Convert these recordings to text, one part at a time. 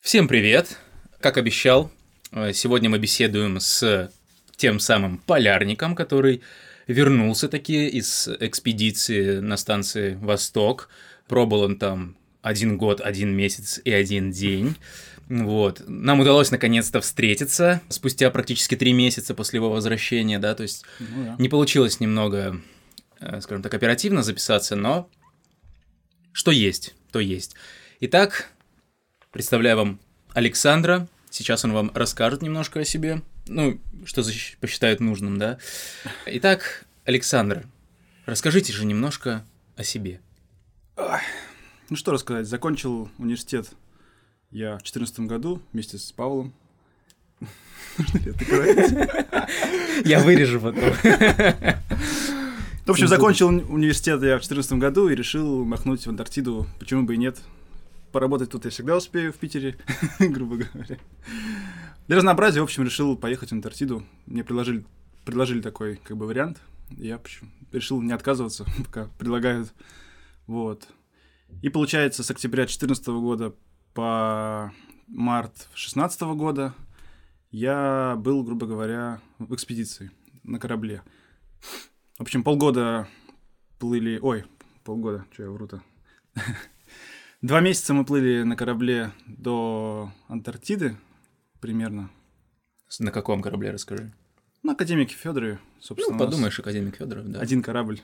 Всем привет! Как обещал, э, сегодня мы беседуем с тем самым полярником, который вернулся таки из экспедиции на станции «Восток». Пробыл он там один год, один месяц и один день. Вот. Нам удалось наконец-то встретиться спустя практически три месяца после его возвращения, да, то есть Ну да. не получилось немного, э, скажем так, оперативно записаться, но что есть, то есть. Итак, представляю вам Александра. Сейчас он вам расскажет немножко о себе. Ну, что защ- посчитает нужным, да. Итак, Александр, расскажите же немножко о себе. Ну что рассказать, закончил университет я в 2014 году вместе с Павлом. Я вырежу потом. В общем, закончил уни- университет я в 2014 году и решил махнуть в Антарктиду. Почему бы и нет? Поработать тут я всегда успею в Питере, грубо говоря. Для разнообразия, в общем, решил поехать в Антарктиду. Мне предложили, предложили такой как бы вариант. Я почему- решил не отказываться, пока предлагают. Вот. И получается, с октября 2014 года по март 2016 года я был, грубо говоря, в экспедиции на корабле. В общем, полгода плыли... Ой, полгода, что я вру-то. Два месяца мы плыли на корабле до Антарктиды примерно. На каком корабле расскажи? На Академике Федорове, Ну, собственно. у нас подумаешь, академик Федоров, да. Один корабль.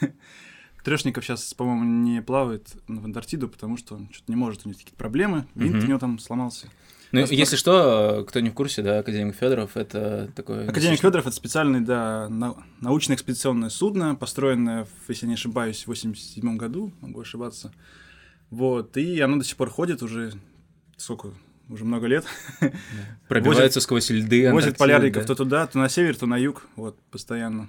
Трешников сейчас, по-моему, не плавает в Антарктиду, потому что он что-то не может, у него какие-то проблемы, винт у него там сломался. Ну, Просто- если что, кто не в курсе, да, академик Федоров это такой... Академик Федоров это специальное, да, нау- научно-экспедиционное судно, построенное, если я не ошибаюсь, в 87 году, могу ошибаться. Вот, и оно до сих пор ходит уже, сколько, уже много лет. Пробивается сквозь льды Возит полярников да. то туда, то на север, то на юг, вот, постоянно.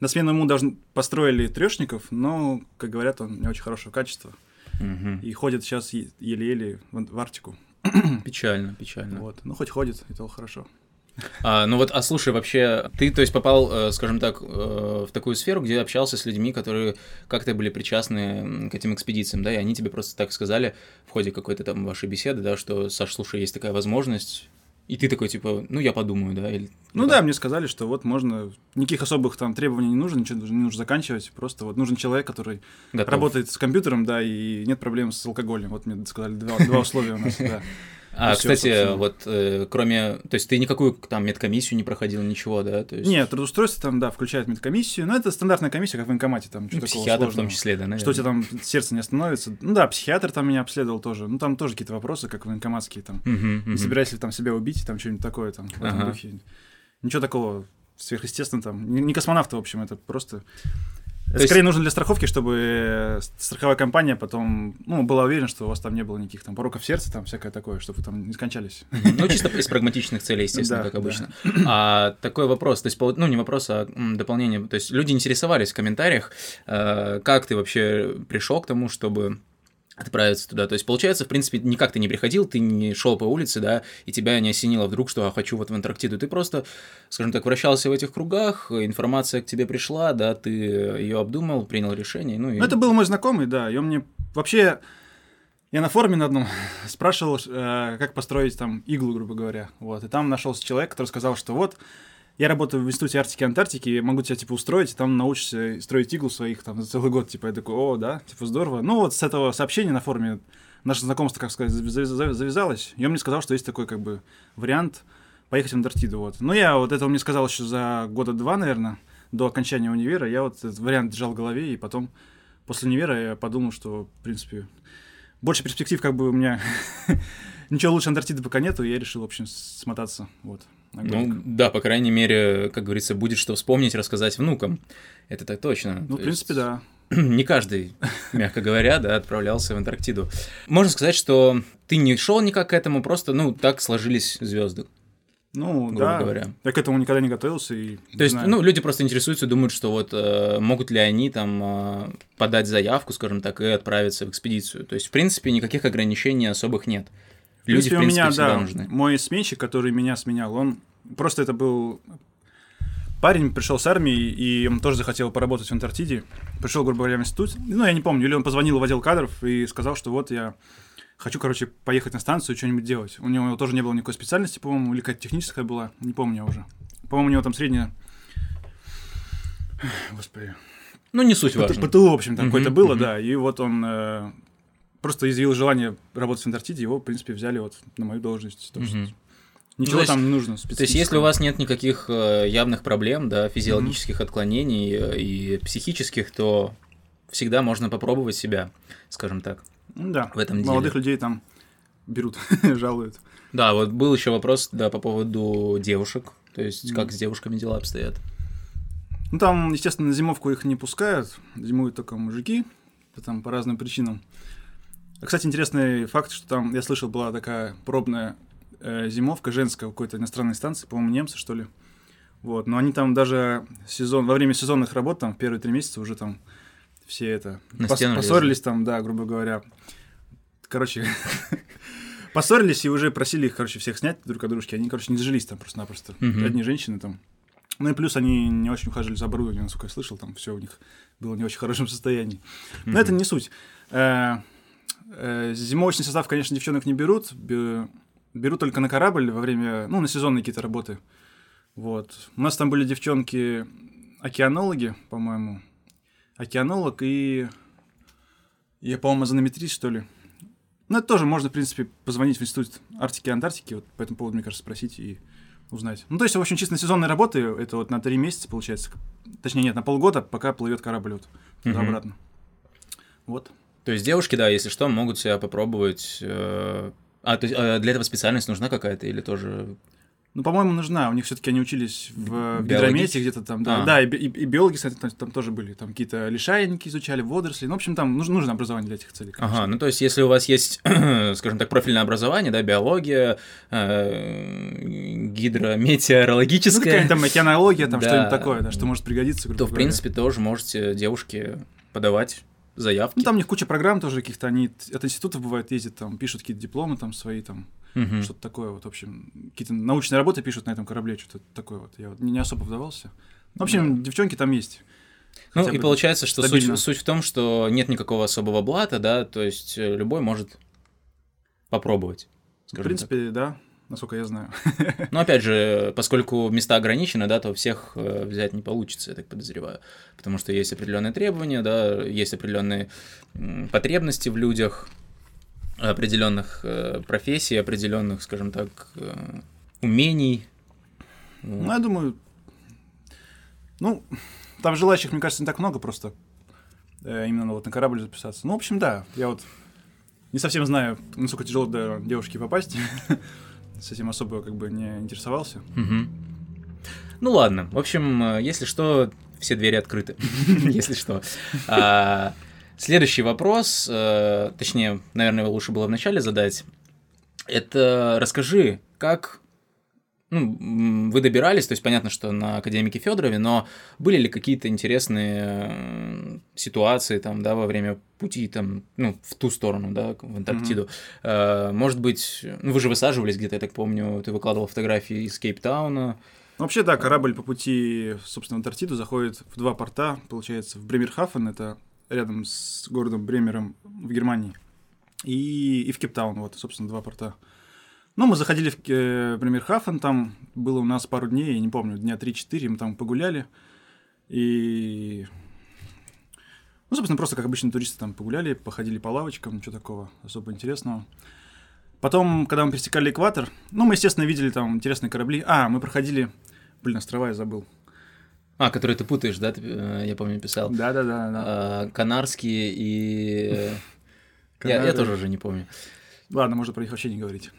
На смену ему даже построили трешников, но, как говорят, он не очень хорошего качества. Мгм. И ходит сейчас еле-еле в, в Арктику. Печально, печально. Вот. Ну, хоть ходит, и то хорошо. А, ну вот, а слушай, вообще, ты, то есть, попал, э, скажем так, э, в такую сферу, где общался с людьми, которые как-то были причастны к этим экспедициям, да, и они тебе просто так сказали в ходе какой-то там вашей беседы, да, что, Саш, слушай, есть такая возможность, и ты такой, типа, ну, я подумаю, да, или... Ну как? да, мне сказали, что вот можно, никаких особых там требований не нужно, ничего не нужно заканчивать, просто вот нужен человек, который Готов. работает с компьютером, да, и нет проблем с алкоголем. Вот мне сказали два, два условия у нас, да. А, И всё, кстати, собственно. вот, э, кроме... То есть, ты никакую там медкомиссию не проходил, ничего, да? То есть... Нет, трудоустройство там, да, включает медкомиссию, но это стандартная комиссия, как в военкомате, там, Ну, психиатр в том числе, да, наверное. Что у тебя там сердце не остановится. Ну да, психиатр там меня обследовал тоже. Ну там тоже какие-то вопросы, как военкоматские там. Мгм. Не собираешься ли там себя убить, там что-нибудь такое там в этом Ага. духе. Ничего такого сверхъестественного там. Не, не космонавты, в общем, это просто... Это есть- скорее нужно для страховки, чтобы э, страховая компания потом ну, была уверена, что у вас там не было никаких там пороков сердца, там всякое такое, чтобы вы там не скончались. Ну, чисто из прагматичных целей, естественно, Да, как да. обычно. А такой вопрос, то есть, ну, не вопрос, а дополнение. То есть, люди интересовались в комментариях, э, как ты вообще пришел к тому, чтобы отправиться туда. То есть, получается, в принципе, никак ты не приходил, ты не шел по улице, да, и тебя не осенило вдруг, что а, хочу вот в Антарктиду. Ты просто, скажем так, вращался в этих кругах, информация к тебе пришла, да, ты ее обдумал, принял решение, ну и... Ну, это был мой знакомый, да, и он мне вообще... Я на форуме на одном спрашивал, э, как построить там иглу, грубо говоря. Вот. И там нашелся человек, который сказал, что вот я работаю в Институте Арктики и Антарктики, могу тебя, типа, устроить, там научишься строить иглу своих там за целый год. Типа, я такой, о, да, типа, здорово. Ну, вот с этого сообщения на форуме наше знакомство, как сказать, завязалось. И он мне сказал, что есть такой, как бы, вариант поехать в Антарктиду, вот. Ну, я вот это он мне сказал еще за года два, наверное, до окончания универа. Я вот этот вариант держал в голове, и потом после универа я подумал, что, в принципе, больше перспектив как бы у меня ничего лучше Антарктиды пока нету, и я решил, в общем, смотаться, вот. Ну, да, по крайней мере, как говорится, будет что вспомнить, рассказать внукам. Это так точно. Ну, То в принципе, есть- да. не каждый, мягко говоря, да, отправлялся в Антарктиду. Можно сказать, что ты не шел никак к этому, просто, ну, так сложились звезды, Ну, грубо да. говоря. Я к этому никогда не готовился, и То не есть, знаю. ну, люди просто интересуются, думают, что вот э, могут ли они там э, подать заявку, скажем так, и отправиться в экспедицию. То есть, в принципе, никаких ограничений особых нет. Люди, в принципе, принципе, у меня, всегда да, нужны. мой сменщик, который меня сменял, он просто это был парень, пришел с армии, и он тоже захотел поработать в Антарктиде. Пришел, грубо говоря, в институт. Ну, я не помню, или он позвонил в отдел кадров и сказал, что вот я хочу, короче, поехать на станцию, что-нибудь делать. У него тоже не было никакой специальности, по-моему, или какая-то техническая была, не помню уже. По-моему, у него там средняя... Господи. Ну, не суть важно. ПТУ, в общем, там какое-то было, да. И вот он э, просто изъявил желание работать в Антарктиде, его, в принципе, взяли вот на мою должность. Так что Ничего Ну, то там не нужно То есть, если у вас нет никаких э, явных проблем, да, физиологических отклонений э, и психических, то всегда можно попробовать себя, скажем так. Ну Да, в этом деле. молодых людей там берут, жалуют. Да, вот был еще вопрос, да, по поводу девушек. То есть, Мгм. как с девушками дела обстоят. Ну, там, естественно, на зимовку их не пускают, зимуют только мужики, там по разным причинам. Кстати, интересный факт, что там, я слышал, была такая пробная э, зимовка женская у какой-то иностранной станции, по-моему, немцы, что ли. Вот, но они там даже сезон, во время сезонных работ, там, в первые три месяца уже там все это... На пос- поссорились там, да, грубо говоря. Короче, поссорились и уже просили их, короче, всех снять друг от дружки. Они, короче, не зажились там просто-напросто. Мгм. Одни женщины там. Ну и плюс они не очень ухаживали за оборудованием, насколько я слышал, там все у них было не очень хорошем состоянии. Но это не суть. Э, Зимовочный состав, конечно, девчонок не берут. бе- Берут только на корабль во время, ну, на сезонные какие-то работы. Вот. У нас там были девчонки океанологи, по-моему. Океанолог и... Я, по-моему, озонометрист, что ли. Ну, это тоже можно, в принципе, позвонить в институт Арктики и Антарктики, вот по этому поводу, мне кажется, спросить и узнать. Ну, то есть, в общем, чисто сезонные работы, это вот на три месяца, получается. Точнее, нет, на полгода, пока плывет корабль вот туда-обратно. Вот. То есть девушки, да, если что, могут себя попробовать. э, А, то есть э, для этого специальность нужна какая-то или тоже... Ну, по-моему, нужна. У них все-таки они учились в, гидромете где-то там. Да, А. да и, и- и биологи, кстати, там, там тоже были. Там какие-то лишайники изучали, водоросли. Ну, в общем, там нужно, нужно образование для этих целей. конечно. Ага, ну то есть если у вас есть, скажем так, профильное образование, да, биология, э, Ну, гидрометеорологическое, какая-нибудь там океанология, там Да. что-нибудь такое, да, что может пригодиться. то, в говоря. принципе, тоже можете девушке подавать заявки. Ну, там у них куча программ тоже каких-то, они от институтов бывает ездят, там, пишут какие-то дипломы там свои, там, Мгм. что-то такое вот, в общем, какие-то научные работы пишут на этом корабле, что-то такое вот. Я вот не, особо вдавался. Ну, в общем, девчонки там есть. Ну, и получается, что суть, стабильно. суть в том, что нет никакого особого блата, да, то есть э, любой может попробовать. В принципе, да, насколько я знаю. Но опять же, поскольку места ограничены, да, то всех э, взять не получится, я так подозреваю. Потому что есть определенные требования, да, есть определенные потребности в людях, определенных э, профессий, определенных, скажем так, э, умений. Ну, я думаю, ну, там желающих, мне кажется, не так много просто. именно вот на корабль записаться. Ну, в общем, да, я вот не совсем знаю, насколько тяжело до девушки попасть. С этим особо как бы не интересовался. Мгм. Ну ладно, в общем, э, если что, все двери открыты, если что. А, Следующий вопрос, э, точнее, наверное, его лучше было вначале задать. Это расскажи, как ну, вы добирались, то есть понятно, что на академике Федорове, но были ли какие-то интересные э, ситуации там, да, во время пути там, ну, в ту сторону, да, в Антарктиду? Э, Может быть, ну, вы же высаживались где-то, я так помню, ты выкладывал фотографии из Кейптауна. Ну, вообще, да, корабль по пути, собственно, в Антарктиду заходит в два порта, получается, в Бремерхафен, это рядом с городом Бремером в Германии, и, и в Кейптаун, вот, собственно, два порта. Ну, мы заходили в э, Бремерхафен, там было у нас пару дней, я не помню, дня 3-4, мы там погуляли, и... Ну, собственно, просто как обычно туристы там погуляли, походили по лавочкам, ничего такого особо интересного. Потом, когда мы пересекали экватор, ну, мы, естественно, видели там интересные корабли. А, мы проходили... Блин, острова я забыл. А, который ты путаешь, да, ты, э, я помню, писал. Да-да-да. да. А, Канарские и... э, Я, я тоже уже не помню. Ладно, можно про них вообще не говорить.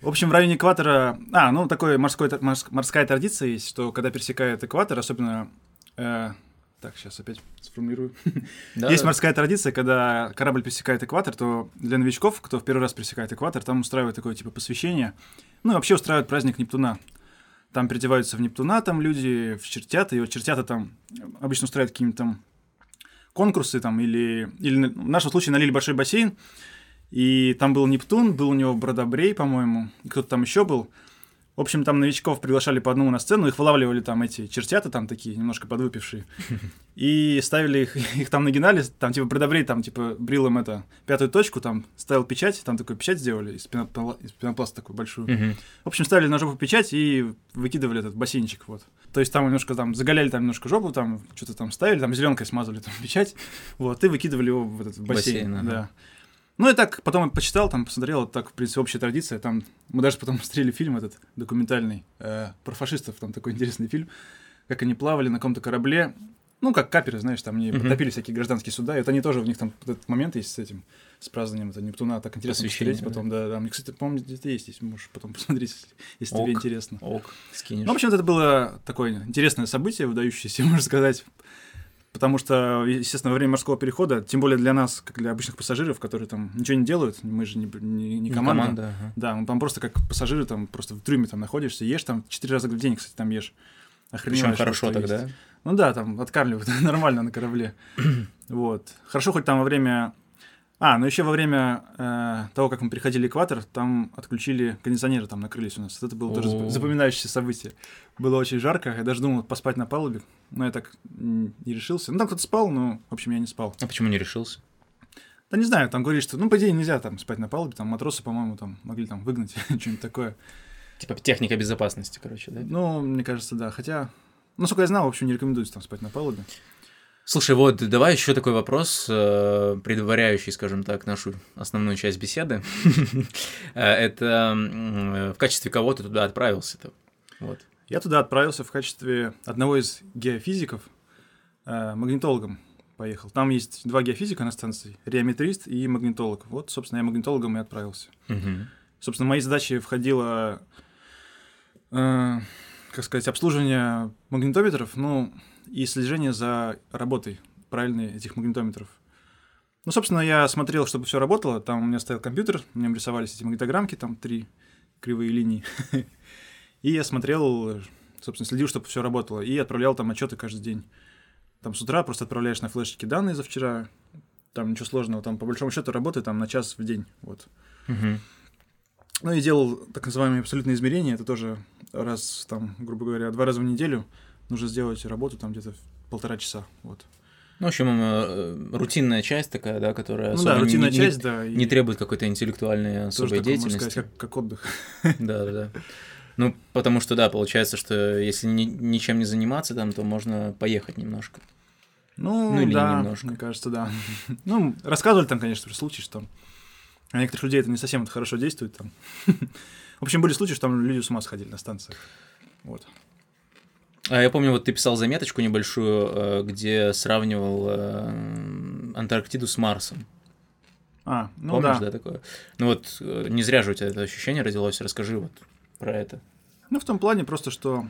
В общем, в районе экватора... А, ну, такой морской, морс- морская традиция есть, что когда пересекает экватор, особенно... э, Так, сейчас опять сформулирую. Да, Есть да. морская традиция, когда корабль пересекает экватор, то для новичков, кто в первый раз пересекает экватор, там устраивают такое типа посвящение. Ну и вообще устраивают праздник Нептуна. Там переодеваются в Нептуна, там люди в чертята, и вот чертята там обычно устраивают какие-нибудь там конкурсы там или, или в нашем случае налили большой бассейн, и там был Нептун, был у него Бродобрей, по-моему, и кто-то там еще был. В общем, там новичков приглашали по одному на сцену, их вылавливали там эти чертята там такие, немножко подвыпившие, и ставили их, их там нагинали, там типа предобрей, там типа брил им это, пятую точку, там ставил печать, там такую печать сделали из, пенопла, из пенопласта такую большую. В общем, ставили на жопу печать и выкидывали этот бассейнчик, вот. То есть там немножко там заголяли там немножко жопу, там что-то там ставили, там зеленкой смазывали там печать, вот, и выкидывали его в этот бассейн, Бассейн, ага. да. Ну и так, потом я почитал, там посмотрел, так, в принципе, общая традиция. Там мы даже потом смотрели фильм этот документальный э, про фашистов, там такой интересный фильм, как они плавали на каком-то корабле, ну, как каперы, знаешь, там они Мгм. потопили всякие гражданские суда, и вот они тоже, у них там вот этот момент есть с этим, с празднованием это Нептуна, так интересно посмотреть потом, да, да. Мне, кстати, по-моему, где-то есть, если можешь потом посмотреть, если, если тебе Ок. интересно. Ок, скинешь. Ну, в общем, это было такое интересное событие, выдающееся, можно сказать. Потому что, естественно, во время морского перехода, тем более для нас, как для обычных пассажиров, которые там ничего не делают, мы же не, не, не Не команда. ага. Да, мы там просто как пассажиры, там просто в трюме там находишься, ешь там четыре раза в день, кстати, там ешь. Причем Охреневаешь, хорошо что тогда. есть. Ну да, там откармливают нормально на корабле. вот. Хорошо, хоть там во время... А, ну еще во время э, того, как мы переходили экватор, там отключили кондиционеры, там накрылись у нас. Это было тоже запоминающееся событие. Было очень жарко, я даже думал поспать на палубе, но я так не решился. Ну там кто-то спал, но, в общем, я не спал. А почему не решился? Да не знаю, там говорили, что, ну, по идее, нельзя там спать на палубе, там матросы, по-моему, там могли там выгнать, что-нибудь такое. Типа техника безопасности, короче, да? Ну, мне кажется, да. Хотя, ну, сколько я знал, в общем, не рекомендуется там спать на палубе. Слушай, вот давай еще такой вопрос, э, предваряющий, скажем так, нашу основную часть беседы. Э, Это в качестве кого ты туда отправился-то? Вот. Я туда отправился в качестве одного из геофизиков, э, магнитологом поехал. Там есть два геофизика на станции, реометрист и магнитолог. Вот, собственно, я магнитологом и отправился. Мгм. Собственно, в мои задачи входило, э, как сказать, обслуживание магнитометров, ну, и слежение за работой правильной этих магнитометров. Ну, собственно, я смотрел, чтобы все работало. Там у меня стоял компьютер, в нем рисовались эти магнитограммки, там три кривые линии. И я смотрел, собственно, следил, чтобы все работало. И отправлял там отчеты каждый день. Там с утра просто отправляешь на флешечки данные за вчера. Там ничего сложного. Там, по большому счету, работает там на час в день. Вот. Ну и делал так называемые абсолютные измерения. Это тоже раз, там, грубо говоря, два раза в неделю нужно сделать работу там где-то полтора часа. Вот. Ну, в общем, э, рутинная часть такая, да, которая Ну да, не- рутинная не- часть, да. и не требует какой-то интеллектуальной особой тоже такое, можно деятельности. сказать, как, как отдых. Да, да, да. Ну, потому что, да, получается, что если ни- ничем не заниматься там, то можно поехать немножко. Ну, Ну, или да, немножко. мне кажется, да. Ну, рассказывали там, конечно, про случаи, что на некоторых людей это не совсем хорошо действует там. В общем, были случаи, что там люди с ума сходили на станциях. Вот. А я помню, вот ты писал заметочку небольшую, э, где сравнивал э, Антарктиду с Марсом. А, ну Помнишь, да. да, такое? Ну вот, э, не зря же у тебя это ощущение родилось, расскажи вот про это. Ну, в том плане просто, что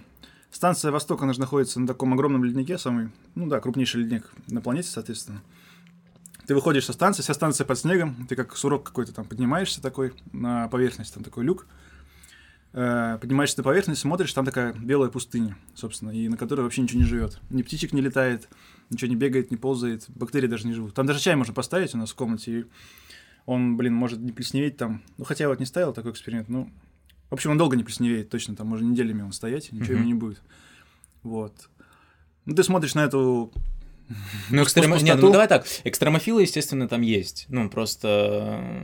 станция Восток, она же находится на таком огромном леднике, самый, ну да, крупнейший ледник на планете, соответственно. Ты выходишь со станции, вся станция под снегом, ты как сурок какой-то там поднимаешься такой на поверхность, там такой люк, поднимаешься на поверхность, смотришь, там такая белая пустыня, собственно, и на которой вообще ничего не живет. Ни птичек не летает, ничего не бегает, не ползает, бактерии даже не живут. Там даже чай можно поставить у нас в комнате, и он, блин, может не плесневеть там. Ну, хотя я вот не ставил такой эксперимент, ну, в общем, он долго не плесневеет, точно, там может неделями он стоять, ничего ему Мгм. не будет. Вот. Ну, ты смотришь на эту... Ну, пустоту. Нет, ну давай так, экстремофилы, естественно, там есть. Ну, просто...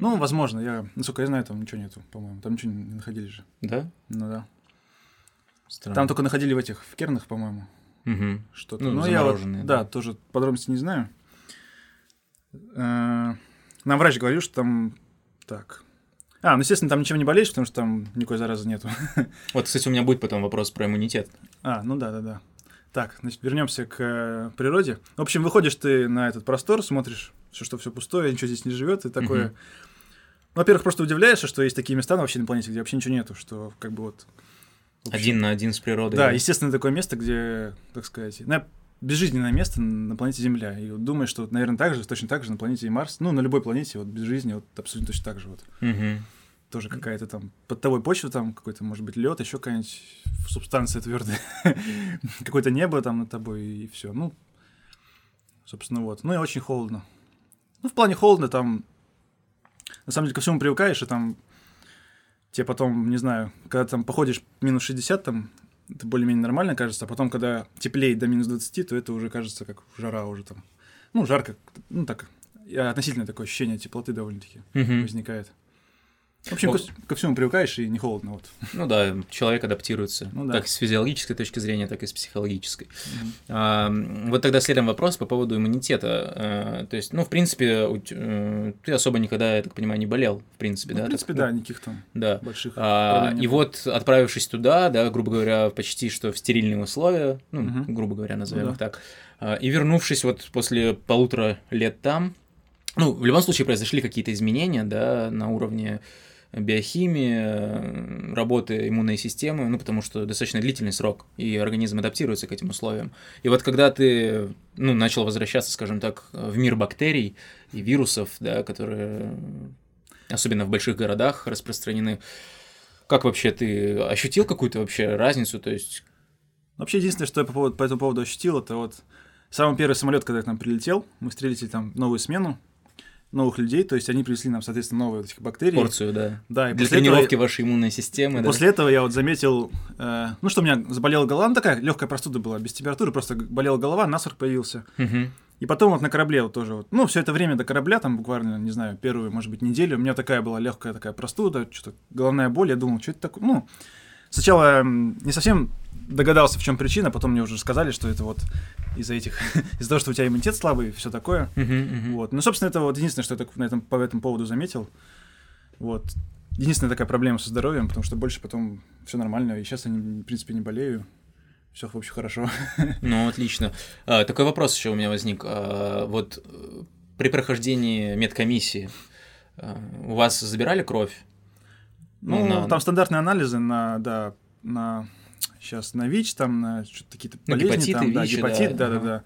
Ну, возможно, я, насколько я знаю, там ничего нету, по-моему. Там ничего не находили же. Да? Ну да. Странно. Там только находили в этих, в кернах, по-моему, Мгм. что-то. Ну, Ну, я вот, замороженные, да, да. тоже подробности не знаю. Э, Нам врач говорил, что там... Так. А, ну, естественно, там ничем не болеешь, потому что там никакой заразы нету. Вот, кстати, у меня будет потом вопрос про иммунитет. А, ну да, да, да. Так, значит, вернемся к э, природе. В общем, выходишь ты на этот простор, смотришь, все, что все пустое, ничего здесь не живет, и такое. Мгм. Ну, во-первых, просто удивляешься, что есть такие места на вообще на планете, где вообще ничего нету, что как бы вот. общем, Один на один с природой. Да, естественно, такое место, где, так сказать, на- безжизненное место на планете Земля. И вот думаешь, что, вот, наверное, так же, точно так же на планете Марс, ну, на любой планете, вот без жизни, вот абсолютно точно так же вот. Мгм. Тоже какая-то там под тобой почва, там какой-то, может быть, лед, еще какая-нибудь субстанция твердая, какое-то небо там над тобой, и все. Ну, собственно, вот. Ну и очень холодно. Ну, в плане холодно там, на самом деле, ко всему привыкаешь, и там тебе потом, не знаю, когда там походишь минус 60, там это более-менее нормально кажется, а потом, когда теплеет до минус 20, то это уже кажется как жара уже там. Ну, жарко, ну так, относительно такое ощущение теплоты довольно-таки Мгм. возникает. В общем, О. ко, ко всему привыкаешь и не холодно. Вот. Ну да, человек адаптируется, Ну да. как с физиологической точки зрения, так и с психологической. Мгм. А, вот тогда следом вопрос по поводу иммунитета. А, то есть, ну, в принципе, у э, ты особо никогда, я так понимаю, не болел, в принципе, Ну, да? в принципе, Так, да, ну, никаких там Да. больших А, и было. вот, отправившись туда, да, грубо говоря, почти что в стерильные условия, ну, Мгм. грубо говоря, назовем Ну их так, а, и вернувшись вот после полутора лет там, ну, в любом случае произошли какие-то изменения, да, на уровне биохимии, э, работы иммунной системы, ну, потому что достаточно длительный срок, и организм адаптируется к этим условиям. И вот когда ты, ну, начал возвращаться, скажем так, в мир бактерий и вирусов, да, которые особенно в больших городах распространены, как вообще ты ощутил какую-то вообще разницу? То есть, Вообще, единственное, что я по, поводу, по этому поводу ощутил, это вот самый первый самолет, когда к нам прилетел, мы встретили там новую смену, новых людей, то есть они принесли нам, соответственно, новые вот этих бактерий. порцию, да. Да, и Для после этого- тренировки вашей иммунной системы, да. После этого я вот заметил, э, ну что у меня заболела голова, ну такая легкая простуда была, без температуры, просто болела голова, насморк появился. Мгм. И потом вот на корабле вот тоже вот, ну все это время до корабля, там буквально, не знаю, первую, может быть, неделю, у меня такая была легкая такая простуда, что-то головная боль, я думал, что это такое, ну, сначала не совсем догадался, в чем причина, потом мне уже сказали, что это вот из-за этих, из-за того, что у тебя иммунитет слабый и все такое. Мгм, мгм. Вот. Ну, собственно, это вот единственное, что я так на этом, по этому поводу заметил. Вот. Единственная такая проблема со здоровьем, потому что больше потом все нормально, и сейчас я, в принципе, не болею. Все, в общем, хорошо. Ну, отлично. А, такой вопрос еще у меня возник. А, вот э, при прохождении медкомиссии а, у вас забирали кровь? Ну, на- там стандартные анализы на, да, на сейчас на ВИЧ, там на что-то какие-то Ну, болезни, гепатиты, там, да, ВИЧ, гепатит, да, да, да, ага. да.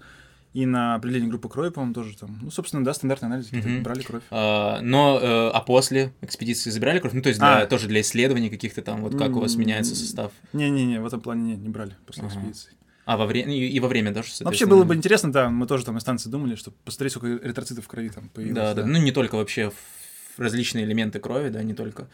И на определение группы крови, по-моему, тоже там. Ну, собственно, да, стандартные анализы, какие-то Мгм. брали кровь. А, но, э, а после экспедиции забирали кровь? Ну, то есть для, А. тоже для исследований каких-то там, вот как у вас меняется состав? Не-не-не, в этом плане не, не брали после Ага. экспедиции. А во время и, и во время тоже, Вообще соответственно? было бы интересно, да, мы тоже там из станции думали, что посмотреть, сколько эритроцитов в крови там появилось. Да, да, ну не только вообще в- различные элементы крови, да, не только.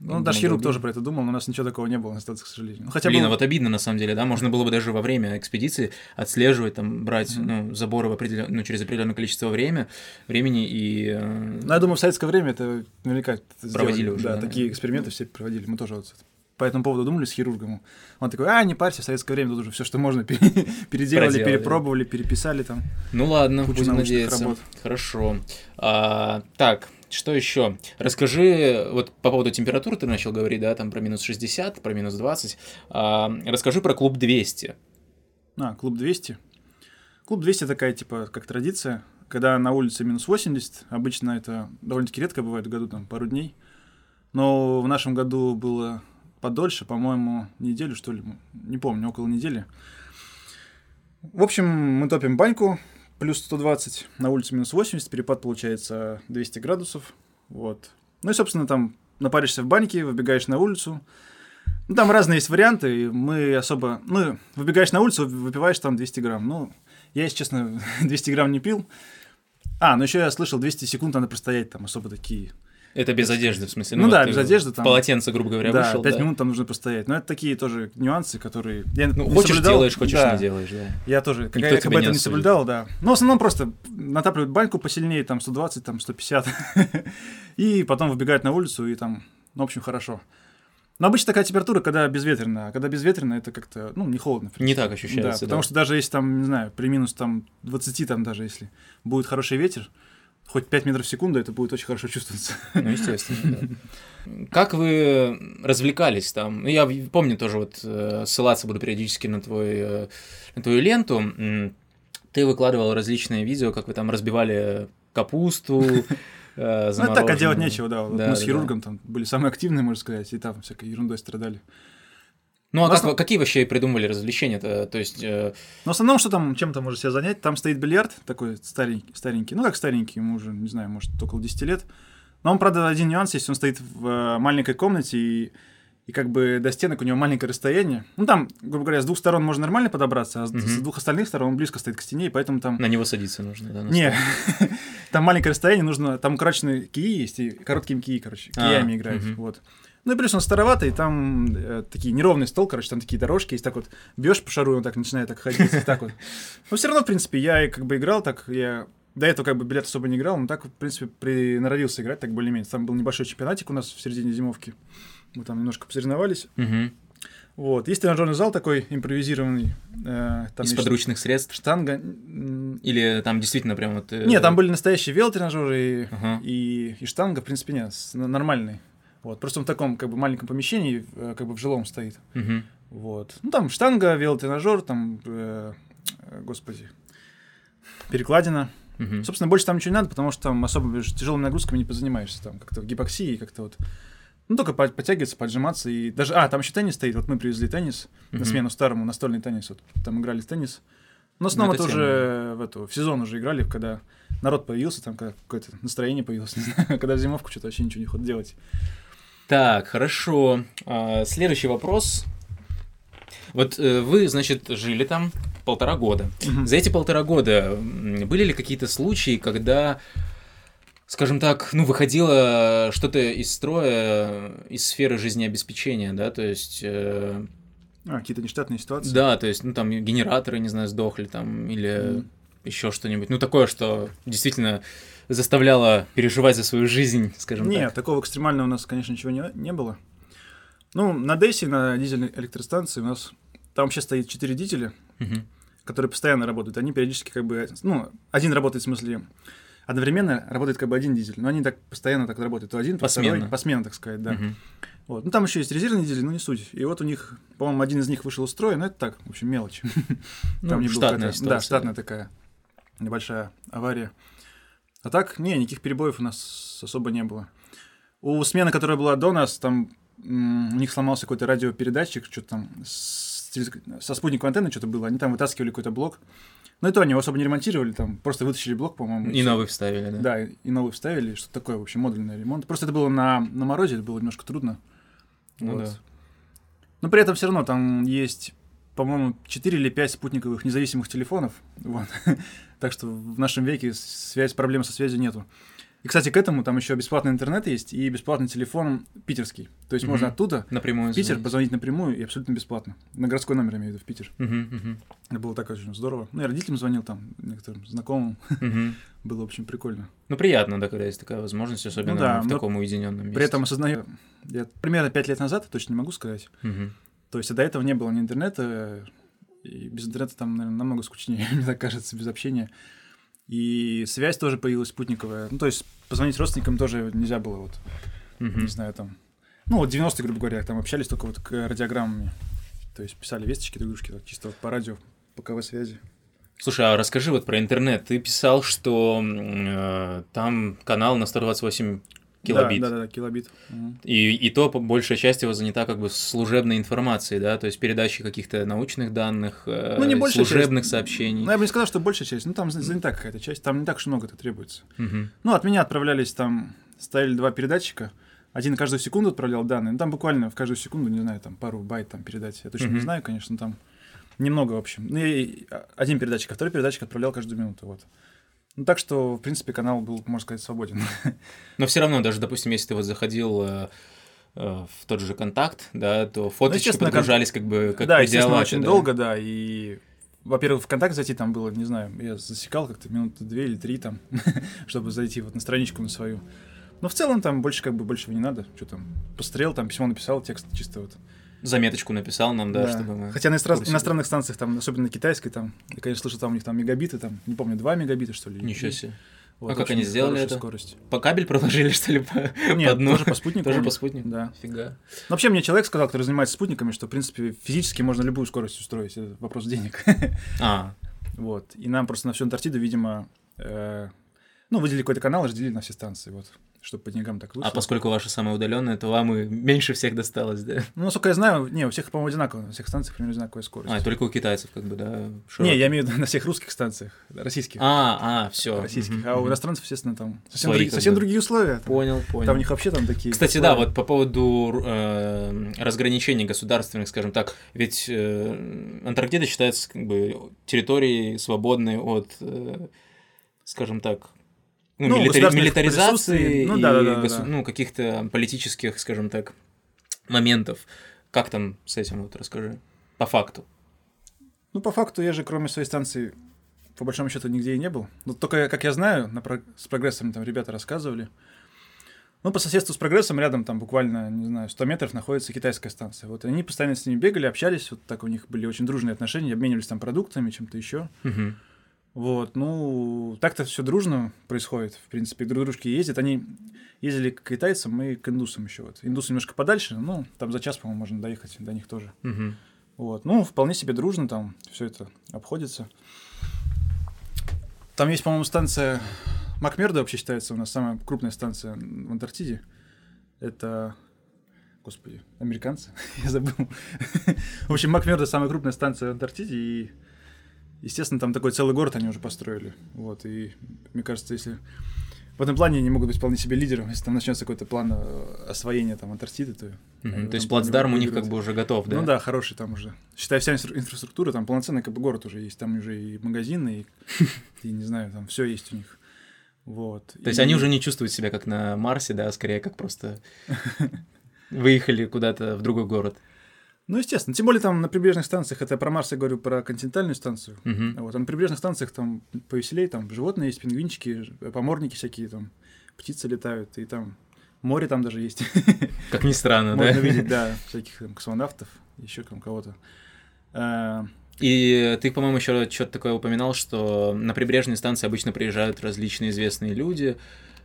Ну, хирург гемоглобин. тоже про это думал, но у нас ничего такого не было на станции, к сожалению. Ну, хотя Блин, бы... а вот обидно на самом деле, да, можно было бы даже во время экспедиции отслеживать, там, брать, Мгм. ну, заборы в определен... ну, через определенное количество время, времени и... э, Ну, я думаю, в советское время это наверняка это Проводили сделали, уже, Да, да. такие эксперименты все проводили. Мы тоже вот по этому поводу думали с хирургом. Он такой, а, не парься, в советское время тут уже все, что можно, пере- переделали, Проделали. перепробовали, переписали там. Ну ладно, будем надеяться. работ. Хорошо. А, так, что еще? Расскажи, вот по поводу температуры ты начал говорить, да, там про минус 60, про минус 20. А, расскажи про клуб 200. А, клуб 200. Клуб 200 такая, типа, как традиция. Когда на улице минус 80, обычно это довольно-таки редко бывает в году, там, пару дней. Но в нашем году было подольше, по-моему, неделю, что ли, не помню, около недели. В общем, мы топим баньку, плюс 120, на улице минус 80, перепад получается 200 градусов, вот. Ну и, собственно, там напаришься в баньке, выбегаешь на улицу, ну, там разные есть варианты, и мы особо... Ну, выбегаешь на улицу, выпиваешь там 200 грамм. Ну, я, если честно, 200 грамм не пил. А, ну еще я слышал, 200 секунд надо простоять там особо такие. Это без одежды, в смысле? Ну да, ты без одежды там. Полотенце, грубо говоря, да, вышел, 5 да? минут там нужно простоять. Но это такие тоже нюансы, которые... Я Ну, хочешь соблюдал. делаешь, хочешь Да, не делаешь, да. Я тоже, как, я, как бы этого не соблюдал, да. Но в основном просто натапливают баньку посильнее, там 120, там 150. И потом выбегают на улицу, и там, ну, в общем, хорошо. Но обычно такая температура, когда безветренно, а когда безветренно, это как-то, ну, не холодно. Не так Да, ощущается, да. потому что даже если там, не знаю, при минус там 20, там даже если будет хороший ветер, хоть 5 метров в секунду, это будет очень хорошо чувствоваться. Ну, естественно, да. Как вы развлекались там? Ну, я помню тоже, вот, э, ссылаться буду периодически на, твой, э, на твою ленту. Ты выкладывал различные видео, как вы там разбивали капусту, э, Ну, так, а делать нечего, да. Вот Да, мы с да, хирургом там были самые активные, можно сказать, и там всякой ерундой страдали. Ну, а как основ- какие вообще придумали развлечения-то? То есть, э, Но в основном, что там, чем-то можно себя занять, там стоит бильярд такой старенький, старенький, ну как старенький, ему уже, не знаю, может, около 10 лет. Но он, правда, один нюанс есть, он стоит в э, маленькой комнате, и, и как бы до стенок у него маленькое расстояние. Ну там, грубо говоря, с двух сторон можно нормально подобраться, а с, Мгм. с двух остальных сторон он близко стоит к стене, и поэтому там... на него садиться нужно, да? Не, там маленькое расстояние, нужно, там укороченные кии есть, и короткими кии, короче, А, киями играют, вот. Ну и плюс он староватый, там э, такие неровный стол, короче, там такие дорожки есть, так вот бьешь по шару, и он так начинает так ходить, так вот. Но все равно, в принципе, я как бы играл так, я до этого как бы билет особо не играл, но так, в принципе, приноровился играть так более-менее. Там был небольшой чемпионатик у нас в середине зимовки. Мы там немножко посоревновались. Угу. Вот. Есть тренажерный зал такой импровизированный. Э, там Из подручных средств? Штанга. Или там действительно прям вот... Э... Нет, там были настоящие велотренажеры и, ага. и, и штанга, в принципе, нет, нормальный. Вот. Просто он в таком как бы маленьком помещении, э, как бы в жилом стоит. Угу. Вот. Ну, там штанга, велотренажер, там, э, господи, перекладина. Угу. Собственно, больше там ничего не надо, потому что там особо тяжелыми нагрузками не позанимаешься. Там как-то гипоксии, как-то вот. Ну, только подтягиваться, поджиматься. И даже. А, там еще теннис стоит. Вот мы привезли теннис угу. на смену старому, настольный теннис. Вот там играли в теннис. Но снова ну, тоже в, эту, в сезон уже играли, когда народ появился, там какое-то настроение появилось, не знаю, когда в зимовку что-то вообще ничего не ход делать. Так, хорошо. А, следующий вопрос. Вот э, вы, значит, жили там полтора года. Угу. За эти полтора года были ли какие-то случаи, когда, скажем так, ну, выходило что-то из строя, из сферы жизнеобеспечения, да, то есть... Э... А, какие-то нештатные ситуации? Да, то есть, ну, там генераторы, не знаю, сдохли там, или mm. еще что-нибудь. Ну, такое, что действительно заставляло переживать за свою жизнь, скажем Нет, так. Нет, такого экстремального у нас, конечно, ничего не, не было. Ну, на Дейсе, на дизельной электростанции у нас там вообще стоит четыре дизеля, угу. которые постоянно работают. Они периодически как бы... Ну, один работает, в смысле, одновременно работает как бы один дизель, но они так постоянно так работают. То один, то посменно. второй. Посменно, так сказать, да. Угу. Вот. Ну, там еще есть резервный дизель, но не суть. И вот у них, по-моему, один из них вышел из строя, но это так, в общем, мелочь. Ну, там не штатная ситуация. Да, штатная такая небольшая авария. А так, не, никаких перебоев у нас особо не было. У смены, которая была до нас, там у них сломался какой-то радиопередатчик, что-то там с, со спутниковой антенны что-то было, они там вытаскивали какой-то блок. Но это они его особо не ремонтировали, там просто вытащили блок, по-моему. И, и новый вставили, да? Да, и, новый вставили, что такое, в общем, модульный ремонт. Просто это было на, на морозе, это было немножко трудно. Ну вот. да. Но при этом все равно там есть по-моему, 4 или 5 спутниковых независимых телефонов. Вот. так что в нашем веке связь, проблем со связью нету. И, кстати, к этому там еще бесплатный интернет есть и бесплатный телефон питерский. То есть угу. можно оттуда напрямую в Питер звонить. позвонить напрямую и абсолютно бесплатно. На городской номер, имею в виду, в Питер. Угу, угу. Это было так очень здорово. Ну, я родителям звонил там, некоторым знакомым. Угу. было, общем, прикольно. Ну, приятно, да, когда есть такая возможность, особенно ну, да, в таком уединенном месте. При этом осознаю, я примерно 5 лет назад, точно не могу сказать, угу. То есть, до этого не было ни интернета, и без интернета там, наверное, намного скучнее, мне так кажется, без общения. И связь тоже появилась спутниковая. Ну, то есть, позвонить родственникам тоже нельзя было, вот, mm-hmm. не знаю, там... Ну, вот 90-е, грубо говоря, там общались только вот к радиограммами. То есть, писали весточки друг дружке, чисто вот по радио, по КВ-связи. Слушай, а расскажи вот про интернет. Ты писал, что э, там канал на 128 Килобит. Да, да, да, килобит. И, и то большая часть его занята как бы служебной информацией, да, то есть передачей каких-то научных данных, э, ну, не служебных часть. сообщений. Ну, я бы не сказал, что большая часть, ну, там занята какая-то часть, там не так уж много это требуется. Угу. Ну, от меня отправлялись там, ставили два передатчика, один каждую секунду отправлял данные, ну, там буквально в каждую секунду, не знаю, там пару байт там передать, я точно угу. не знаю, конечно, там немного, в общем. Ну, и один передатчик, а второй передатчик отправлял каждую минуту, вот. Ну, так что, в принципе, канал был, можно сказать, свободен. Но все равно, даже, допустим, если ты вот заходил э, э, в тот же контакт, да, то фоточки ну, подгружались как бы как Да, естественно, очень да? долго, да, и во-первых, в контакт зайти там было, не знаю, я засекал как-то минуты две или три там, чтобы зайти вот на страничку на свою. Но в целом там больше как бы больше не надо, что там, посмотрел, там письмо написал, текст чисто вот заметочку написал нам, да, да. чтобы мы... Хотя на иностран... иностранных станциях, там, особенно на китайской, там, я, конечно, слышал, там у них там мегабиты, там, не помню, 2 мегабита, что ли. Ничего себе. Вот, а как они сделали это? Скорость. По кабель проложили, что ли, по, Нет, по дну? тоже по спутнику. Тоже по спутнику? Да. Фига. Но вообще мне человек сказал, который занимается спутниками, что, в принципе, физически можно любую скорость устроить. Это вопрос денег. А. Вот. И нам просто на всю Антарктиду, видимо, э, ну, выделили какой-то канал, разделили на все станции. Вот чтобы по деньгам так вышло. А поскольку ваша самая удаленная, то вам и меньше всех досталось, да? Ну, насколько я знаю, не, у всех, по-моему, одинаково, на всех станциях примерно одинаковая скорость. А, только у китайцев, как бы, да? Широкий. Не, я имею в виду на всех русских станциях, российских. А, а, все. Российских. Угу, а у иностранцев, естественно, там совсем, Свои, други, совсем другие условия. Понял, понял. Там у них вообще там такие. Кстати, условия. да, вот по поводу э, разграничений государственных, скажем так, ведь э, Антарктида считается как бы территорией свободной от, э, скажем так, ну, ну милитари... милитаризации ну, да, да, да, госу... да. ну, каких-то политических, скажем так, моментов. Как там с этим, вот расскажи, по факту. Ну, по факту, я же, кроме своей станции, по большому счету, нигде и не был. Но только, как я знаю, на про... с прогрессом там ребята рассказывали. Ну, по соседству с прогрессом рядом там буквально, не знаю, 100 метров находится китайская станция. Вот и они постоянно с ними бегали, общались, вот так у них были очень дружные отношения, обменивались там продуктами, чем-то еще. Мгм. Вот, ну, так-то все дружно происходит, в принципе, друг дружки ездят. Они ездили к китайцам и к индусам еще. Вот. Индусы немножко подальше, ну, там за час, по-моему, можно доехать до них тоже. Мгм. Вот, ну, вполне себе дружно там все это обходится. Там есть, по-моему, станция Макмердо вообще считается у нас самая крупная станция в Антарктиде. Это, господи, американцы, я забыл. В общем, Макмердо самая крупная станция в Антарктиде, и, естественно, там такой целый город они уже построили. Вот, и мне кажется, если в этом плане они могут быть вполне себе лидером, если там начнется какой-то план э, освоения там Антарктиды, то... В То есть плацдарм у них как бы уже готов, да? Ну да, хороший там уже. Считай, вся инфра- инфраструктура, там полноценный как бы город уже есть. Там уже и магазины, и, и не знаю, там все есть у них. Вот. То есть они уже не чувствуют себя как на Марсе, да, а скорее как просто выехали куда-то в другой город. Ну, естественно. Тем более там на прибрежных станциях, это про Марс я говорю, про континентальную станцию. Мгм. Вот, а на прибрежных станциях там повеселее, там животные есть, пингвинчики, ж- поморники всякие, там птицы летают, и там море там даже есть. Как ни странно, Можно да? видеть, да, всяких там космонавтов, еще там кого-то. А, И ты, по-моему, еще что-то такое упоминал, что на прибрежные станции обычно приезжают различные известные люди.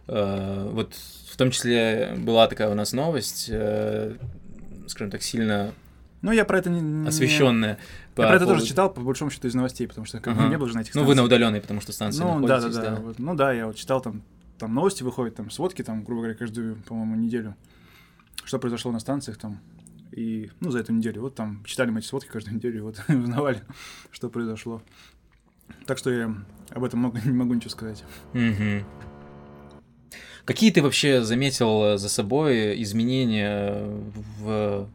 Э, Вот в том числе была такая у нас новость, э, скажем так, сильно Ну, я про это не... освещенная. Я про это тоже читал, по большому счету, из новостей, потому что как Ага. не было же на этих Ну, вы на станциях. удаленной, потому что станция Ну, да, да, да. да. Вот, ну да, я вот читал там, там новости выходят, там сводки, там, грубо говоря, каждую, по-моему, неделю. Что произошло на станциях там. И, ну, за эту неделю. Вот там читали мы эти сводки каждую неделю, и вот узнавали, что произошло. Так что я об этом много, не могу ничего сказать. Мгм. Какие ты вообще заметил э, за собой изменения В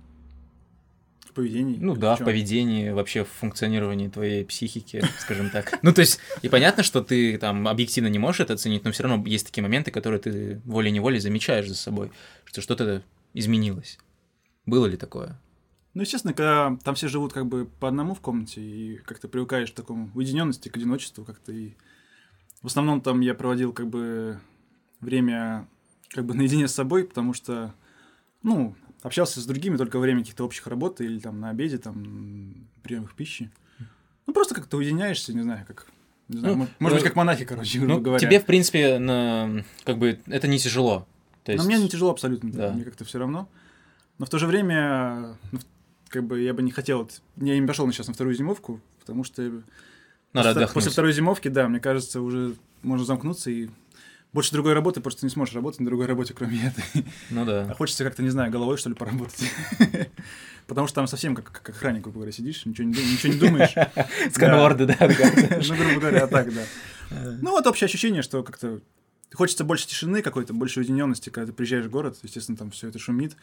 поведении. ну да, в чём? поведении, вообще в функционировании твоей психики, скажем так. Ну то есть, и понятно, что ты там объективно не можешь это оценить, но все равно есть такие моменты, которые ты волей-неволей замечаешь за собой, что что-то изменилось. Было ли такое? Ну, естественно, когда там все живут как бы по одному в комнате, и как-то привыкаешь к такому уединенности, к одиночеству как-то. И в основном там я проводил как бы время как бы наедине с собой, потому что, ну, общался с другими только во время каких-то общих работ или там на обеде, там, приемах пищи. Ну, просто как-то уединяешься, не знаю, как... Не знаю, Ну, мо- может быть, э, как монахи, короче, Ну, говоря. тебе, в принципе, на, как бы, это не тяжело. То есть, Но мне не тяжело абсолютно, Да. мне как-то все равно. Но в то же время, ну, как бы я бы не хотел, я не пошел сейчас на вторую зимовку, потому что надо после, отдохнуть. после второй зимовки, да, мне кажется, уже можно замкнуться и больше другой работы просто не сможешь работать на другой работе, кроме этой. Ну А да. хочется как-то, не знаю, головой, что ли, поработать. Потому что там совсем как, как охранник, грубо говоря, сидишь, ничего не, ничего не думаешь. Сканворды, да. Ну, грубо говоря, а так, да. Ну, вот общее ощущение, что как-то хочется больше тишины какой-то, больше уединенности, когда ты приезжаешь в город, естественно, там все это шумит.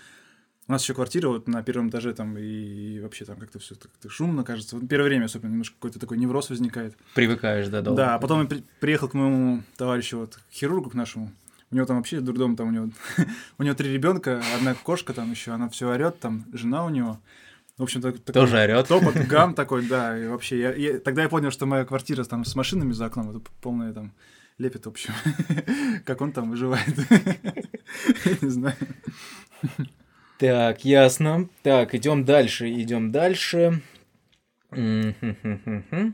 У нас еще квартира вот на первом этаже там и, и вообще там как-то все как шумно кажется. Вот первое время особенно немножко какой-то такой невроз возникает. Привыкаешь, да, долго. Да, а потом я при- приехал к моему товарищу, вот, к хирургу к нашему. У него там вообще дурдом, там у него, у него три ребенка, одна кошка там еще, она все орет, там жена у него. В общем, так, такой Тоже орет. Топот, гам такой, да, и вообще, я, я- тогда я понял, что моя квартира там с машинами за окном, это полная там лепит, в общем. Как он там выживает. Не знаю. Так, ясно. Так, идем дальше, идем дальше. То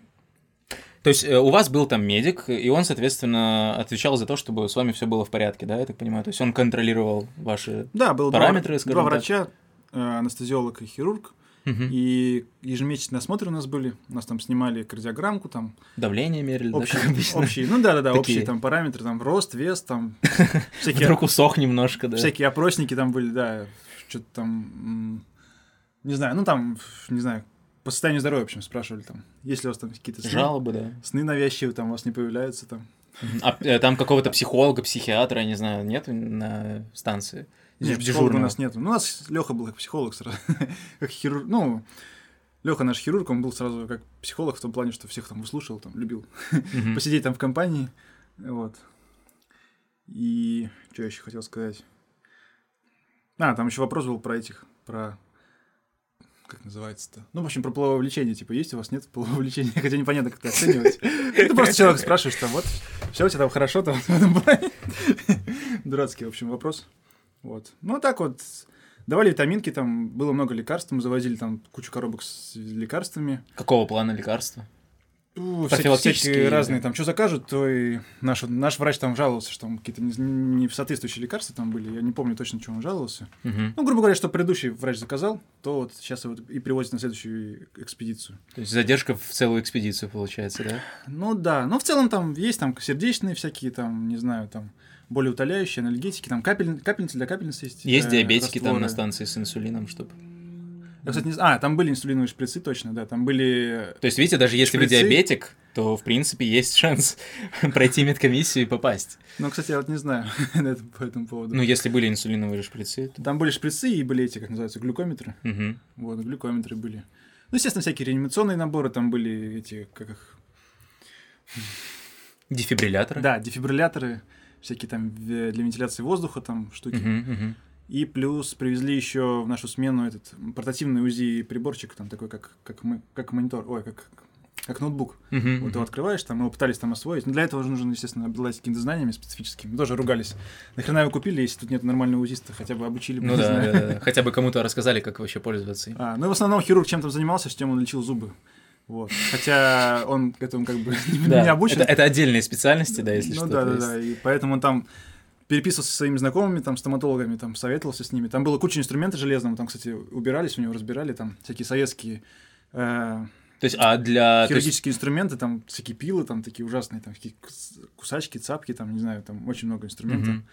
есть э, у вас был там медик, и он, соответственно, отвечал за то, чтобы с вами все было в порядке, да, я так понимаю? То есть он контролировал ваши... Да, было два- Параметры, два, скажем так. врача, э, анестезиолог и хирург, и ежемесячные осмотры у нас были, у нас там снимали кардиограммку, там Давление мерили, да, общие, как обычно? общие, ну да-да-да, общие там параметры, там рост, вес, там всякие, Вдруг усох немножко, да. всякие опросники там были, да, что-то там, не знаю, ну там, не знаю, по состоянию здоровья, в общем, спрашивали там, есть ли у вас там какие-то сны, Жалобы, да. сны навязчивые там у вас не появляются там. А э, там какого-то психолога, психиатра, я не знаю, нет на станции? Нет, психолога у нас нет. Ну, у нас Леха был как психолог сразу, как хирург. Ну, Леха наш хирург, он был сразу как психолог в том плане, что всех там выслушивал, там, любил посидеть там в компании. Вот. И что я еще хотел сказать? А, там еще вопрос был про этих, про как называется-то? Ну, в общем, про половое влечение, типа, есть у вас, нет полового влечения, хотя непонятно, как это оценивать. Ты просто человек спрашиваешь, там, вот, все у тебя там хорошо, там, в этом плане. Дурацкий, в общем, вопрос. Вот. Ну, так вот, давали витаминки, там, было много лекарств, мы завозили там кучу коробок с лекарствами. Какого плана лекарства? Ну, всякие разные, там, что закажут, то и наш, наш врач там жаловался, что там какие-то не, не соответствующие лекарства там были, я не помню точно, что он жаловался. Угу. Ну, грубо говоря, что предыдущий врач заказал, то вот сейчас его и привозят на следующую экспедицию. То есть задержка в целую экспедицию получается, да? Ну да, но в целом там есть там сердечные всякие, там, не знаю, там, более утоляющие, анальгетики, там капель, капельницы для капельницы есть. Есть э, диабетики растворы. там на станции с инсулином, чтобы... Я, кстати, не знаю. А, там были инсулиновые шприцы, точно, да. Там были. То есть, видите, даже если шприцы... вы диабетик, то в принципе есть шанс пройти медкомиссию и попасть. Ну, кстати, я вот не знаю по этому поводу. Ну, если были инсулиновые шприцы. То... Там были шприцы и были эти, как называются, глюкометры. Угу. Вот, глюкометры были. Ну, естественно, всякие реанимационные наборы, там были эти, как их... Дефибрилляторы? Да, дефибрилляторы, всякие там для вентиляции воздуха там штуки. Угу, угу. И плюс привезли еще в нашу смену этот портативный УЗИ приборчик, там такой, как, как, мы, как монитор, ой, как, как ноутбук. Uh-huh, вот его открываешь, там мы пытались там освоить. Но для этого же нужно, естественно, обладать какими-то знаниями специфическими. Мы тоже ругались. Нахрена его купили, если тут нет нормального узиста, хотя бы обучили. Ну да, да, да, хотя бы кому-то рассказали, как вообще пользоваться. А, ну и в основном хирург чем там занимался, с тем он лечил зубы. Вот. Хотя он к этому как бы не, да, не обучен. Это, это отдельные специальности, да, если ну, что. Ну да, да, да. И поэтому он там переписывался со своими знакомыми, там, стоматологами, там, советовался с ними. Там было куча инструментов железного, там, кстати, убирались у него, разбирали, там, всякие советские... Э, то есть, а для... Хирургические есть... инструменты, там, всякие пилы, там, такие ужасные, там, такие кусачки, цапки, там, не знаю, там, очень много инструментов. Угу.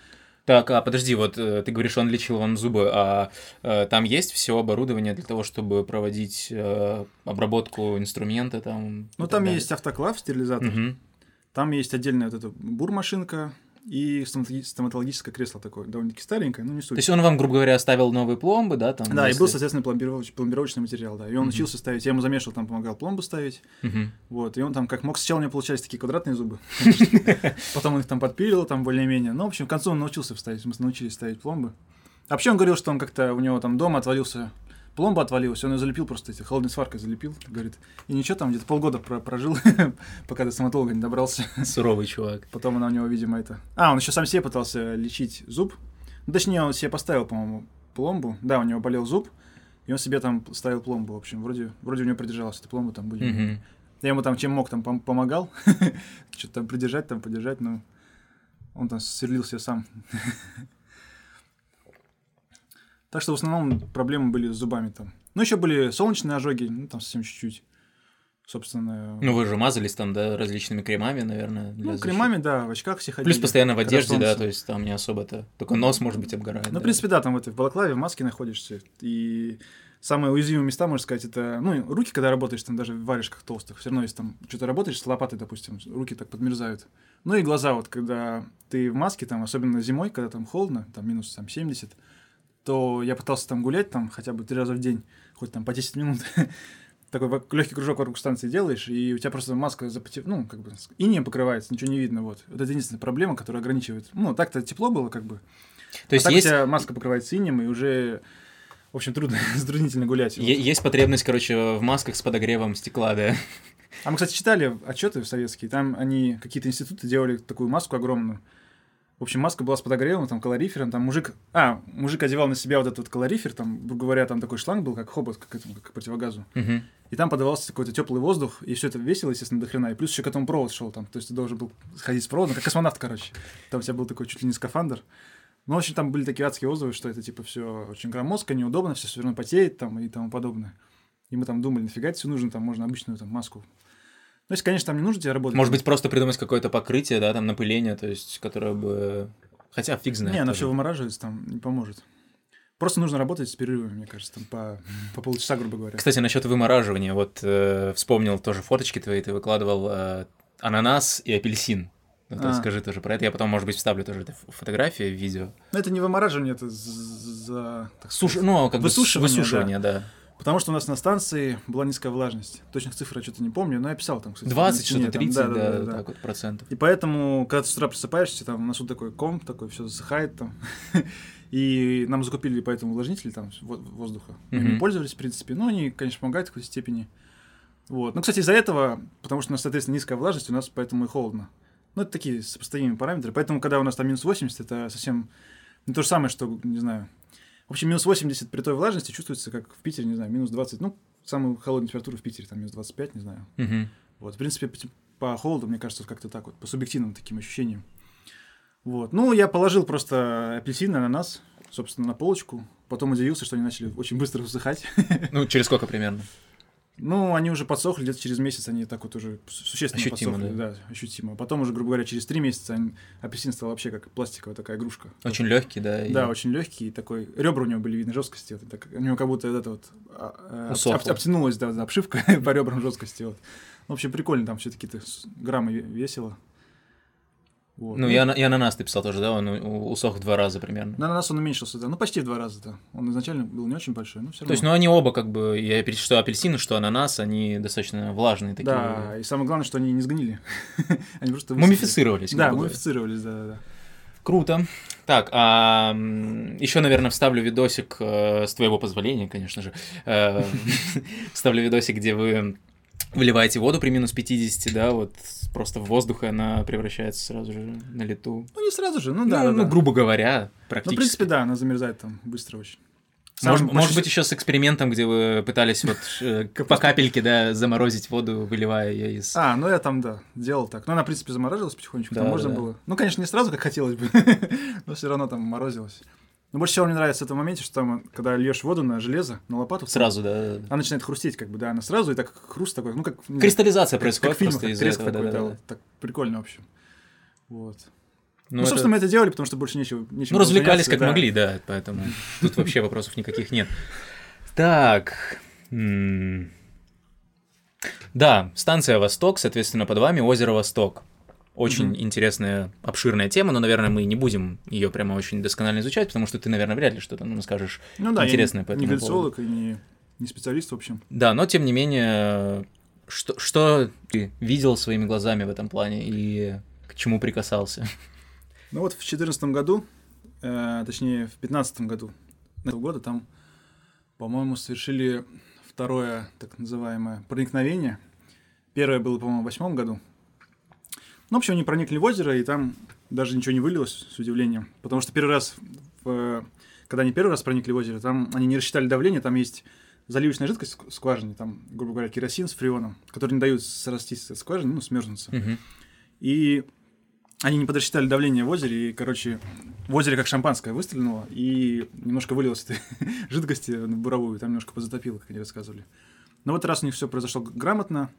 Так, а подожди, вот э, ты говоришь, он лечил вам зубы, а э, там есть все оборудование для того, чтобы проводить э, обработку инструмента там? Ну, там далее? есть автоклав, стерилизатор. Угу. Там есть отдельная вот эта бурмашинка, и стоматологическое кресло такое, довольно-таки старенькое, но не суть. То есть он вам, грубо говоря, оставил новые пломбы, да? Там, да, если... и был, соответственно, пломбировочный, пломбировочный материал, да. И он uh-huh. учился ставить, я ему замешивал, там помогал пломбы ставить. Uh-huh. Вот, и он там как мог, сначала у него получались такие квадратные зубы, потом он их там подпилил, там более-менее. Ну, в общем, в конце он научился ставить, мы научились ставить пломбы. А вообще он говорил, что он как-то у него там дома отвалился пломба отвалилась, он ее залепил просто эти холодной сваркой залепил, говорит. И ничего, там где-то полгода про прожил, пока до стоматолога не добрался. Суровый чувак. Потом она у него, видимо, это... А, он еще сам себе пытался лечить зуб. Ну, точнее, он себе поставил, по-моему, пломбу. Да, у него болел зуб, и он себе там ставил пломбу. В общем, вроде, вроде у него придержалась эта пломба, там были. Я ему там чем мог, там пом- помогал. Что-то там придержать, там подержать, но он там сверлил сам. Так что в основном проблемы были с зубами там. Ну, еще были солнечные ожоги, ну, там совсем чуть-чуть. Собственно. Ну, вы же мазались там, да, различными кремами, наверное. Для ну, защиты. кремами, да, в очках все ходили. Плюс постоянно в одежде, да, то есть там не особо-то. Только нос, может быть, обгорает. Ну, да. в принципе, да, там в этой в балаклаве, в маске находишься. И самые уязвимые места, можно сказать, это, ну, руки, когда работаешь, там даже в варежках толстых, все равно, если там что-то работаешь с лопатой, допустим, руки так подмерзают. Ну и глаза, вот, когда ты в маске, там, особенно зимой, когда там холодно, там минус там, 70, то я пытался там гулять там хотя бы три раза в день, хоть там по 10 минут. Такой легкий кружок вокруг станции делаешь, и у тебя просто маска запотев... ну, как бы инеем покрывается, ничего не видно, вот. Вот это единственная проблема, которая ограничивает. Ну, так-то тепло было, как бы. То есть а так есть... у тебя маска покрывается инеем, и уже в общем, трудно, затруднительно гулять. Е- есть потребность, короче, в масках с подогревом стекла, да. А мы, кстати, читали отчеты советские. Там они, какие-то институты делали такую маску огромную. В общем, маска была с подогревом, там, калорифером, там мужик... А, мужик одевал на себя вот этот калорифер, там, грубо говоря, там такой шланг был, как хобот, как, этому, как к противогазу. Uh-huh. И там подавался какой-то теплый воздух, и все это весело, естественно, до хрена. И плюс еще к этому провод шел там, то есть ты должен был ходить с проводом, как космонавт, короче. Там у тебя был такой чуть ли не скафандр. Ну, в общем, там были такие адские отзывы, что это, типа, все очень громоздко, неудобно, все все равно потеет там и тому подобное. И мы там думали, нафига это все нужно, там можно обычную там маску ну, если, конечно, там не нужно тебе работать. Может быть, просто придумать какое-то покрытие, да, там напыление, то есть, которое бы Хотя фиг знает. Не, оно все вымораживается, там не поможет. Просто нужно работать с перерывами, мне кажется, там по, по полчаса, грубо говоря. Кстати, насчет вымораживания. Вот э, вспомнил тоже фоточки твои, ты выкладывал э, ананас и апельсин. Ну, а. Скажи тоже про это. Я потом, может быть, вставлю тоже фотографии в видео. Ну, это не вымораживание, это за... Так Суш... Ну, как высушивание, высушивание да. да. Потому что у нас на станции была низкая влажность. Точных цифр я что-то не помню, но я писал там, кстати. 20, на стене, что-то там, 30, да, да, да, да, да. так вот процентов. И поэтому, когда ты с утра просыпаешься, там в носу такой ком, такой все засыхает там. И нам закупили поэтому увлажнители там во- воздуха. Мы не пользовались, в принципе, но они, конечно, помогают в какой-то степени. Вот. Ну, кстати, из-за этого, потому что у нас, соответственно, низкая влажность, у нас поэтому и холодно. Ну, это такие сопоставимые параметры. Поэтому, когда у нас там минус 80, это совсем не то же самое, что, не знаю. В общем, минус 80 при той влажности чувствуется, как в Питере, не знаю, минус 20. Ну, самую холодную температуру в Питере, там минус 25, не знаю. Мгм. Вот, в принципе, по, холоду, мне кажется, как-то так вот, по субъективным таким ощущениям. Вот. Ну, я положил просто апельсины, ананас, собственно, на полочку. Потом удивился, что они начали очень быстро высыхать. Ну, через сколько примерно? Ну, они уже подсохли, где-то через месяц они так вот уже су- существенно Ощутимо, подсохли. Да? ощутимо. Потом уже, грубо говоря, через три месяца они- апельсин стал вообще как пластиковая такая игрушка. Очень легкий, да. и- Да, очень легкий, и такой ребра у него были видны жесткости. Вот, так, у него как будто вот это вот а, а, об- обтянулась да, да, обшивка по ребрам жесткости. Вот. В общем, прикольно, там все-таки граммы ве- весело. Вот. Ну, и, ана- и ананас ты писал тоже, да? Он усох в два раза примерно. На нас он уменьшился, да. Ну, почти в два раза, да. Он изначально был не очень большой, но все равно. То есть, ну, они оба как бы, я перед- что апельсины, что ананас, они достаточно влажные такие. Да, и самое главное, что они не сгнили. они просто. Мумифицировались. Да, мумифицировались, да, да, да. Круто. Так, а еще, наверное, вставлю видосик э, с твоего позволения, конечно же. Э, Вставлю видосик, где вы выливаете воду при минус 50, да, вот просто в воздух, она превращается сразу же на лету. Ну, не сразу же, ну Ну, да, да, ну, да. грубо говоря, Ну, в практически. принципе, да, она замерзает там быстро очень. Может, Самый может быть, еще с экспериментом, где вы пытались вот э, по капельке, да, заморозить воду, выливая ее из... А, ну я там, да, делал так. Ну, она, в принципе, замораживалась потихонечку, там Да, можно да. было. Ну, конечно, не сразу, как хотелось бы, но все равно там морозилось. Но больше всего мне нравится в этом моменте, что там, когда льешь воду на железо, на лопату, Сразу, да. она начинает хрустеть, как бы, да, она сразу, и так хруст такой, ну, как... знаю, Кристаллизация как- происходит как просто как треск этого. такой, да, да, да, вот так прикольно, в общем. Вот. Ну, Ну, это- собственно, мы это делали, потому что больше нечего... нечем Ну, развлекались как да. могли, да, поэтому тут вообще вопросов никаких нет. Так. Да, станция Восток, соответственно, под вами озеро Восток. Очень Мгм. интересная, обширная тема, но, наверное, мы не будем ее прямо очень досконально изучать, потому что ты, наверное, вряд ли что-то нам скажешь. Ну да, интересное я по этому не галлюциолог и не, не специалист, в общем. Да, но тем не менее, что, что ты видел своими глазами в этом плане и к чему прикасался? Ну вот в 2014 году, э, точнее в 2015 году этого года там, по-моему, совершили второе так называемое проникновение. Первое было, по-моему, в восьмом году. Ну, в общем, они проникли в озеро, и там даже ничего не вылилось, с удивлением. Потому что первый раз, в- когда они первый раз проникли в озеро, там они не рассчитали давление, там есть заливочная жидкость в скважине, там, грубо говоря, керосин с фреоном, который не дают срастись от скважины, ну, смерзнуться. Мгм. И они не подрасчитали давление в озере, и, короче, в озере как шампанское выстрелило, и немножко вылилось этой жидкости на буровую, там немножко позатопило, как они рассказывали. Но в этот раз у них все произошло грамотно,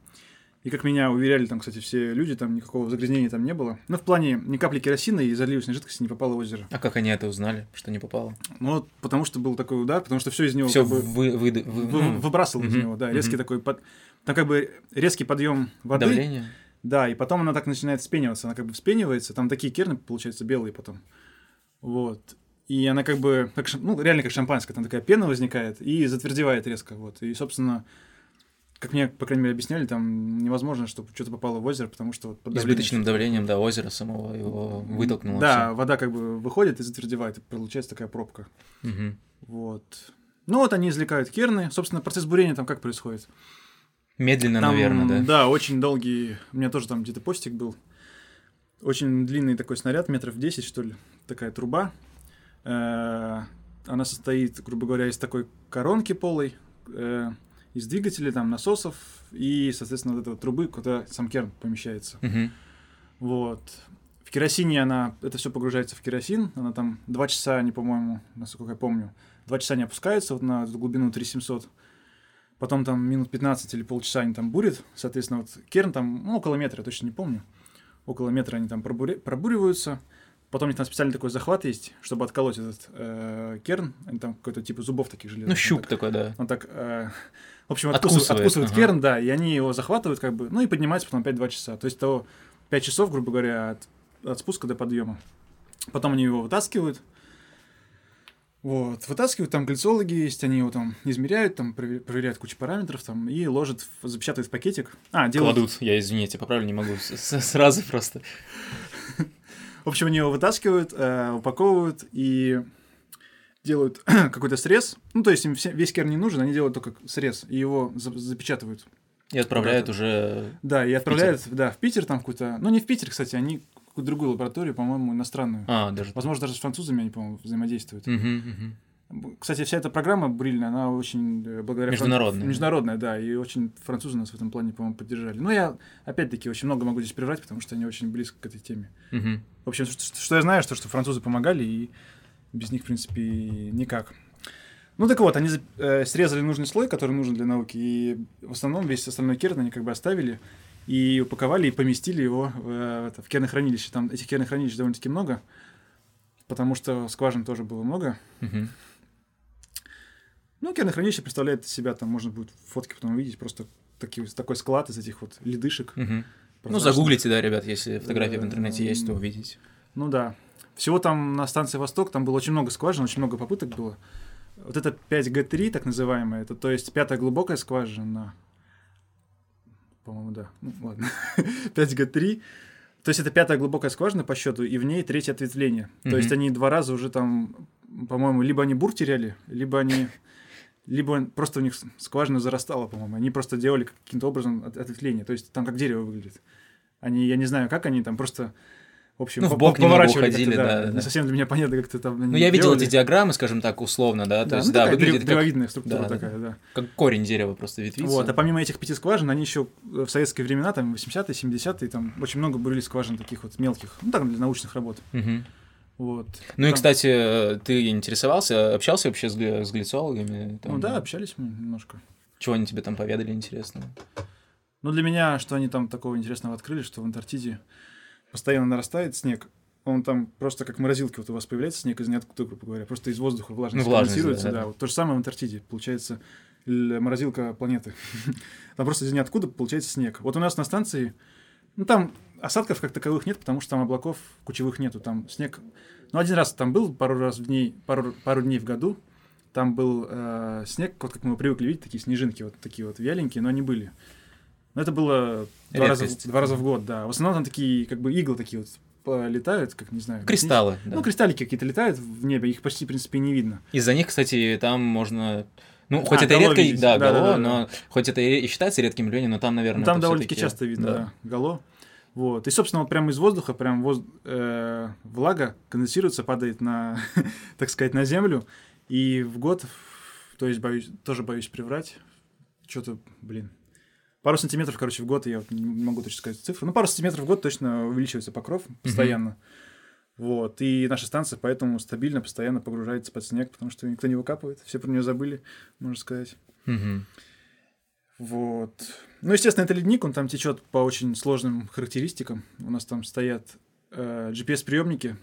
и, как меня уверяли там, кстати, все люди, там никакого загрязнения там не было. Ну, в плане ни капли керосина и заливочной жидкости не попало в озеро. А как они это узнали, что не попало? Ну, вот потому что был такой удар, потому что все из него Все как бы вы, вы, вы- вы- ну, выбрасывал из мгм, него, да, резкий мгм. такой, под... там как бы резкий подъем воды, давление. Да, и потом она так начинает вспениваться. Она как бы вспенивается, там такие керны, получаются, белые потом. Вот. И она как бы, как, ну, реально как шампанское, там такая пена возникает и затвердевает резко. Вот. И, собственно, как мне, по крайней мере, объясняли, там невозможно, чтобы что-то попало в озеро, потому что вот под давлением Избыточным давлением, да, озера самого его вытолкнуло. Да, вода как бы выходит и затвердевает, и получается такая пробка. Мгм. Вот. Ну вот они извлекают керны. Собственно, процесс бурения там как происходит? Медленно, Там, наверное, да. Да, очень долгий. У меня тоже там где-то постик был. Очень длинный такой снаряд, метров 10, что ли. Такая труба. Э, Она состоит, грубо говоря, из такой коронки полой, э, из двигателей, там, насосов и, соответственно, вот этой вот трубы, куда сам керн помещается. Мгм. Вот. В керосине она, это все погружается в керосин, она там два часа, не по-моему, насколько я помню, два часа не опускается вот на глубину 3700. Потом там минут 15 или полчаса они там бурят, соответственно, вот керн там ну, около метра, я точно не помню. Около метра они там пробури- пробуриваются. Потом у них там специальный такой захват есть, чтобы отколоть этот э, керн. Они там какой-то типа зубов таких железных. Ну, щуп так- такой, да. он так, э, в общем, откусывает, Откусывает, откусывает ага. керн, да, и они его захватывают, как бы, ну и поднимаются потом опять 2 часа. То есть того 5 часов, грубо говоря, от, от спуска до подъема. Потом они его вытаскивают. Вот, вытаскивают, там глицологи есть, они его там измеряют, там прове- проверяют кучу параметров, там, и ложат, в- запечатывают в пакетик. А, делают... Кладут, я извините, поправлю, не могу сразу просто. В общем, они его вытаскивают, э, упаковывают и делают какой-то срез. Ну, то есть им все- весь керн не нужен, они делают только срез, и его за- запечатывают. И отправляют уже... Да, и отправляют, да, в Питер там какую-то... Ну, не в Питер, кстати, они в какую-то другую лабораторию, по-моему, иностранную. А, даже... Возможно, даже с французами они, по-моему, взаимодействуют. Мгм, мгм. Кстати, вся эта программа брильная, она очень э, благодаря... фран- Международная. Международная, да, и очень французы нас в этом плане, по-моему, поддержали. Но я, опять-таки, очень много могу здесь приврать, потому что они очень близко к этой теме. Мгм. В общем, что, что я знаю, что, что французы помогали, и без них, в принципе, никак. Ну так вот, они э, срезали нужный слой, который нужен для науки, и в основном весь остальной керн они как бы оставили и упаковали и поместили его в, э, это, в кернохранилище. Там этих кернохранилищ довольно-таки много, потому что скважин тоже было много. Мгм. Ну, кернохранилище представляет из себя, там можно будет фотки потом увидеть, просто такие, такой склад из этих вот ледышек. Мгм. Ну, загуглите, да, ребят, если фотографии в интернете есть, то увидите. Ну да. Всего там на станции Восток, там было очень много скважин, очень много попыток было. Вот это 5G3, так называемая, это то есть пятая глубокая скважина. По-моему, да. Ну, ладно. 5G3. То есть это пятая глубокая скважина по счету, и в ней третье ответвление. То Мгм. есть они два раза уже там, по-моему, либо они бур теряли, либо они... Либо просто у них скважина зарастала, по-моему. Они просто делали каким-то образом от- ответвление. То есть там как дерево выглядит. Они, я не знаю, как они там просто... В общем, Ну, в бок поворачивали как-то, да, да, Не да. совсем для меня понятно, как ты там... Ну, я видел эти диаграммы, скажем так, условно, да, то Да, есть, ну, да, такая выглядит древ- как, древовидная структура да, да, такая, да. как корень дерева просто ветвится. Вот, а помимо этих пяти скважин, они еще в советские времена, там, 80-е, 70-е, там очень много бурили скважин таких вот мелких, ну, так, для научных работ. Мгм. Вот. Ну и, Там- кстати, э, ты интересовался, общался вообще с, гли- с глицологами? Там, Ну да, общались мы немножко. Чего они тебе там поведали интересного? Ну, для меня, что они там такого интересного открыли, что в Антарктиде постоянно нарастает снег. Он там просто как морозилки, вот у вас появляется снег из ниоткуда, грубо говоря, просто из воздуха влажность, Ну, влажность, да, да, да. Вот то же самое в Антарктиде, получается морозилка планеты. Там просто из ниоткуда получается снег. Вот у нас на станции, ну там осадков как таковых нет, потому что там облаков кучевых нету, там снег. Ну один раз там был, пару раз в дней, пару, пару дней в году, там был э, снег, вот как мы привыкли видеть, такие снежинки вот такие вот вяленькие, но они были. Но это было два раза, два раза в год, да. В основном там такие, как бы иглы такие вот летают, как не знаю. Кристаллы, да. Ну, кристаллики какие-то летают в небе, их почти, в принципе, не видно. Из-за них, кстати, там можно... Ну, хоть А, это редко, видеть. да, Да, да, гало, да, да. но хоть это и считается редким явлением, но там, наверное, Ну, там довольно-таки часто видно, да, гало. Вот. И, собственно, вот прямо из воздуха, прям воз... э, влага конденсируется, падает на, так сказать, на землю. И в год, то есть, боюсь, тоже боюсь приврать, что-то, блин, пару сантиметров, короче, в год, я вот не могу точно сказать цифру, ну, пару сантиметров в год точно увеличивается покров постоянно. Вот, и наша станция поэтому стабильно, постоянно погружается под снег, потому что никто не выкапывает, все про нее забыли, можно сказать. Вот. Ну, естественно, это ледник, он там течет по очень сложным характеристикам. У нас там стоят э, GPS-приемники.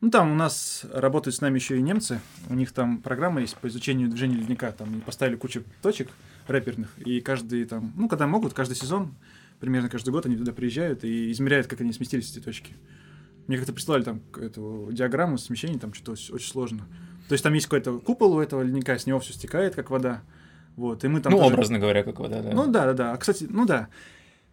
Ну, там у нас работают с нами еще и немцы. У них там программа есть по изучению движения ледника. Там они поставили кучу точек рэперных. И каждый там, ну, когда могут, каждый сезон, примерно каждый год они туда приезжают и измеряют, как они сместились, эти точки. Мне как-то прислали там эту диаграмму смещений, там что-то очень сложно. То есть там есть какой-то купол у этого ледника, с него все стекает, как вода. Вот, и мы там Ну, тоже- образно говоря, как вода, да. ну да, да, да. А, кстати, ну да.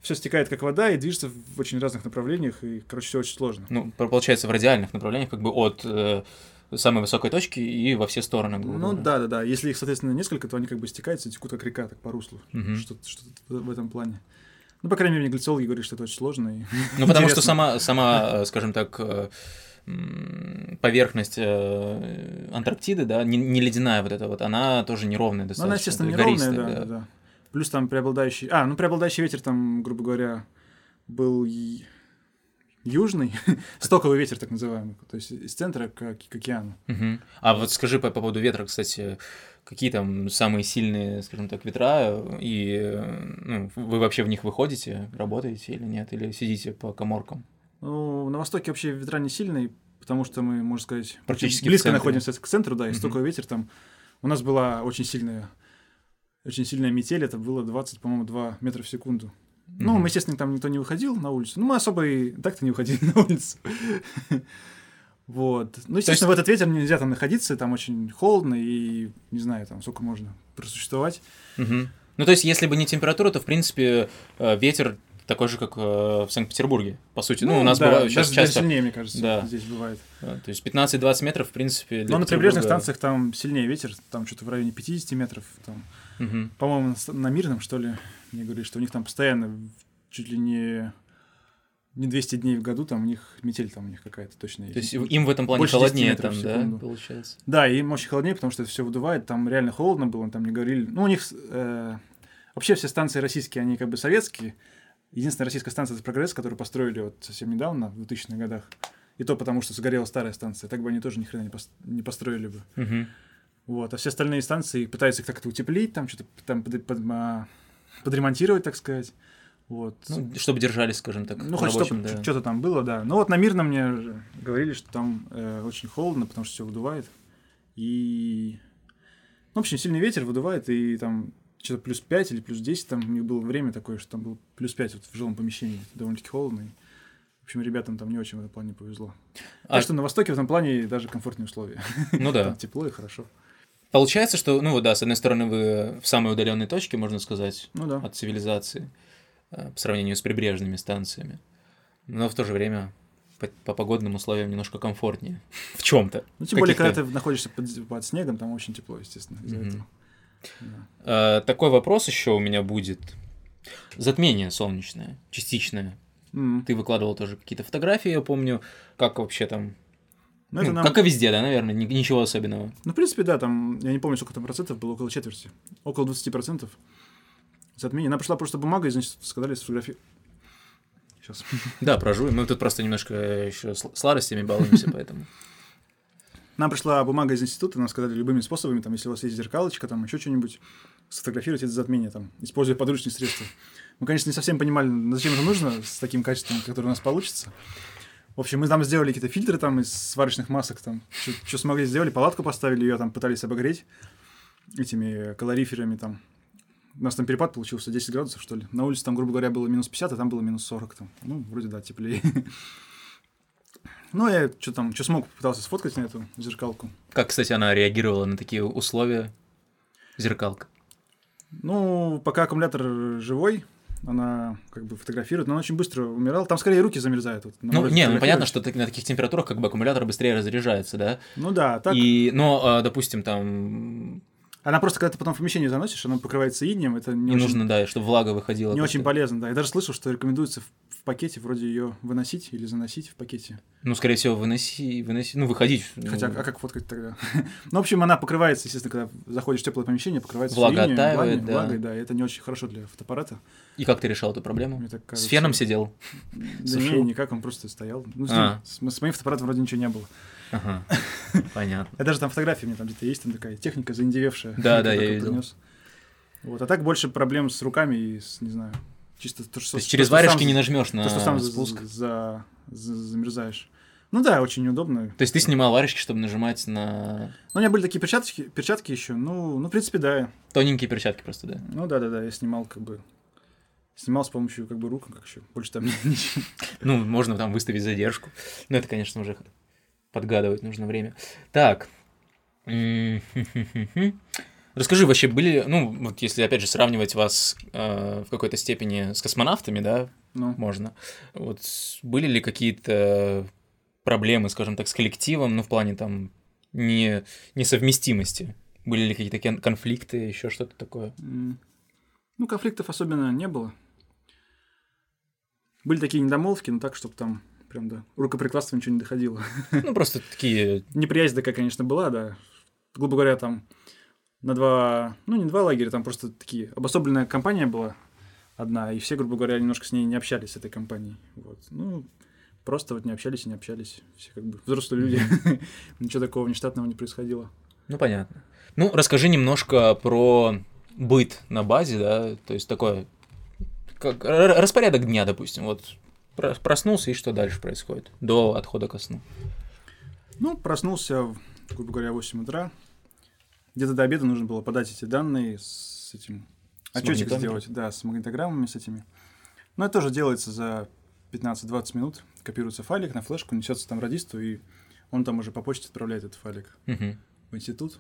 Все стекает как вода и движется в очень разных направлениях, и, короче, все очень сложно. Ну, по- получается, в радиальных направлениях, как бы от э, самой высокой точки и во все стороны. грубо Ну да, да, да. Если их, соответственно, несколько, то они как бы стекаются и текут как река, так по руслу. Мгм. Что-то, что-то в этом плане. Ну, по крайней мере, глицологи говорят, что это очень сложно. И... Ну, потому что сама, сама, э, скажем так, э, поверхность э, Антарктиды, да, не, не ледяная вот эта вот, она тоже неровная Ну, достаточно. она, естественно, неровная, да, гористая, да, да. Плюс там преобладающий... А, ну, преобладающий ветер там, грубо говоря, был южный, стоковый ветер, так называемый, то есть из центра к, к океану. Мгм. А вот скажи по, по поводу ветра, кстати, какие там самые сильные, скажем так, ветра, и э, ну, вы вообще в них выходите, работаете или нет, или сидите по коморкам? Ну, на востоке вообще ветра не сильные, потому что мы, можно сказать, Практически близко находимся к центру, да, и Мгм. стоковый ветер там. У нас была очень сильная, очень сильная метель, это было 20, по-моему, 2 метра в секунду. Ну, Мгм. мы, естественно, там никто не выходил на улицу. Ну, мы особо и так-то не выходили на улицу. Вот. Ну, естественно, есть- в этот ветер нельзя там находиться, там очень холодно, и не знаю, там сколько можно просуществовать. Мгм. Ну, то есть, если бы не температура, то, в принципе, э, ветер такой же, как э, в Санкт-Петербурге, по сути. Ну, у нас да, бывает сейчас даже, часто... сильнее, мне кажется, Да. здесь бывает. э, То есть 15-20 метров, в принципе, Но на прибрежных станциях там сильнее ветер, там что-то в районе 50 метров. Там. Мгм. По-моему, на Мирном, что ли, мне говорили, что у них там постоянно чуть ли не, не 200 дней в году, там у них метель там у них какая-то точно есть. То есть им в этом плане Больше 10 холоднее там, да, получается? Да, им очень холоднее, потому что это все выдувает, там реально холодно было, там не говорили. Ну, у них э, вообще все станции российские, они как бы советские. Единственная российская станция это прогресс, которую построили вот совсем недавно, в 2000-х годах. И то потому, что сгорела старая станция. Так бы они тоже ни хрена не, пос- не построили бы. Мгм. Вот. А все остальные станции пытаются их как-то утеплить, там что-то там под- под- а, подремонтировать, так сказать. Вот. Ну, чтобы держались, скажем так, Ну, хоть чтобы да. что-то там было, да. Ну, вот на Мирном мне говорили, что там э, очень холодно, потому что все выдувает. И... Ну, в общем, сильный ветер выдувает, и там что-то плюс 5 или плюс 10, там у них было время такое, что там было плюс 5 вот в жилом помещении, довольно-таки холодно. и, В общем, ребятам там не очень в этом плане повезло. А- Так что на Востоке в этом плане даже комфортнее условия. Ну да. Там тепло и хорошо. Получается, что, ну вот да, с одной стороны, вы в самой удаленной точке, можно сказать, Ну да. от цивилизации, э, по сравнению с прибрежными станциями. Но в то же время по, по погодным условиям немножко комфортнее. В чем-то. Ну, тем более, когда ты находишься под, под снегом, там очень тепло, естественно, из-за Мгм. этого. Да. такой вопрос еще у меня будет. Затмение солнечное, частичное. М. Ты выкладывал тоже какие-то фотографии, я помню. Как вообще там? Ну, это Ну, нам- Как и везде, да, наверное, ни- ничего особенного. Ну, в принципе, да, там, я не помню, сколько там процентов было, около четверти. Около 20 процентов затмение. Она пришла просто бумага из института, сказали сфотографировать. Сейчас. Да, прожуем. Мы тут просто немножко еще сладостями балуемся, поэтому. Нам пришла бумага из института, нам сказали любыми способами, там, если у вас есть зеркалочка, там, еще что-нибудь, сфотографировать это затмение, там, используя подручные средства. Мы, конечно, не совсем понимали, зачем это нужно с таким качеством, которое у нас получится. В общем, мы там сделали какие-то фильтры там из сварочных масок, там, что смогли сделали, палатку поставили, ее там пытались обогреть этими калориферами там. У нас там перепад получился 10 градусов, что ли. На улице там, грубо говоря, было минус 50, а там было минус 40. Там. Ну, вроде да, теплее. Ну, я что там, что смог, пытался сфоткать на эту зеркалку. Как, кстати, она реагировала на такие условия? Зеркалка. Ну, пока аккумулятор живой, она как бы фотографирует, но он очень быстро умирал. Там скорее руки замерзают. Вот, Ну, не, ну понятно, что на таких температурах как бы аккумулятор быстрее разряжается, да? Ну да, так. И, но, а, допустим, там Она просто, когда ты потом в помещение заносишь, она покрывается инеем, это не, не очень, нужно, да, чтобы влага выходила. не очень полезно, да. Я даже слышал, что рекомендуется в, пакете вроде ее выносить или заносить в пакете. Ну, скорее всего, выноси, выноси, ну, выходить. ну, Хотя, а как фоткать тогда? ну, в общем, она покрывается, естественно, когда заходишь в теплое помещение, покрывается Влага инеем, оттаивает, влагой, да. влагой, да. И это не очень хорошо для фотоаппарата. И как ты решал эту проблему? Мне так С кажется. феном сидел? Да не, никак, он просто стоял. Ну, с, А. ним- с- с моим фотоаппаратом вроде ничего не было. Ага, понятно. Я даже там фотографии у меня там где-то есть, там такая техника заиндевевшая. Да, да, Я видел. Вот, а так больше проблем с руками и с, не знаю, чисто то, что... То есть через варежки не нажмешь на То, что сам спуск. за- за- замерзаешь. Ну да, очень удобно. То есть ты снимал варежки, чтобы нажимать на Ну, у меня были такие перчатки, перчатки еще. Ну, ну, в принципе, да. тоненькие перчатки просто, да? Ну да, да, да. Я снимал как бы. Снимал с помощью как бы рук, как еще. Больше там ничего. Ну, можно там выставить задержку. Но это, конечно, уже подгадывать нужно время. Так. Расскажи, вообще были, ну, вот если, опять же, сравнивать вас э, в какой-то степени с космонавтами, да, Ну, можно, вот были ли какие-то проблемы, скажем так, с коллективом, ну, в плане там не, несовместимости? Были ли какие-то конфликты, еще что-то такое? ну, конфликтов особенно не было. Были такие недомолвки, но так, чтобы там прям до рукоприкладства ничего не доходило. Ну, просто такие, Неприязнь такая, конечно, была, да. Грубо говоря, там на два, ну не два лагеря, там просто такие обособленная компания была одна, и все, грубо говоря, немножко с ней не общались, с этой компанией. Вот. Ну, просто вот не общались и не общались. Все как бы взрослые люди. Ничего такого нештатного не происходило. Ну, понятно. Ну, расскажи немножко про быт на базе, да, то есть такое, как распорядок дня, допустим, вот про- проснулся и что дальше происходит до отхода ко сну. Ну, проснулся, грубо говоря, в 8 утра. Где-то до обеда нужно было подать эти данные с этим... Отчетик сделать, да, с магнитограммами, с этими. Но это тоже делается за 15-20 минут. Копируется файлик на флешку, несется там радисту, и он там уже по почте отправляет этот файлик Мгм. в институт.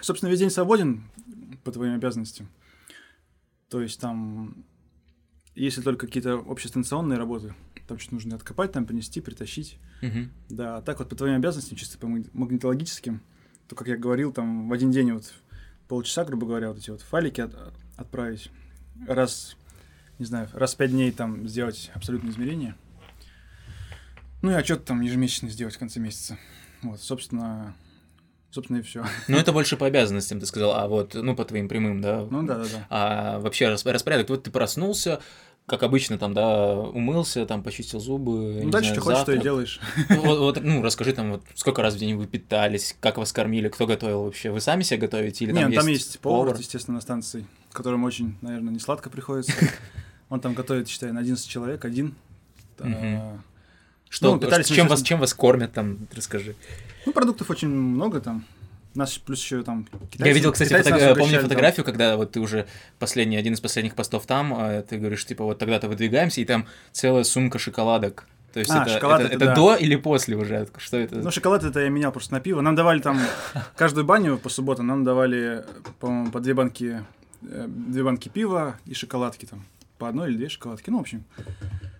Собственно, весь день свободен по твоим обязанностям. То есть там, если только какие-то общестанционные работы, там что-то нужно откопать, там принести, притащить. Мгм. Да, а так вот по твоим обязанностям, чисто по маг- магнитологическим, то, как я говорил, там в один день вот полчаса, грубо говоря, вот эти вот файлики от- отправить. Раз, не знаю, раз в пять дней там сделать абсолютное измерение. Ну и отчет там ежемесячно сделать в конце месяца. Вот, собственно, собственно и все. Ну, это больше по обязанностям, ты сказал, а вот, ну, по твоим прямым, да? Ну да, да, да. А вообще рас- распорядок, вот ты проснулся, как обычно, там, да, умылся, там, почистил зубы. Ну дальше знаю, что хочешь, то и завтрак. делаешь. Вот, вот, ну, расскажи там, вот, сколько раз в день вы питались, как вас кормили, кто готовил вообще? Вы сами себе готовите или Нет, там, там есть повар, повар? естественно, на станции, которому очень, наверное, не сладко приходится. Он там готовит, считай, на 11 человек, один. Что, Ну, питались мы, чем, вас, чем вас кормят там, расскажи. Ну, продуктов очень много там. Нас плюс еще там китайцы. Я видел, кстати, фото- э, угощали помню там. фотографию, когда вот ты уже последний, один из последних постов там, а ты говоришь, типа, вот тогда-то выдвигаемся, и там целая сумка шоколадок. То есть А, это, шоколад это, это это да. до или после уже? Что это? Ну, шоколад это я менял просто на пиво. Нам давали там каждую баню по субботам, нам давали, по-моему, по две банки, э, две банки пива и шоколадки там. По одной или две шоколадки. Ну, в общем,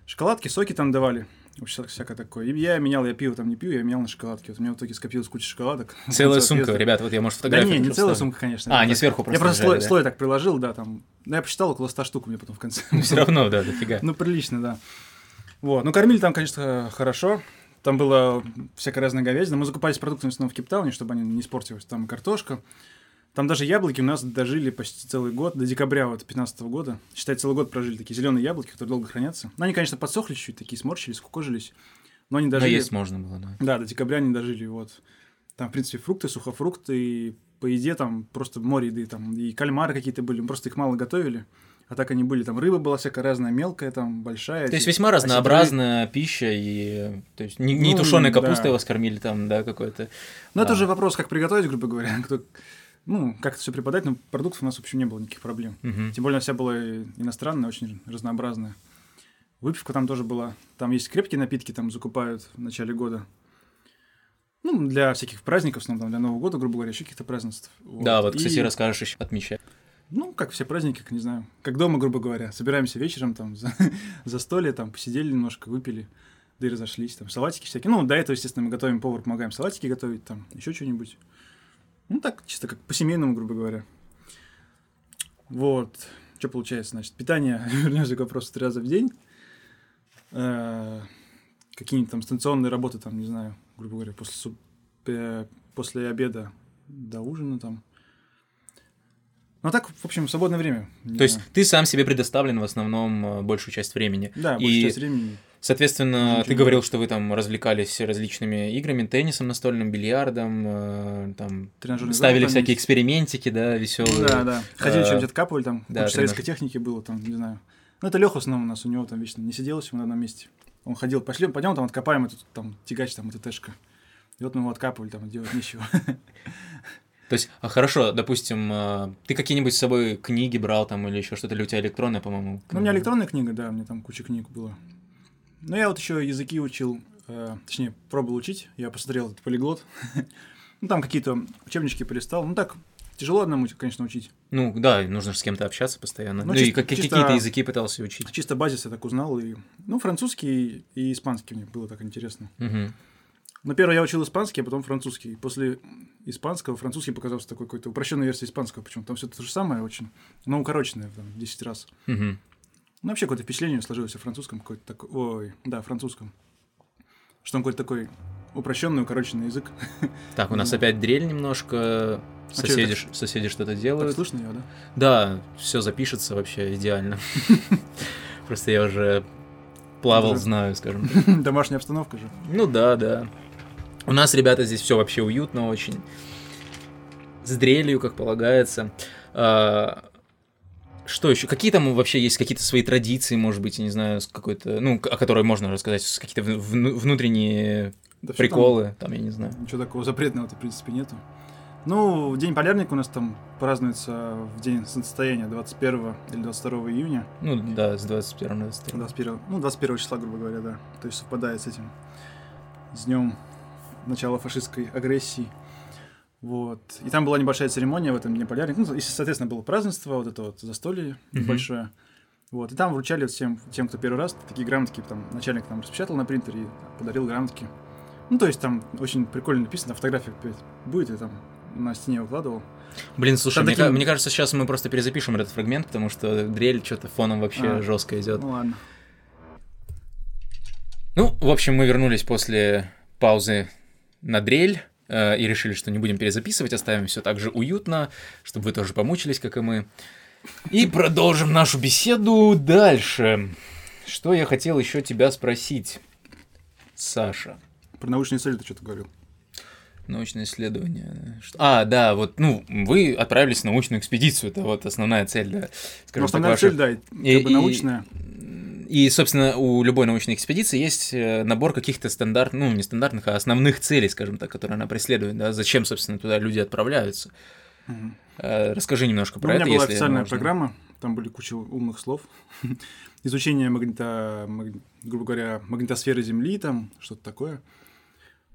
шоколадки, соки там давали. Вообще всякое такое. И я менял, я пиво там не пью, я менял на шоколадки. Вот у меня в итоге скопилась куча шоколадок. Целая сумка, соответственно. ребят, вот я, может, Да фотографию не, не хочу целая сумка, конечно. А, не сверху Я просто просто лежали, слой, да? слой так приложил, да, там. Ну, я посчитал, около 100 штук у меня потом в конце. Ну, все равно, да, дофига. Ну, прилично, да. Вот. Ну, кормили там, конечно, хорошо. Там было всякая разная говядина. Мы закупались продуктами в основном в Кейптауне, чтобы они не испортились. Там картошка. Там даже яблоки у нас дожили почти целый год, до декабря вот 15 года. Считай, целый год прожили такие зеленые яблоки, которые долго хранятся. Ну, они, конечно, подсохли чуть-чуть, такие сморщились, скукожились. Но они Но дожили. есть можно было, да. Да, до декабря они дожили, вот. Там, в принципе, фрукты, сухофрукты, и по еде там просто море еды, там, и кальмары какие-то были, мы просто их мало готовили. А так они были, там рыба была всякая разная, мелкая, там, большая. То есть весьма разнообразная пища, и то есть не, не Ну, тушеной да. капустой вас кормили там, да, какой-то. Ну, это Да. уже вопрос, как приготовить, грубо говоря, кто, ну, как это все преподать, но продуктов у нас, в общем, не было никаких проблем. Мгм. Тем более, она вся была иностранная, очень разнообразная. Выпивка там тоже была. Там есть крепкие напитки, там закупают в начале года. Ну, для всяких праздников, в основном, для Нового года, грубо говоря, еще каких-то празднеств. Да, вот, И- кстати, расскажешь еще отмечать. Ну, как все праздники, как не знаю. Как дома, грубо говоря. Собираемся вечером там за, за столе, там посидели немножко, выпили, да и разошлись. Там салатики всякие. Ну, до этого, естественно, мы готовим, повар помогаем салатики готовить, там еще что-нибудь. Ну, так, чисто как по-семейному, грубо говоря. Вот. Что получается, значит, питание, вернемся к вопросу, три раза в день. Э, Какие-нибудь там станционные работы, там, не знаю, грубо говоря, после, э, после обеда до ужина там. Ну, а так, в общем, свободное время. То есть ты сам себе предоставлен в основном э, большую часть времени. Да, и- большую часть времени. Соответственно, Ничего ты говорил, что вы там развлекались различными играми, теннисом настольным, бильярдом, э, там Тренажерный зал ставили там всякие есть. экспериментики, да, веселые. Да, да. Ходили, Э, чем-то откапывали, там, да, куча советской техники было, там, не знаю. Ну, это Леха в основном у нас, у него там вечно не сиделось ему на одном месте. Он ходил, пошли, пойдем там откопаем этот там тягач, там, эта тэшка. И вот мы его откапывали, там, делать нечего. То есть, а хорошо, допустим, э, ты какие-нибудь с собой книги брал там или еще что-то, или у тебя электронная, по-моему? Ну, у меня электронная книга, да, у меня там куча книг было. Но я вот еще языки учил, э, точнее, пробовал учить, я посмотрел этот полиглот. Ну, там какие-то учебнички полистал. Ну, так, тяжело одному, конечно, учить. Ну, да, нужно же с кем-то общаться постоянно. Ну, Ну, и чисто- как- чисто- какие-то языки пытался учить. Чисто базис я так узнал. И, ну, французский и испанский мне было так интересно. Мгм. Но первое я учил испанский, а потом французский. И после испанского французский показался такой какой-то упрощенной версией испанского. Почему? Там все то же самое очень, но укороченное там, в 10 раз. Мгм. Ну, вообще какое-то впечатление сложилось о французском какой-то такой... Ой, да, французском. Что он какой-то такой упрощенный, укороченный язык. Так, у нас Ну. опять дрель немножко. А Соседи, ш- соседи что-то Так делают. слышно ее, да? Да, все запишется вообще идеально. Просто я уже плавал, знаю, скажем так. Домашняя обстановка же. Ну да, да. У нас, ребята, здесь все вообще уютно очень. С дрелью, как полагается. А, Что еще? Какие там вообще есть какие-то свои традиции, может быть, я не знаю, с какой-то, ну, о которой можно рассказать, какие-то вну- вну- внутренние Да всё там, приколы, там, я не знаю. Ничего такого запретного-то, в принципе, нету. Ну, День полярника у нас там празднуется в день солнцестояния 21 или 22 июня. Ну да, с 21 на 22. 21, ну, 21 числа, грубо говоря, да. То есть совпадает с этим, с днем начала фашистской агрессии. Вот. И там была небольшая церемония в этом дне полярник. Ну, и, соответственно, было празднество, вот это вот застолье Мгм. небольшое. Вот. И там вручали всем тем, кто первый раз, такие грамотки, там начальник там распечатал на принтере и подарил грамотки. Ну, то есть там очень прикольно написано, фотография опять будет, я там на стене выкладывал. Блин, слушай, Там мне, такие- мне кажется, сейчас мы просто перезапишем этот фрагмент, потому что дрель что-то фоном вообще А. жестко идет. Ну ладно. Ну, в общем, мы вернулись после паузы на дрель и решили, что не будем перезаписывать, оставим все так же уютно, чтобы вы тоже помучились, как и мы. И продолжим нашу беседу дальше. Что я хотел еще тебя спросить, Саша? Про научные цели ты что-то говорил. Научное исследование. Что- А, да, вот, ну, вы отправились в научную экспедицию, это вот основная цель, да. Ну, скажем так, основная ваша. цель, да, как И- бы научная. И, собственно, у любой научной экспедиции есть э, набор каких-то стандарт, ну, не стандартных, а основных целей, скажем так, которые она преследует, да, зачем, собственно, туда люди отправляются. Э, Расскажи немножко Ну, про у меня это, была официальная можно. программа, там были куча умных слов. Изучение магнита, маг- грубо говоря, магнитосферы Земли, там что-то такое.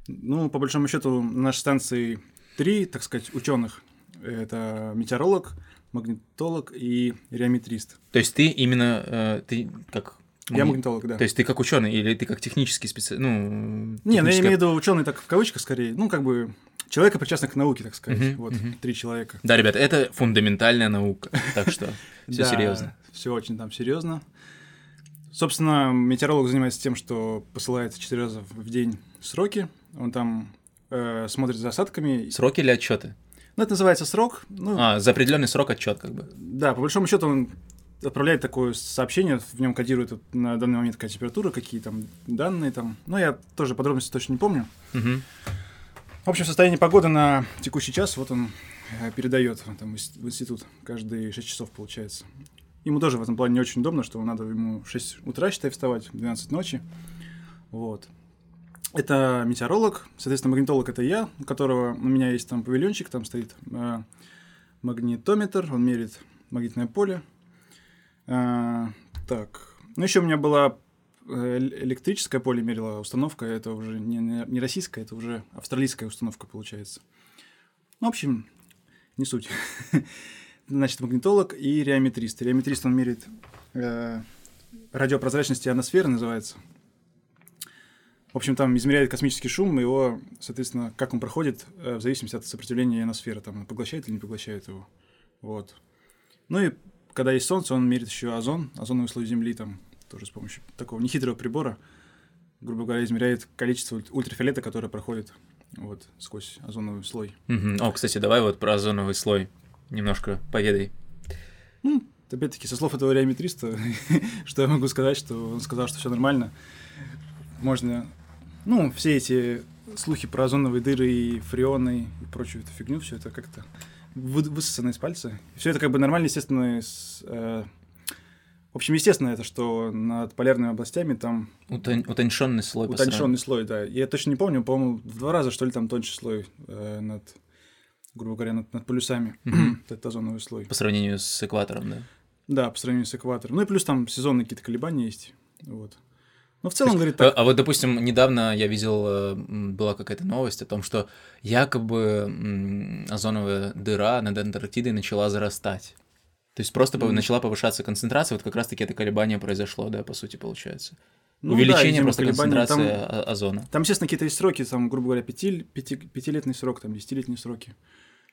Ну, по большому счету, на нашей станции три, так сказать, ученых. Это метеоролог, магнитолог и реометрист. То есть ты именно, э, ты как... Я магни- магнитолог, да. То есть ты как ученый или ты как технический специалист? Ну, Не, ну я имею в виду ученый так в кавычках скорее. Ну, как бы человека, причастных к науке, так сказать. Мгм, вот, мгм. три человека. Да, ребята, это фундаментальная наука, так что все серьезно. Все очень там серьезно. Собственно, метеоролог занимается тем, что посылает четыре раза в день сроки. Он там э, смотрит за осадками. Сроки или отчеты? Ну, это называется срок. Ну, А, за определенный срок отчет, как бы. да, по большому счету он отправляет такое сообщение, в нем кодирует на данный момент какая температура, какие там данные там. Ну, я тоже подробности точно не помню. Мгм. В общем, состояние погоды на текущий час вот он э, передает там, в институт каждые 6 часов, получается. Ему тоже в этом плане не очень удобно, что надо ему в 6 утра, считай, вставать, в 12 ночи. Вот. Это метеоролог, соответственно, магнитолог это я, у которого у меня есть там павильончик, там стоит э, магнитометр, он меряет магнитное поле. Э, так, ну еще у меня была э, электрическое поле мерила установка, это уже не, не российская, это уже австралийская установка получается. Ну, в общем, не суть. Значит, магнитолог и реометрист. Реометрист, он меряет э, радиопрозрачность ионосферы, называется. В общем, там измеряет космический шум, его, соответственно, как он проходит, в зависимости от сопротивления ионосферы, там, поглощает или не поглощает его. Вот. Ну и когда есть солнце, он мерит еще озон, озоновый слой Земли, там, тоже с помощью такого нехитрого прибора, грубо говоря, измеряет количество ульт- ультрафиолета, которое проходит вот, сквозь озоновый слой. О, кстати, давай вот про озоновый слой немножко поведай. Ну, опять-таки, со слов этого реометриста, что я могу сказать, что он сказал, что все нормально. Можно, ну, все эти слухи про озоновые дыры и фреоны и прочую эту фигню, все это как-то высосано из пальца. Все это как бы нормально, естественно, с, э, в общем, естественно, это, что над полярными областями там Утон- утонченный слой. утонченный слой, да. Я точно не помню, по-моему, в два раза, что ли, там тоньше слой э, над, грубо говоря, над, над полюсами, этот озоновый слой. По сравнению с экватором, да. Да, по сравнению с экватором. Ну и плюс там сезонные какие-то колебания есть. Вот. Но в То целом, есть, говорит, так. а вот, допустим, недавно я видел, э, была какая-то новость о том, что якобы озоновая дыра над Антарктидой начала зарастать. То есть просто Мгм. начала повышаться концентрация, вот как раз-таки это колебание произошло, да, по сути, получается. Ну да, Увеличение видимо, просто концентрации Там, озона. там, естественно, какие-то есть сроки, там, грубо говоря, пяти, пяти, пятилетний срок, там, десятилетние сроки.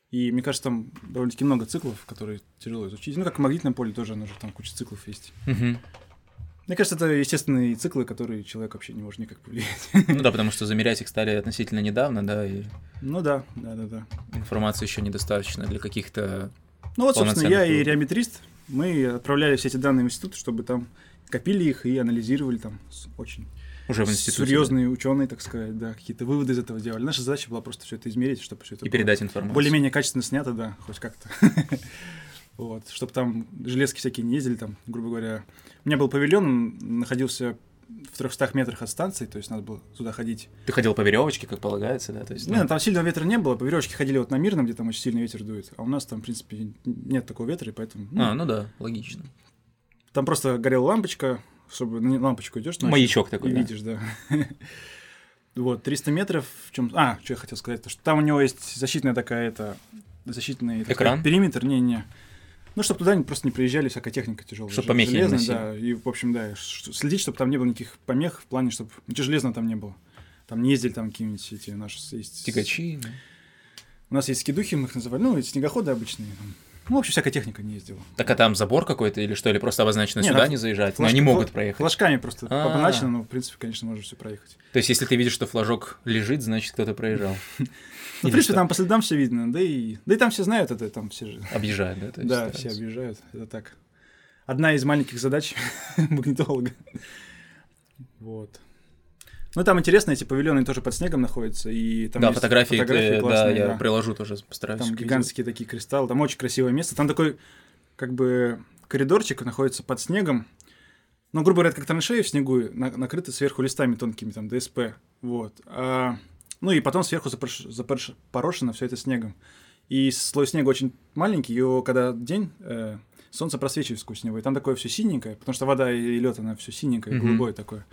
И мне кажется, там довольно-таки много циклов, которые тяжело изучить. Ну, как в магнитном поле тоже, оно же там куча циклов есть. Мгм. Мне кажется, это естественные циклы, которые человек вообще не может никак повлиять. Ну да, потому что замерять их стали относительно недавно, да, и Ну да, да, да, да. информации еще недостаточно для каких-то... Ну вот, собственно, я и реометрист, мы отправляли все эти данные в институт, чтобы там копили их и анализировали там очень Уже в институте. серьезные ученые, так сказать, да, какие-то выводы из этого делали. Наша задача была просто все это измерить, чтобы все это И передать информацию. более-менее качественно снято, да, хоть как-то. Вот, чтобы там железки всякие не ездили, там, грубо говоря. У меня был павильон, он находился в 300 метрах от станции, то есть надо было туда ходить. Ты ходил по веревочке, как полагается, да? То есть, ну, Не, там сильного ветра не было, по веревочке ходили вот на Мирном, где там очень сильный ветер дует, а у нас там, в принципе, нет такого ветра, и поэтому... ну, А, ну да, логично. Там просто горела лампочка, чтобы на лампочку идешь, Маячок такой, и да. видишь, да. Вот, 300 метров, в чем... А, что я хотел сказать, то, что там у него есть защитная такая, это, защитный Экран? сказать, периметр, не-не. Ну, чтобы туда не- просто не приезжали всякая техника тяжелая. Чтоб помехи не железная, наносили. да. И, в общем, да, следить, чтобы там не было никаких помех, в плане, чтобы ничего железного там не было. Там не ездили там какие-нибудь эти наши... Есть... Тягачи. да. У нас есть скидухи, мы их называли, ну, эти снегоходы обычные. Ну, в общем, всякая техника не ездила. Так а там забор какой-то или что? Или просто обозначено Не, сюда там не заезжать? Но Флаж- они могут проехать. Флажками просто А. обозначено, но, в принципе, конечно, можно все проехать. То есть, если ты видишь, что флажок лежит, значит, кто-то проезжал. Ну, в принципе, там по следам все видно, да и, да и там все знают это, там все же. Объезжают, да? То есть Да, стараются. все объезжают, это так. Одна из маленьких задач магнитолога. Вот. Ну, там интересно, эти павильоны тоже под снегом находятся, и там да, есть фотографии, э, да, классные, я да. приложу тоже, постараюсь. Там к видео. гигантские такие кристаллы, там очень красивое место. Там такой, как бы, коридорчик находится под снегом. Ну, грубо говоря, как траншеи в снегу, на- накрыты сверху листами тонкими, там, ДСП. Вот. А, ну, и потом сверху запорш- запорш- порошено все это снегом. И слой снега очень маленький, его когда день, э, солнце просвечивает сквозь него, и там такое все синенькое, потому что вода и лед, она все синенькое, Мгм. голубое такое.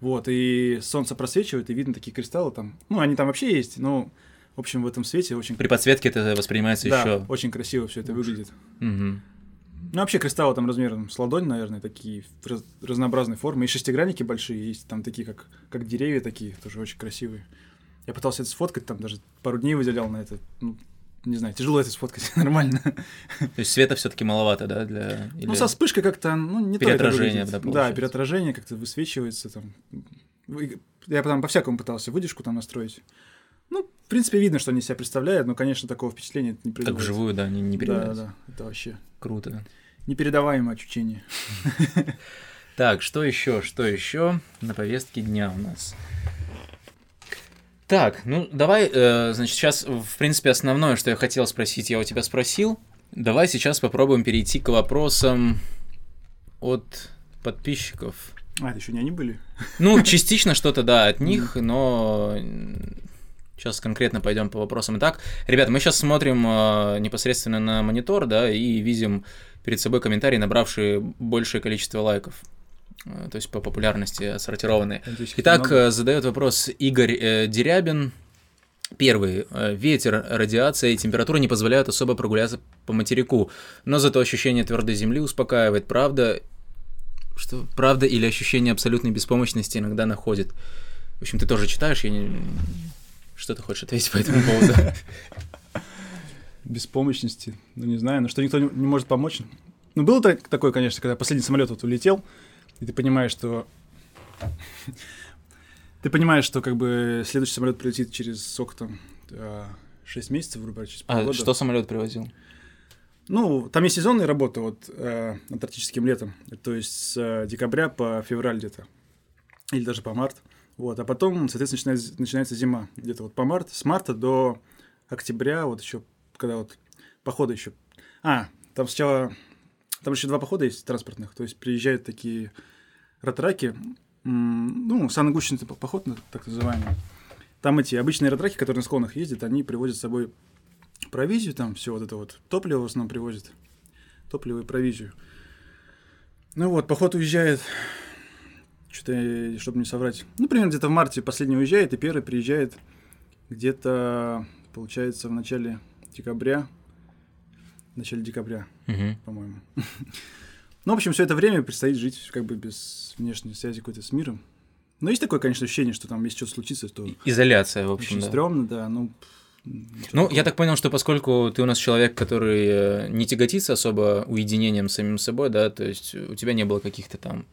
Вот, и солнце просвечивает, и видно такие кристаллы там. Ну, они там вообще есть, но, в общем, в этом свете очень При подсветке это воспринимается да, еще. очень красиво все это выглядит. Мгм. Ну, вообще кристаллы там размером с ладонь, наверное, такие раз- разнообразной формы. И шестигранники большие есть, там такие, как, как деревья такие, тоже очень красивые. Я пытался это сфоткать, там даже пару дней выделял на это. Ну, не знаю, тяжело это сфоткать, нормально. То есть света все-таки маловато, да, для... Ну, или- со вспышкой как-то, ну, не то это Переотражение, да, Да, переотражение как-то высвечивается там. Я потом по-всякому пытался выдержку там настроить. Ну, в принципе, видно, что они себя представляют, но, конечно, такого впечатления это не Так производит. вживую, да, не, не Да, передать. да, это вообще Круто. непередаваемое ощущение. Так, что еще, что еще на повестке дня у нас? Так, ну давай, э, значит, сейчас, в принципе, основное, что я хотел спросить, я у тебя спросил. Давай сейчас попробуем перейти к вопросам от подписчиков. А, это еще не они были? Ну, частично что-то, да, от них, но сейчас конкретно пойдем по вопросам. Итак, ребята, мы сейчас смотрим э, непосредственно на монитор, да, и видим перед собой комментарии, набравшие большее количество лайков. Э, То есть по популярности отсортированные. Надеюсь, их Итак, много. э, задает вопрос Игорь э, Дерябин. Первый. Э, Ветер, радиация и температура не позволяют особо прогуляться по материку, но зато ощущение твердой земли успокаивает. Правда, что правда или ощущение абсолютной беспомощности иногда находит. В общем, ты тоже читаешь, я не... Что ты хочешь ответить по этому поводу? беспомощности, ну не знаю, но что никто не, может помочь. Ну, было так- такое, конечно, когда последний самолет вот улетел, и ты понимаешь, что... Ты понимаешь, что как бы следующий самолет прилетит через сколько там, 6 месяцев, грубо говоря, через А полгода. что самолет привозил? Ну, там есть сезонные работы вот э, антарктическим летом, то есть с э, декабря по февраль где-то, или даже по март. Вот, а потом, соответственно, начинается, начинается зима, где-то вот по март, с марта до октября, вот еще, когда вот походы еще. А, там сначала, там еще два похода есть транспортных, то есть приезжают такие ратраки, ну, саногущенный поход, на- так называемый. Там эти обычные ратраки, которые на склонах ездят, они привозят с собой провизию, там все вот это вот топливо в основном привозят. Топливо и провизию. Ну вот, поход уезжает, что-то, чтобы не соврать, ну, примерно где-то в марте последний уезжает, и первый приезжает где-то, получается, в начале декабря, в начале декабря, Мгм. по-моему. Ну, в общем, все это время предстоит жить как бы без внешней связи какой-то с миром. Но есть такое, конечно, ощущение, что там, если что-то случится, то Изоляция, в общем, очень да. стрёмно, да, ну... Ну, такого. я так понял, что поскольку ты у нас человек, который э, не тяготится особо уединением с самим собой, да, то есть у тебя не было каких-то там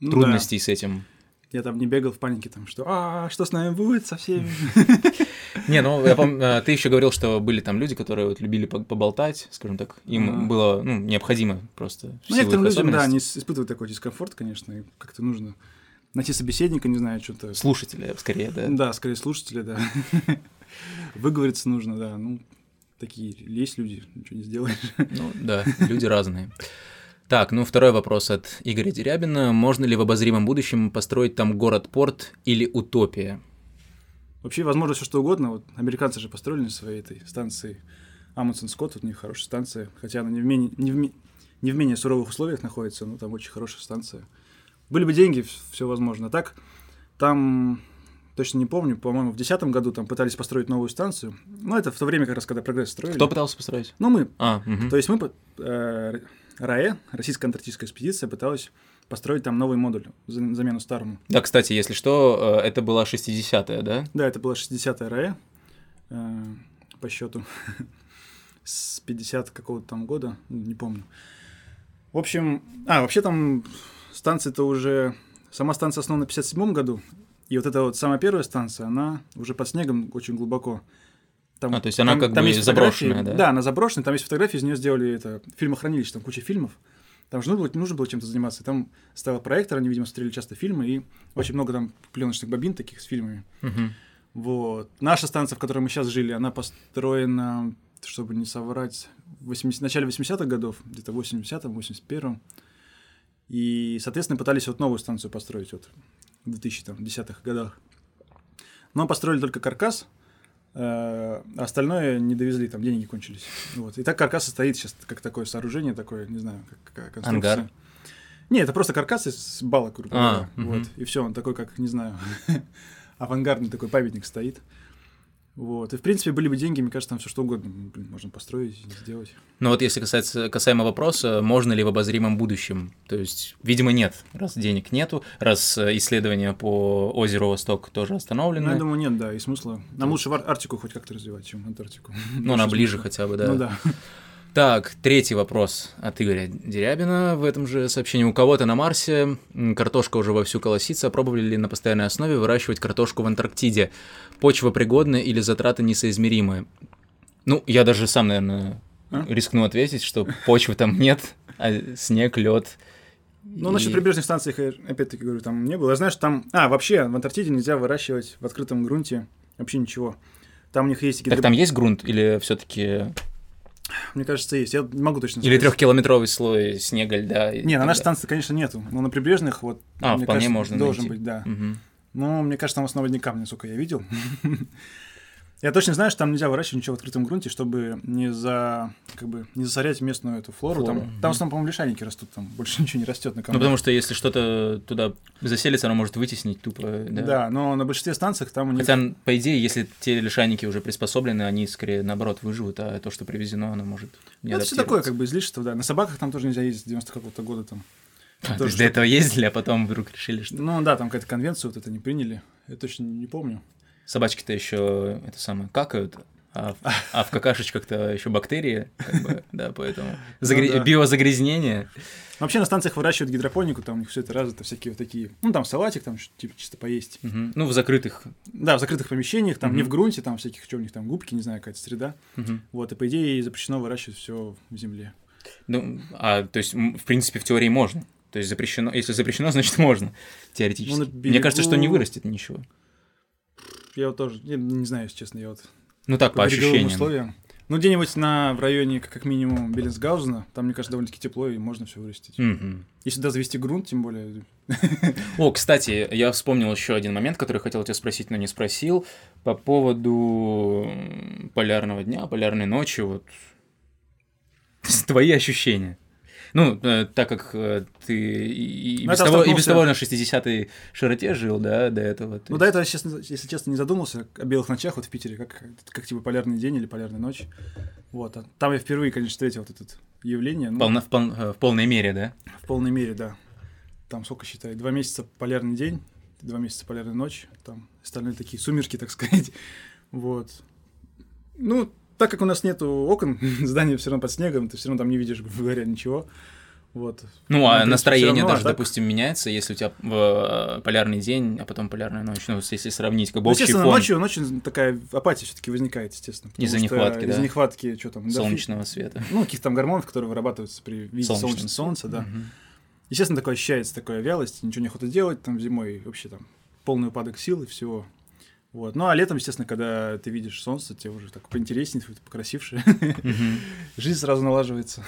Ну да. трудностей с этим. Я там не бегал в панике, там, что «А, что с нами будет со всеми?» Не, ну, я помню, ты еще говорил, что были там люди, которые вот любили по- поболтать, скажем так, им было, ну, необходимо просто Ну, некоторым людям, да, они испытывают такой дискомфорт, конечно, и как-то нужно найти собеседника, не знаю, что-то... Слушатели, скорее, да. Да, скорее слушатели, да. Выговориться нужно, да, ну, такие есть люди, ничего не сделаешь. Ну, да, люди разные. Так, ну второй вопрос от Игоря Дерябина. Можно ли в обозримом будущем построить там город-порт или утопия? Вообще, возможно, все что угодно. Вот американцы же построили на своей этой станции Амундсен Скотт, вот у них хорошая станция, хотя она не в менее, не в, не в менее суровых условиях находится, но там очень хорошая станция. Были бы деньги, все возможно. А так, там точно не помню, по-моему, в 2010 году там пытались построить новую станцию. Ну, это в то время как раз, когда прогресс строили. Кто пытался построить? Ну, мы. А, мгм. То есть мы, э, РАЭ, Российская антарктическая экспедиция, пыталась построить там новый модуль, за- замену старому. Да, кстати, если что, э, это была 60-я, да? Да, это была 60-я РАЭ э, по счету с 50 какого-то там года, ну, не помню. В общем, а, вообще там станция-то уже... Сама станция основана в 57 году, и вот эта вот самая первая станция, она уже под снегом очень глубоко. Там, А, то есть она как бы есть заброшенная, да? Да, она заброшенная, там есть фотографии, из нее сделали это фильмохранилище, там куча фильмов. Там же нужно было, нужно было чем-то заниматься. Там стоял проектор, они, видимо, смотрели часто фильмы, и очень много там пленочных бобин таких с фильмами. Мгм. Вот. Наша станция, в которой мы сейчас жили, она построена, чтобы не соврать, в 80, начале 80-х годов, где-то в 80-м, 81-м. И, соответственно, пытались вот новую станцию построить вот в 2010-х годах. Но построили только каркас, а остальное не довезли, там деньги кончились. Вот. И так каркас состоит сейчас как такое сооружение, такое, не знаю, как конструкция. Ангар? Не, это просто каркас из балок, грубо А, говоря. Вот. И все, он такой, как, не знаю, авангардный такой памятник стоит. Вот. И, в принципе, были бы деньги, мне кажется, там все что угодно блин, можно построить сделать. Ну вот если касается, касаемо вопроса, можно ли в обозримом будущем, то есть, видимо, нет, раз денег нету, раз э, исследования по озеру Восток тоже остановлены, Ну, я думаю, нет, да, и смысла. Нам лучше в Ар- Арктику хоть как-то развивать, чем Антарктику. ну, она ближе хотя бы, да. Ну да. Так, третий вопрос от Игоря Дерябина в этом же сообщении. У кого-то на Марсе картошка уже вовсю колосится. Пробовали ли на постоянной основе выращивать картошку в Антарктиде? Почва пригодна или затраты несоизмеримые? Ну, я даже сам, наверное, А? рискну ответить, что почвы там нет, а снег, лед. Ну, насчет прибрежных станций, опять-таки говорю, там не было. Я знаю, что там... А, вообще, в Антарктиде нельзя выращивать в открытом грунте вообще ничего. Там у них есть... Так гидро- там есть грунт или все-таки Мне кажется, есть. Я не могу точно или сказать. трехкилометровый слой снега, льда? Не, на нашей станции, конечно, нету. Но на прибрежных, вот, А, мне вполне кажется, можно должен найти. быть, да. Мгм. Ну, мне кажется, там в основном одни камни, насколько я видел. Я точно знаю, что там нельзя выращивать ничего в открытом грунте, чтобы не за как бы не засорять местную эту флору. Флору, Там, мгм. там в основном, по-моему, лишайники растут, там больше ничего не растет на Ну, камне. потому что если что-то туда заселится, оно может вытеснить тупо. Да. да. но на большинстве станциях там у них... Хотя, по идее, если те лишайники уже приспособлены, они скорее наоборот выживут, а то, что привезено, оно может не Ну, это все такое, как бы излишество, да. На собаках там тоже нельзя ездить с 90 какого-то года там. А, то есть до этого ездили, а потом вдруг решили, что Ну да, там какая-то конвенция вот это не приняли. Я точно не помню. Собачки-то еще это самое какают, а, в- а в какашечках-то еще бактерии, как бы, да, поэтому загря- Ну да. биозагрязнение. Вообще на станциях выращивают гидропонику, там у них все это развито, всякие вот такие, ну там салатик, там типа чисто поесть. Мгм. Ну, в закрытых. Да, в закрытых помещениях, там не Мгм. в грунте, там всяких, что у них там, губки, не знаю, какая-то среда. Мгм. Вот, и по идее запрещено выращивать все в земле. Ну, а, то есть, в принципе, в теории можно. То есть запрещено, если запрещено, значит можно, теоретически. Ну, на Мне кажется, что не берегу- вырастет ничего. Я вот тоже, я не знаю, если честно, я вот Ну так, по, береговым ощущениям. условиям. Ну, где-нибудь на, в районе, как минимум, Беллинсгаузена, там, мне кажется, довольно-таки тепло, и можно все вырастить. Мгм. Если туда завести грунт, тем более. О, кстати, я вспомнил еще один момент, который хотел тебя спросить, но не спросил. По поводу полярного дня, полярной ночи, вот твои ощущения. Ну, э, так как э, ты и, Ну, без того, и без того на 60-й широте жил, да, до этого. то Ну, до этого, честно, если честно, не задумался о белых ночах вот в Питере, как, как, типа полярный день или полярная ночь. Вот. а там я впервые, конечно, встретил вот это явление. ну, Полно- в, пол- э, в полной мере, да? В полной мере, да. Там сколько считай? Два месяца полярный день, два месяца полярная ночь, там остальные такие сумерки, так сказать. Вот. Ну, так как у нас нету окон, здание все равно под снегом, ты все равно там не видишь, грубо говоря, ничего. Вот. Ну, Ну, а принципе, настроение всё равно, даже, а так- допустим, меняется, если у тебя э, полярный день, а потом полярная ночь. Ну, если сравнить, как бы Ну, общий естественно, фон ночью, ночью такая апатия все-таки возникает, естественно. Из-за нехватки, Из-за да? нехватки, что там, солнечного света. Ну, каких-то там гормонов, которые вырабатываются при виде Солнечного солнечного солнца, да. Мгм. Естественно, такое ощущается, такая вялость, ничего не охота делать, там зимой вообще там полный упадок сил и всего. Вот. Ну, а летом, естественно, когда ты видишь солнце, тебе уже так поинтереснее, покрасивше. Мгм. Жизнь сразу налаживается.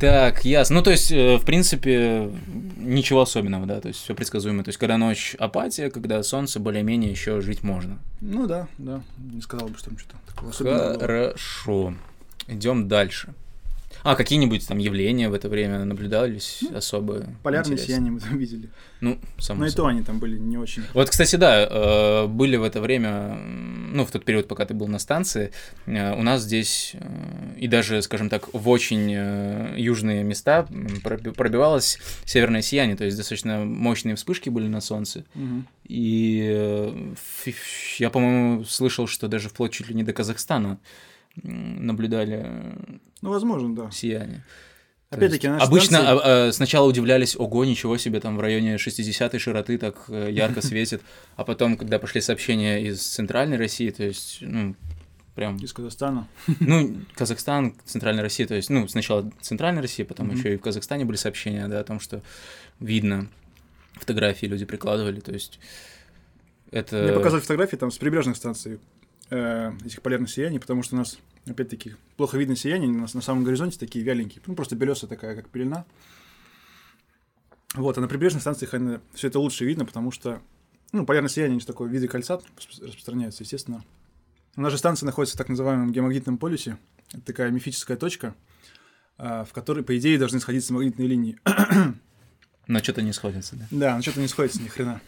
Так, ясно. Ну, то есть, э, в принципе, ничего особенного, да, то есть все предсказуемо. То есть, когда ночь апатия, когда солнце более-менее еще жить можно. Ну да, да. Не сказал бы, что там что-то такого особенного. Хорошо. Идем дальше. А какие-нибудь там явления в это время наблюдались ну, особые? Полярные сияния мы там видели. Ну, само Но и то они там были не очень. Вот, кстати, да, э, были в это время, ну, в тот период, пока ты был на станции, э, у нас здесь, э, и даже, скажем так, в очень южные места пробивалось северное сияние, то есть достаточно мощные вспышки были на солнце. Угу. И я, по-моему, слышал, что даже вплоть чуть ли не до Казахстана наблюдали ну, возможно, да. сияние. Опять-таки, Обычно станции... а, а, сначала удивлялись, ого, ничего себе, там в районе 60-й широты так э, ярко светит, а потом, когда пошли сообщения из центральной России, то есть, ну, прям... Из Казахстана. Ну, Казахстан, центральная Россия, то есть, ну, сначала центральная Россия, потом mm-hmm. еще и в Казахстане были сообщения, да, о том, что видно, фотографии люди прикладывали, то есть это... Мне показывали фотографии там с прибрежных станций э, этих полярных сияний, потому что у нас опять-таки, плохо видно сияние, на, на самом горизонте такие вяленькие, ну, просто белесая такая, как пелена. Вот, а на прибрежных станциях все это лучше видно, потому что, ну, полярное сияние, они такое в виде кольца распространяются, естественно. У нас же станция находится в так называемом геомагнитном полюсе. Это такая мифическая точка, а, в которой, по идее, должны сходиться магнитные линии. Но что-то не сходится, да? Да, но что-то не сходится ни хрена.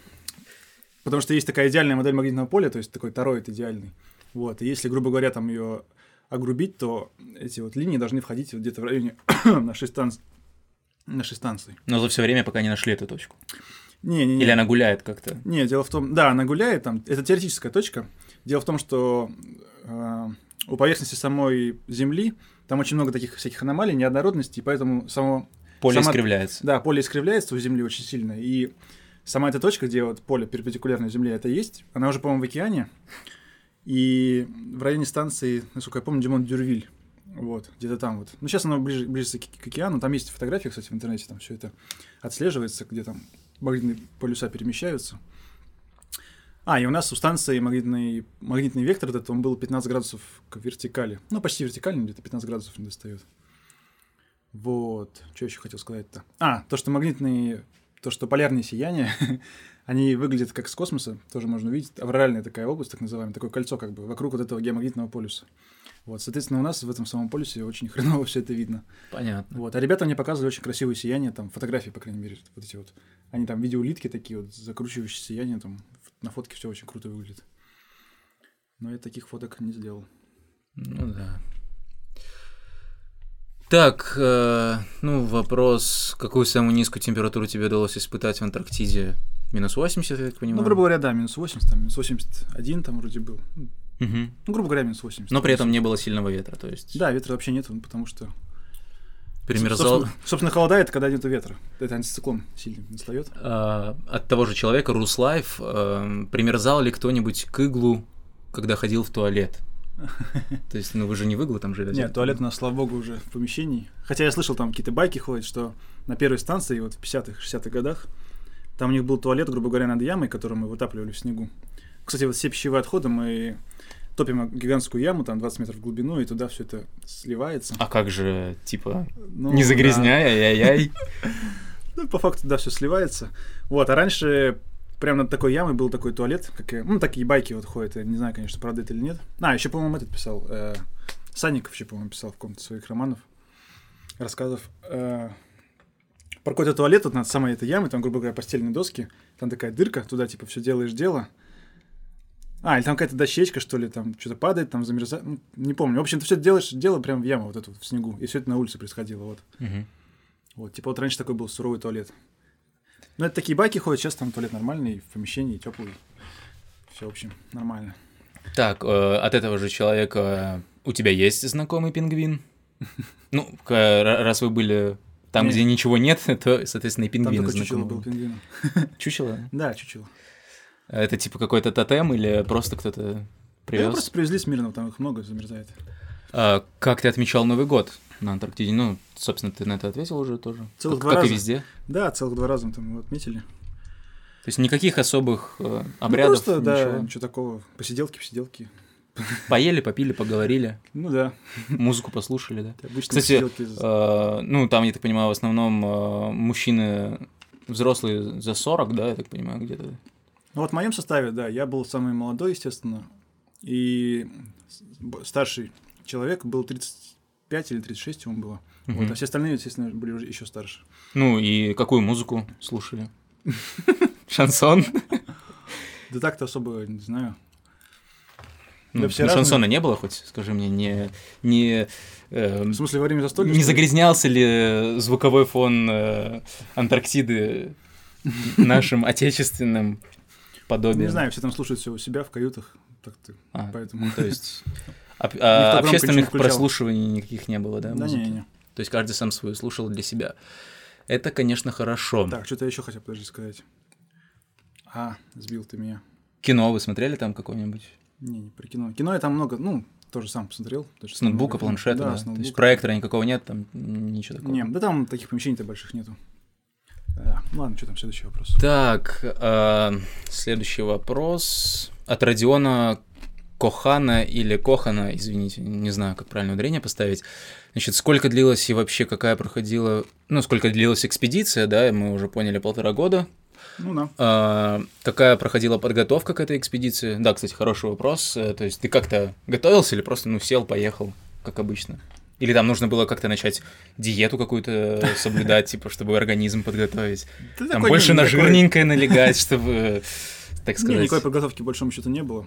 Потому что есть такая идеальная модель магнитного поля, то есть такой тороид идеальный. Вот, и если, грубо говоря, там ее огрубить, то эти вот линии должны входить где-то в районе нашей станции. Нашей станции. Но за все время, пока не нашли эту точку. Не, не, не. Или она гуляет как-то? Не, дело в том, да, она гуляет там. Это теоретическая точка. Дело в том, что э, у поверхности самой Земли там очень много таких всяких аномалий, неоднородностей, поэтому само поле сама, искривляется. Да, поле искривляется у Земли очень сильно, и сама эта точка, где вот поле перпендикулярно Земле, это есть, она уже, по-моему, в океане. И в районе станции, насколько я помню, Димон Дюрвиль. Вот, где-то там вот. Ну, сейчас оно ближе, ближе к, к океану. Там есть фотографии, кстати, в интернете, там все это отслеживается, где там магнитные полюса перемещаются. А, и у нас у станции магнитный, магнитный вектор этот, он был 15 градусов к вертикали. Ну, почти вертикальный, где-то 15 градусов не достает. Вот. Что еще хотел сказать-то? А, то, что магнитные, то, что полярные сияния, Они выглядят как с космоса, тоже можно увидеть. Авроральная такая область, так называемая, такое кольцо как бы вокруг вот этого геомагнитного полюса. Вот, соответственно, у нас в этом самом полюсе очень хреново все это видно. Понятно. Вот, а ребята мне показывали очень красивое сияние, там, фотографии, по крайней мере, вот эти вот. Они там видеоулитки такие вот, закручивающие сияние, там, на фотке все очень круто выглядит. Но я таких фоток не сделал. Ну да. Так, э, ну вопрос, какую самую низкую температуру тебе удалось испытать в Антарктиде? Минус 80, я так понимаю. Ну, грубо говоря, да, минус 80, там, минус 81 там вроде был. Угу. Ну, грубо говоря, минус 80. Но при этом не было сильного ветра, то есть... Да, ветра вообще нет, потому что... Примерзал... Собственно, собственно, холодает, когда нет ветра. Это антициклон сильно настает. А, от того же человека, Руслайф, а, примерзал ли кто-нибудь к иглу, когда ходил в туалет? То есть, ну вы же не в иглу там живете? Нет, туалет у нас, слава богу, уже в помещении. Хотя я слышал, там какие-то байки ходят, что на первой станции, вот в 50-х, 60-х годах, там у них был туалет, грубо говоря, над ямой, который мы вытапливали в снегу. Кстати, вот все пищевые отходы мы топим гигантскую яму, там 20 метров в глубину, и туда все это сливается. А как же, типа, ну, не загрязняя, ай-яй-яй? Ну, по факту, да, все сливается. Вот, а раньше прямо над такой ямой был такой туалет, как, ну, такие байки вот ходят, я не знаю, конечно, правда это или нет. А, еще, по-моему, этот писал, э, Санников еще, по-моему, писал в каком-то своих романов, рассказов. Э, про какой-то туалет, вот над самой этой ямой, там, грубо говоря, постельные доски, там такая дырка, туда, типа, все делаешь дело. А, или там какая-то дощечка, что ли, там что-то падает, там замерзает, ну, не помню. В общем, ты все делаешь дело прямо в яму вот эту, в снегу, и все это на улице происходило, вот. Угу. Вот, типа, вот раньше такой был суровый туалет. Ну, это такие байки ходят, сейчас там туалет нормальный, в помещении, теплый. Все, в общем, нормально. Так, э, от этого же человека у тебя есть знакомый пингвин? Ну, раз вы были там, где ничего нет, то, соответственно, и пингвины Там чучело был пингвином. Чучело? Да, чучело. Это типа какой-то тотем или просто кто-то привез? Да, просто привезли с Мирного, там их много замерзает. А, как ты отмечал Новый год на Антарктиде? Ну, собственно, ты на это ответил уже тоже. Целых как, два как раза. и везде? Да, целых два раза мы там его отметили. То есть никаких особых э, обрядов? Ну, просто, ничего? да, ничего такого. Посиделки, посиделки. Поели, попили, поговорили. Ну да. Музыку послушали, да. Кстати, э, ну там, я так понимаю, в основном э, мужчины взрослые за 40, да, я так понимаю, где-то. Ну вот в моем составе, да, я был самый молодой, естественно, и старший человек был 35 35 или 36 ему было. Вот, а все остальные, естественно, были уже еще старше. Ну и какую музыку слушали? Шансон? Да так-то особо не знаю. Ну, Да все ну, разные. шансона не было, хоть скажи мне, не, не, э, В смысле, во время застолья? не загрязнялся ли звуковой фон э, Антарктиды нашим отечественным подобием? Не знаю, все там слушают все у себя в каютах. Так-то, А, поэтому... то есть об- а, не общественных прослушиваний никаких не было, да? Да музыки? не-не. То есть каждый сам свою слушал для себя. Это, конечно, хорошо. Так, что-то еще хотел, подожди, сказать. А, сбил ты меня. Кино вы смотрели там какое-нибудь? Не, не про кино. Кино я там много, ну, тоже сам посмотрел. С ноутбука, планшета, да? Да, с То есть ноутбука. проектора никакого нет, там ничего такого. Не, да там таких помещений-то больших нету. Да, ну ладно, что там, следующий вопрос. Так, э, следующий вопрос от Родиона Кохана или Кохана, извините, не знаю, как правильно ударение поставить. Значит, сколько длилась и вообще какая проходила, ну, сколько длилась экспедиция, да, мы уже поняли, полтора года. Ну да. А, какая проходила подготовка к этой экспедиции? Да, кстати, хороший вопрос. Э, То есть ты как-то готовился или просто, ну, сел, поехал, как обычно? Или там нужно было как-то начать диету какую-то соблюдать, типа, чтобы организм подготовить? Там больше на жирненькое налегать, чтобы, так Не, сказать... никакой подготовки, по большому счету, не было.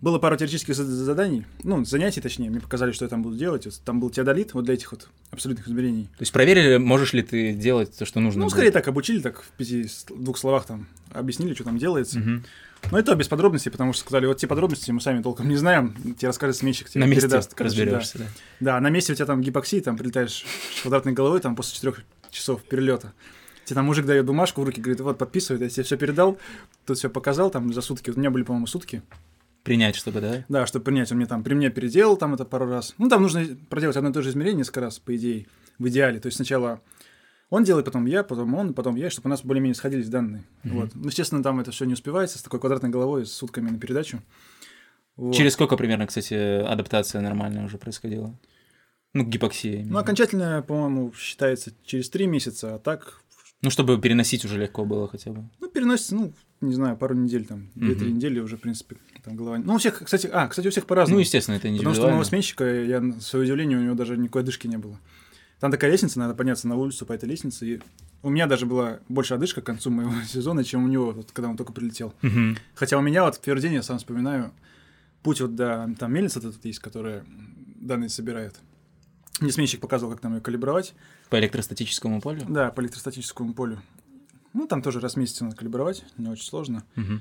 Было пару теоретических зад- заданий, ну, занятий, точнее, мне показали, что я там буду делать. Вот Там был теодолит, вот для этих вот абсолютных измерений. То есть проверили, можешь ли ты делать то, что нужно? Ну, было? скорее так, обучили, так в пяти двух словах там объяснили, что там делается. Мгм. Но это без подробностей, потому что сказали, вот те подробности мы сами толком не знаем, тебе расскажет сменщик, тебе На месте передаст. короче, да. разберешься, да. Да, на месте у тебя там гипоксия, там прилетаешь с квадратной головой, там после четырех часов перелета. Тебе там мужик дает бумажку в руки, говорит, вот подписывай, я тебе все передал, тут все показал, там за сутки, вот у меня были, по-моему, сутки, Принять, чтобы, да? да, чтобы принять, он мне там при мне переделал там это пару раз. Ну, там нужно проделать одно и то же измерение несколько раз, по идее, в идеале. То есть сначала он делает, потом я, потом он, потом я, чтобы у нас более-менее сходились данные. Мгм. Вот. Ну, естественно, там это все не успевается с такой квадратной головой, с сутками на передачу. Вот. Через сколько примерно, кстати, адаптация нормальная уже происходила? Ну, к гипоксии. я имею в Ну, окончательно, по-моему, считается через три месяца, а так Ну, чтобы переносить уже легко было хотя бы. Ну, переносится, ну, не знаю, пару недель, там, две-три Мгм. недели уже, в принципе, там голова... Ну, у всех, кстати, а, кстати, у всех Ну, по-разному. естественно, это Потому что у моего сменщика, я, свое удивление, у него даже никакой одышки не было. Там такая лестница, надо подняться на улицу по этой лестнице, и у меня даже была больше одышка к концу моего сезона, чем у него, вот, когда он только прилетел. Мгм. Хотя у меня вот первый день, я сам вспоминаю, путь вот до, там мельница тут есть, которая данные собирает. Мне сменщик показывал, как там ее калибровать. По электростатическому полю? Да, по электростатическому полю. Ну, там тоже раз в месяц надо калибровать, не очень сложно. Мгм.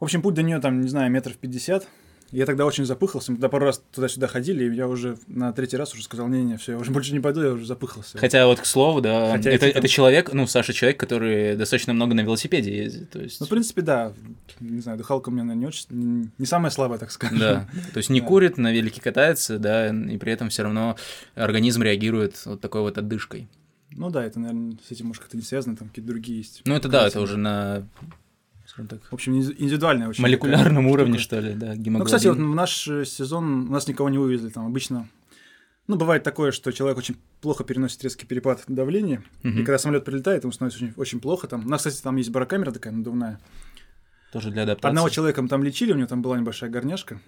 В общем, путь до нее там, не знаю, метров 50. Я тогда очень запыхался. Мы тогда пару раз туда-сюда ходили, и я уже на третий раз уже сказал, не-не, все, я уже больше не пойду, я уже запыхался. Хотя вот к слову, да, Хотя это, там- это человек, ну, Саша человек, который достаточно много на велосипеде ездит, то есть... Ну, в принципе, да. Не знаю, дыхалка у меня, не очень, не, самая слабая, так скажем. Да, то есть не Да. курит, на велике катается, да, и при этом все равно организм реагирует вот такой вот отдышкой. Ну да, это, наверное, с этим, может, как-то не связано, там какие-то другие есть. Ну, это да, это уже на, так, В общем, инди- индивидуальная очень. молекулярном такая уровне, штука. что ли, да, Ну, гемоглобин. кстати, вот в наш э, сезон у нас никого не вывезли, там обычно... Ну, бывает такое, что человек очень плохо переносит резкий перепад давления, Мгм. и когда самолет прилетает, ему становится очень, очень плохо. Там, у нас, кстати, там есть барокамера такая надувная. Тоже для адаптации. Одного человека мы там лечили, у него там была небольшая горняшка.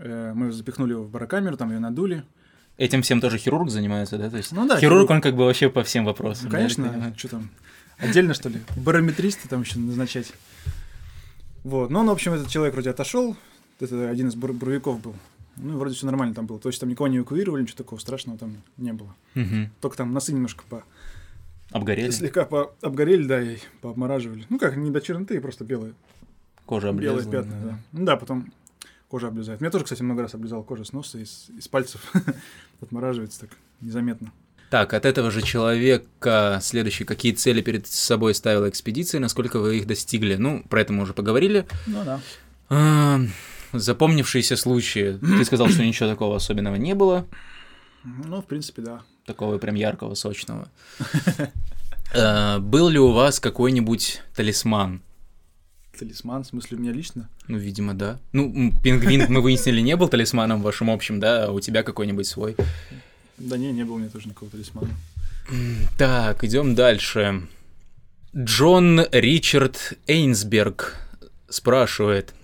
Э, Мы запихнули его в барокамеру, там ее надули. Этим всем тоже хирург занимается, да? То есть Ну да, хирург, хирург. он как бы вообще по всем вопросам. Ну, да, конечно, понимаю? что там, отдельно, что ли? Барометристы там еще назначать. Вот, ну, он, в общем, этот человек вроде отошел, это один из бур- буровиков был. Ну, вроде все нормально там было. То есть там никого не эвакуировали, ничего такого страшного там не было. Мгм. Только там носы немножко по... Обгорели, слегка по... обгорели, да, и пообмораживали. Ну, как, не до черноты, просто белые, кожа белые облезла. пятна, да. Ну, да, потом кожа облезает. Меня тоже, кстати, много раз облезала кожа с носа, из, из пальцев. Отмораживается так незаметно. Так, от этого же человека следующий, какие цели перед собой ставила экспедиция, насколько вы их достигли? Ну, про это мы уже поговорили. Ну, да. А, Запомнившиеся случаи. Ты сказал, что ничего такого особенного не было, Ну, в принципе, да. такого прям яркого, сочного. А, Был ли у вас какой-нибудь талисман? Талисман, в смысле, у меня лично? Ну, видимо, да. Ну, пингвин, мы выяснили, не был талисманом в вашем общем, да? А у тебя какой-нибудь свой? Да не, не было у меня тоже никакого талисмана. Так, идем дальше. Джон Ричард Эйнсберг спрашивает.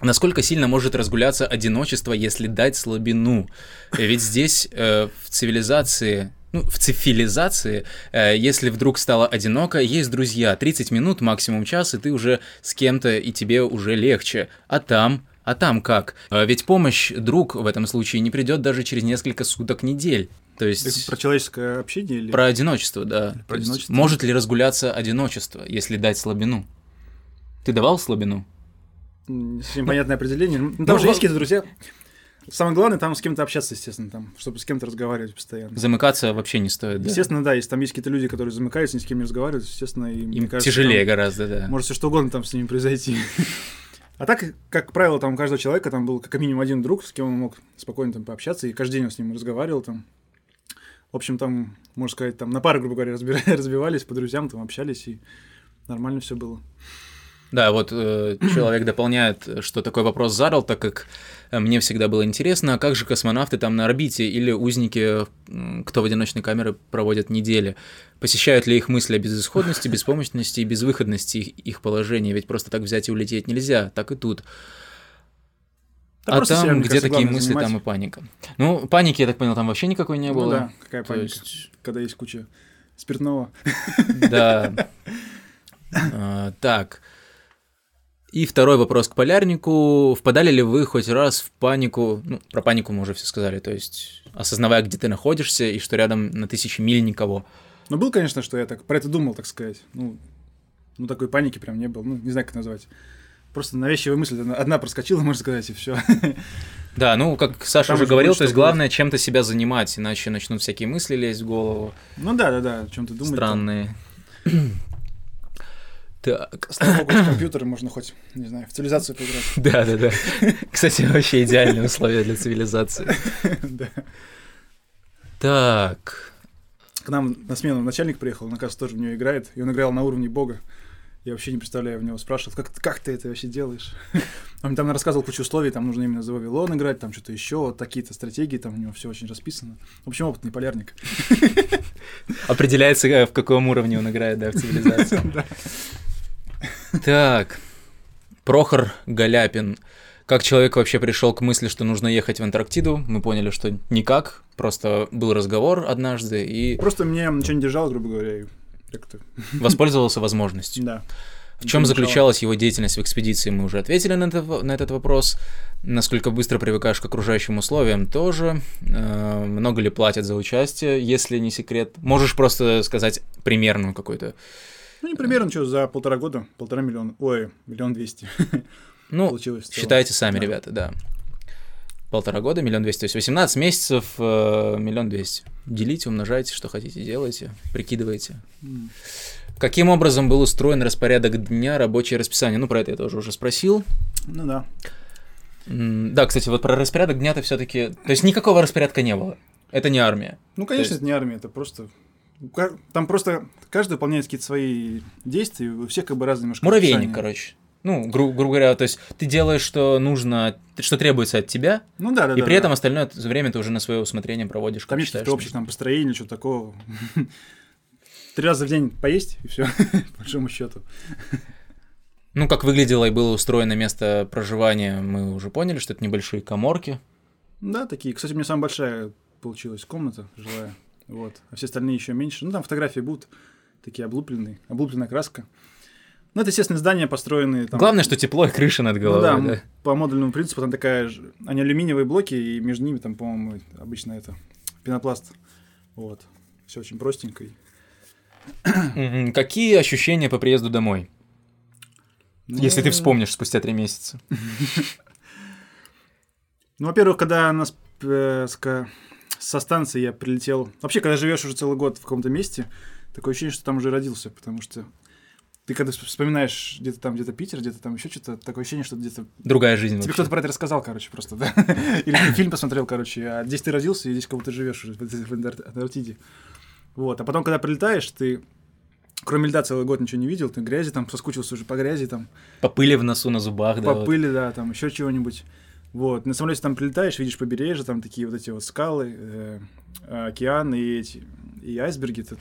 Насколько сильно может разгуляться одиночество, если дать слабину? Ведь здесь э, в цивилизации ну, в цивилизации, э, если вдруг стало одиноко, есть друзья, 30 минут, максимум час, и ты уже с кем-то, и тебе уже легче. А там, а там как? Э, ведь помощь друг в этом случае не придет даже через несколько суток, недель. То есть... Это про человеческое общение или... Про одиночество, да. Про одиночество. Может ли разгуляться одиночество, если дать слабину? Ты давал слабину? Совсем понятное определение. Ну, там ну, же есть какие-то друзья. Самое главное, там с кем-то общаться, естественно, там, чтобы с кем-то разговаривать постоянно. Замыкаться вообще не стоит, да? Естественно, да, если там есть какие-то люди, которые замыкаются, ни с кем не разговаривают, естественно, им, им кажется, тяжелее там, гораздо, да. Может все что угодно там с ними произойти. А так, как правило, там у каждого человека там был как минимум один друг, с кем он мог спокойно там пообщаться, и каждый день он с ним разговаривал там. В общем, там, можно сказать, там на пары, грубо говоря, разбивались по друзьям, там общались, и нормально все было. Да, вот э, человек дополняет, что такой вопрос задал, так как э, мне всегда было интересно, а как же космонавты там на орбите или узники, кто в одиночной камере проводят недели, посещают ли их мысли о безысходности, беспомощности и безвыходности их, их положения, ведь просто так взять и улететь нельзя, так и тут. Да а там, где кажется, такие мысли, занимать. там и паника. Ну, паники, я так понял, там вообще никакой не ну было. Ну да, какая паника, есть... когда есть куча спиртного. Да. А, так. И второй вопрос к полярнику. Впадали ли вы хоть раз в панику? Ну, про панику мы уже все сказали. То есть, осознавая, где ты находишься и что рядом на тысячи миль никого. Ну, был, конечно, что я так про это думал, так сказать. Ну, ну такой паники прям не было. Ну, не знаю, как назвать. Просто навязчивая мысль одна проскочила, можно сказать, и все. Да, ну, как Саша Там уже говорил, то есть главное чем-то себя занимать, иначе начнут всякие мысли лезть в голову. Ну да, да, да, о чем ты думаешь. Странные. Так. С компьютером можно хоть, не знаю, в цивилизацию поиграть. Да, да, да. Кстати, вообще идеальные условия для цивилизации. Да. Так. К нам на смену начальник приехал, он, оказывается, тоже в нее играет, и он играл на уровне бога. Я вообще не представляю, в него спрашивал, как, как ты это вообще делаешь? Он там рассказывал кучу условий, там нужно именно за Вавилон играть, там что-то еще, вот такие-то стратегии, там у него все очень расписано. В общем, опытный полярник. Определяется, э, в каком уровне он играет, да, в цивилизации. Так, Прохор Галяпин. Как человек вообще пришел к мысли, что нужно ехать в Антарктиду? Мы поняли, что никак. Просто был разговор однажды и... Просто мне ничего не держало, грубо говоря, и как-то... Воспользовался возможностью. Да. В чем заключалась его деятельность в экспедиции, мы уже ответили на этот, на этот вопрос. Насколько быстро привыкаешь к окружающим условиям, тоже. Э, много ли платят за участие, если не секрет? Можешь просто сказать примерную какой-то ну, не примерно, что, за полтора года, полтора миллиона, ой, миллион двести. Ну, Получилось считайте сами, да. ребята, да. Полтора года, миллион двести, то есть 18 месяцев, э, миллион двести. Делите, умножайте, что хотите, делайте, прикидывайте. Mm. Каким образом был устроен распорядок дня, рабочее расписание? Ну, про это я тоже уже спросил. Ну да. Да, кстати, вот про распорядок дня-то все-таки. То есть никакого распорядка не было. Это не армия. Ну, конечно, есть... это не армия, это просто там просто каждый выполняет какие-то свои действия, у всех как бы разные немножко Муравейник, расписания. короче. Ну, гру- грубо говоря, то есть ты делаешь, что нужно, что требуется от тебя, ну, да, да, и да, при да. этом остальное время ты уже на свое усмотрение проводишь. Там есть какие-то общие там построения, что такого. Три раза в день поесть, и все, по большому счету. Ну, как выглядело и было устроено место проживания, мы уже поняли, что это небольшие коморки. Да, такие. Кстати, у меня самая большая получилась комната жилая. Вот. А все остальные еще меньше. Ну, там фотографии будут такие облупленные, облупленная краска. Ну, это, естественно, здания построенные. Там... Главное, что тепло и крыша над головой. Ну, да, да, по модульному принципу там такая же... Они алюминиевые блоки, и между ними там, по-моему, обычно это пенопласт. Вот. Все очень простенько. Какие ощущения по приезду домой? Ну... Если ты вспомнишь спустя три месяца. Ну, во-первых, когда нас со станции я прилетел. Вообще, когда живешь уже целый год в каком-то месте, такое ощущение, что там уже родился, потому что ты когда вспоминаешь где-то там, где-то Питер, где-то там еще что-то, такое ощущение, что где-то... Другая жизнь Тебе кто-то про это рассказал, короче, просто, да? Или фильм посмотрел, короче, а здесь ты родился, и здесь кого то живешь уже, в Антарктиде. Вот, а потом, когда прилетаешь, ты кроме льда целый год ничего не видел, ты грязи там, соскучился уже по грязи там. По пыли в носу, на зубах, да. По пыли, да, там еще чего-нибудь. Вот, на самолете там прилетаешь, видишь побережье, там такие вот эти вот скалы, э, океан и эти, и айсберги. Это,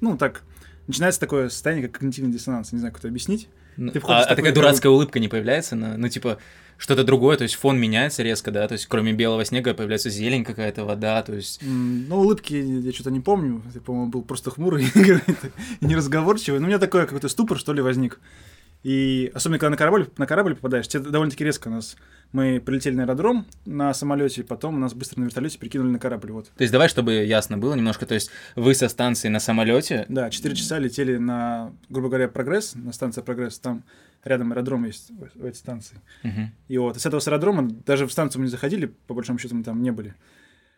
ну, так, начинается такое состояние, как когнитивный диссонанс, не знаю, как это объяснить. Ну, Ты а, а такая дурацкая улыбка не появляется? На, ну, типа, что-то другое, то есть фон меняется резко, да? То есть кроме белого снега появляется зелень какая-то, вода, то есть... М, Ну, улыбки я что-то не помню. Я, по-моему, был просто хмурый и неразговорчивый. Ну, у меня такой какой-то ступор, что ли, возник. И особенно, когда на корабль, на корабль попадаешь, тебе довольно-таки резко нас... Мы прилетели на аэродром на самолете, потом нас быстро на вертолете перекинули на корабль, вот. То есть давай, чтобы ясно было немножко, то есть вы со станции на самолете, Да, 4 часа летели на, грубо говоря, Прогресс, на станция Прогресс, там рядом аэродром есть в этой станции. Мгм. И вот с этого с аэродрома, даже в станцию мы не заходили, по большому счету мы там не были.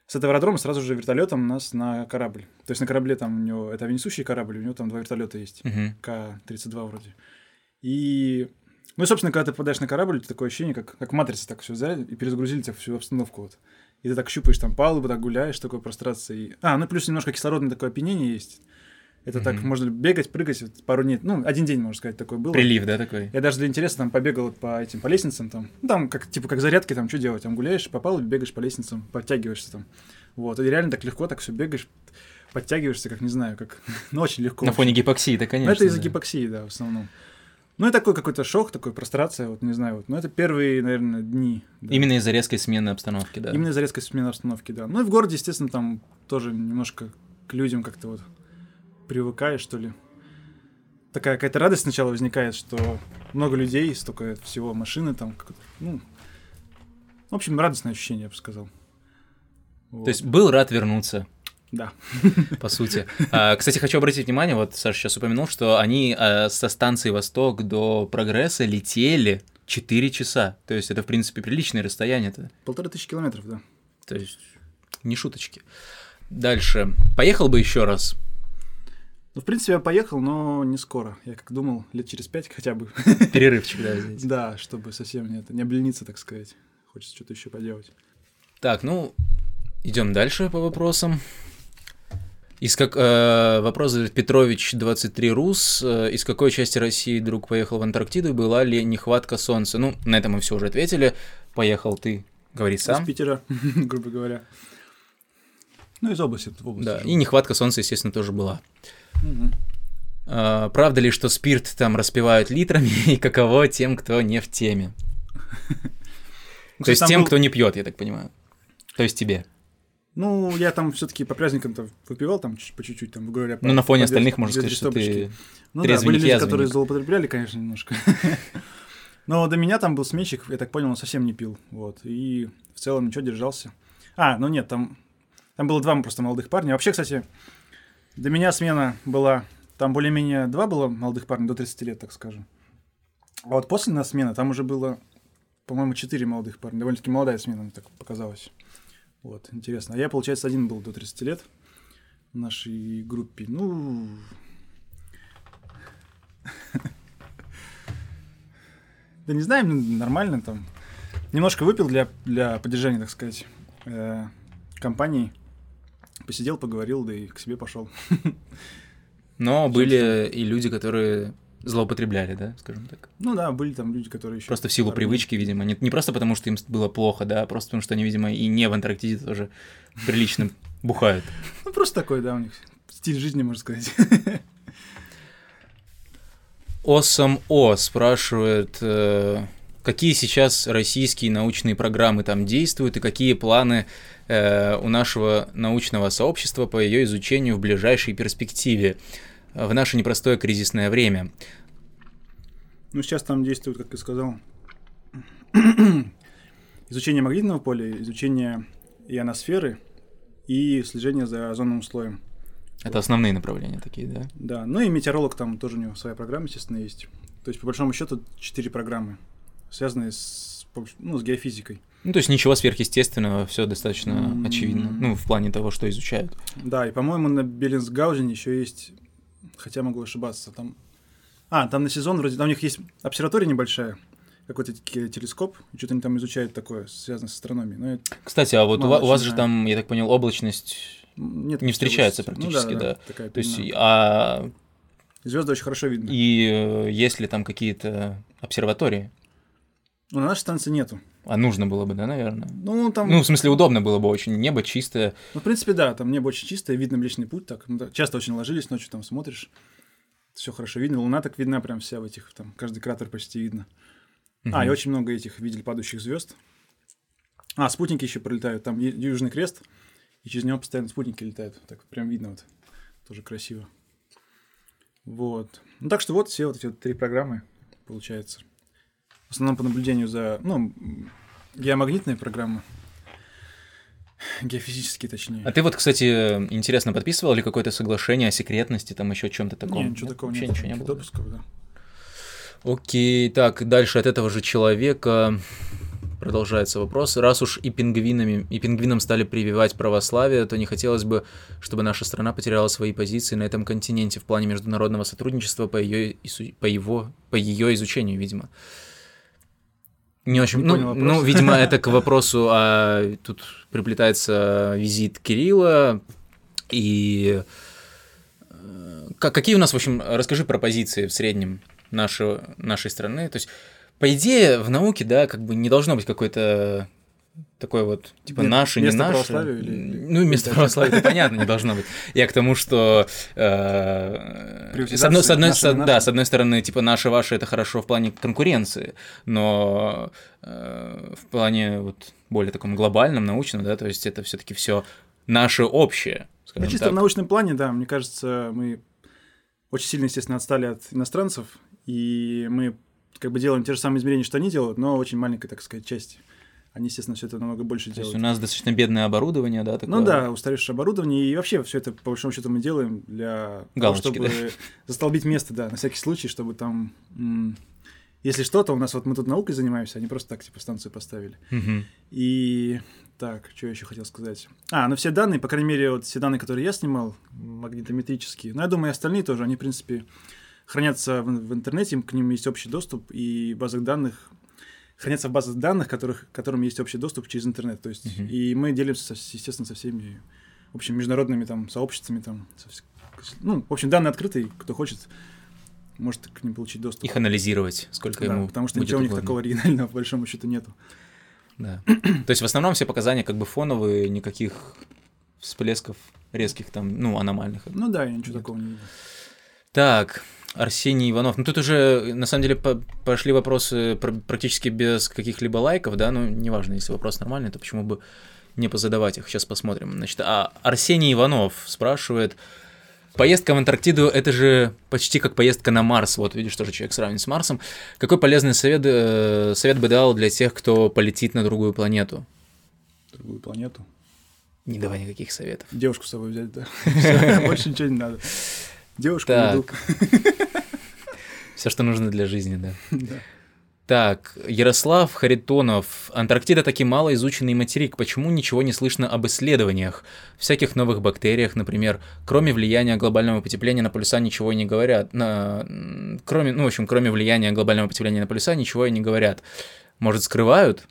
С этого аэродрома сразу же вертолетом нас на корабль. То есть на корабле там у него, это венесущий корабль, у него там два вертолета есть. Мгм. К-32 вроде. И, ну и, собственно, когда ты попадаешь на корабль, это такое ощущение, как, как матрица так все взяли и перезагрузили тебя всю обстановку вот. И ты так щупаешь там палубы, так гуляешь, такой прострации. А, ну плюс немножко кислородное такое опьянение есть. Это так, Мгм. можно бегать, прыгать вот пару дней, ну, один день, можно сказать, такой был. прилив, да, такой? Я даже для интереса там побегал по этим, по лестницам там. Ну, там, как, типа, как зарядки, там, что делать? Там гуляешь, по палубе, бегаешь по лестницам, подтягиваешься там. Вот, и реально так легко, так все бегаешь, подтягиваешься, как, не знаю, как, ну, очень легко. На фоне гипоксии, да, Ну, конечно. это из-за да. гипоксии, да, в основном. Ну, и такой какой-то шок, такой прострация, вот, не знаю, вот. Но это первые, наверное, дни. да. Именно из-за резкой смены обстановки, да. Именно из-за резкой смены обстановки, да. Ну, и в городе, естественно, там тоже немножко к людям как-то вот привыкаешь, что ли. Такая какая-то радость сначала возникает, что много людей, столько всего машины там, ну, в общем, радостное ощущение, я бы сказал. Вот. То есть был рад вернуться, Да. по сути. А, Кстати, хочу обратить внимание, вот Саша сейчас упомянул, что они а, со станции Восток до Прогресса летели 4 часа. То есть это, в принципе, приличное расстояние-то. Полторы тысячи километров, да. То есть не шуточки. Дальше. Поехал бы еще раз. Ну, в принципе, я поехал, но не скоро. Я как думал, лет через пять хотя бы. Перерывчик, да, здесь. Да, чтобы совсем не, это, не облениться, так сказать. Хочется что-то еще поделать. Так, ну, идем дальше по вопросам. Из как э, вопрос задает Петрович 23 Рус. Э, из какой части России друг поехал в Антарктиду? Была ли нехватка солнца? Ну, на это мы все уже ответили. Поехал ты, говори сам. Из Питера, грубо говоря. Ну, из области, в области. Да, живу. и нехватка солнца, естественно, тоже была. Мгм. А, правда ли, что спирт там распивают литрами, и каково тем, кто не в теме? Ну, То есть тем, был- кто не пьет, я так понимаю. То есть тебе. Ну, я там все-таки по праздникам-то выпивал там по чуть-чуть, там, говоря, по- Ну, на фоне по остальных можно сказать, что ты... Ну да, были люди, которые злоупотребляли, конечно, немножко. Но до меня там был сменщик, я так понял, он совсем не пил, вот, и в целом ничего, держался. А, ну нет, там, там было два просто молодых парня. Вообще, кстати, до меня смена была, там более-менее два было молодых парня, до 30 лет, так скажем. А вот после нас смены там уже было, по-моему, четыре молодых парня, довольно-таки молодая смена, мне так показалось. Вот, интересно. А я, получается, один был до 30 лет в нашей группе. Ну, Да не знаю, ну, нормально там. Немножко выпил для, для поддержания, так сказать, э, компании. Посидел, поговорил, да и к себе пошел. Но были и люди, которые злоупотребляли, да, скажем так. Ну да, были там люди, которые еще... Просто в силу привычки, видимо. Не, не просто потому, что им было плохо, да, а просто потому, что они, видимо, и не в Антарктиде тоже прилично бухают. Ну просто такой, да, у них стиль жизни, можно сказать. Осом О спрашивает, э, какие сейчас российские научные программы там действуют и какие планы э, у нашего научного сообщества по ее изучению в ближайшей перспективе в наше непростое кризисное время. Ну сейчас там действует, как ты сказал, изучение магнитного поля, изучение ионосферы и слежение за озоновым слоем. Это основные направления такие, да? Да, ну и метеоролог там тоже у него своя программа, естественно, есть. То есть, по большому счету, четыре программы, связанные с, ну, с геофизикой. Ну, то есть ничего сверхъестественного, все достаточно М. очевидно. Ну, в плане того, что изучают. Да, и, по-моему, на Беллинсгаузене еще есть, хотя могу ошибаться, там... А, там на сезон вроде, там у них есть обсерватория небольшая, какой-то те- телескоп, что-то они там изучают такое, связанное с астрономией. Но Кстати, а вот у, Мало ва- у вас же там, я так понял, облачность, нет Не встречается области. практически, да. Такая то есть, а Звезды очень хорошо видно. и э, есть ли там какие-то обсерватории? Ну, на нашей станции нету. А нужно было бы, да, наверное? Ну, там... Ну, в смысле, удобно было бы очень, небо чистое. Ну, в принципе, да, там небо очень чистое, видно Млечный Путь, так, ну, часто очень ложились ночью, там смотришь, все хорошо видно. Луна так видна прям вся в этих, там, каждый кратер почти видно. А, и очень много этих видели падающих звезд. А, спутники еще пролетают. Там Южный Крест, и через него постоянно спутники летают. Так прям видно вот. Тоже красиво. Вот. Ну, так что вот все вот эти вот три программы, получается. В основном по наблюдению за, ну, геомагнитные программы. Геофизические, точнее. А ты вот, кстати, интересно, подписывал ли какое-то соглашение о секретности, там еще чем-то таком? Нет, ничего такого Вообще нет. ничего не было? Допусков, да. Окей, так, дальше от этого же человека продолжается вопрос. Раз уж и пингвинами, и пингвинам стали прививать православие, то не хотелось бы, чтобы наша страна потеряла свои позиции на этом континенте в плане международного сотрудничества по ее, по его, по ее изучению, видимо. Не очень, ну, понял вопрос. ну, видимо, это к вопросу, а тут приплетается визит Кирилла и э, как- какие у нас, в общем, расскажи про позиции в среднем нашей, нашей страны. То есть, по идее, в науке, да, как бы не должно быть какой-то такой вот, типа, Ме- наши, не наши. или- Ну, место православия, понятно, не должно быть. Я к тому, что э, с одной, с одной, с- да, с одной стороны, типа, наши, ваши, это хорошо в плане конкуренции, но э, в плане вот более таком глобальном, научном, да, то есть это все-таки все наше общее, Ну, чисто так. в научном плане, да, мне кажется, мы очень сильно, естественно, отстали от иностранцев, и мы как бы делаем те же самые измерения, что они делают, но очень маленькой, так сказать, части. Они, естественно, все это намного больше То есть делают. у нас достаточно бедное оборудование, да, такое. Ну да, устаревшее оборудование, и вообще все это, по большому счету, мы делаем для Галочки, того, чтобы застолбить место, да, на всякий случай, чтобы там, если что-то, у нас вот мы тут наукой занимаемся, они просто так, типа, станцию поставили. Мгм. И так, что я еще хотел сказать? А, ну все данные, по крайней мере, вот все данные, которые я снимал, магнитометрические, ну я думаю, и остальные тоже, они, в принципе, хранятся в, в интернете, к ним есть общий доступ, и базах данных хранятся в базах данных, которых, к которым есть общий доступ через интернет. То есть, Мгм. и мы делимся, естественно, со всеми, в общем, международными там сообществами, там, со ну, в общем, данные открытые, кто хочет, может к ним получить доступ. Их анализировать, сколько Да, ему потому что ничего у них угодно. такого оригинального, по большому счету, нету. Да. То есть в основном все показания как бы фоновые, никаких всплесков резких там, ну, аномальных. Ну да, я ничего Нет. такого не видел. Так, Арсений Иванов. Ну, тут уже, на самом деле, по- пошли вопросы пр- практически без каких-либо лайков, да, ну, неважно, если вопрос нормальный, то почему бы не позадавать их. Сейчас посмотрим. Значит, а Арсений Иванов спрашивает, Поездка в Антарктиду – это же почти как поездка на Марс. Вот видишь, тоже человек сравнен с Марсом. Какой полезный совет, э, совет бы дал для тех, кто полетит на другую планету? Другую планету. Не давай никаких советов. Девушку с собой взять, да. Больше ничего не надо. Девушку, еду. Так. Все, что нужно для жизни, да. Да. Так, Ярослав Харитонов. Антарктида таки мало изученный материк. Почему ничего не слышно об исследованиях? Всяких новых бактериях, например. Кроме влияния глобального потепления на полюса ничего не говорят. На... Кроме, ну, в общем, кроме влияния глобального потепления на полюса ничего и не говорят. Может, скрывают?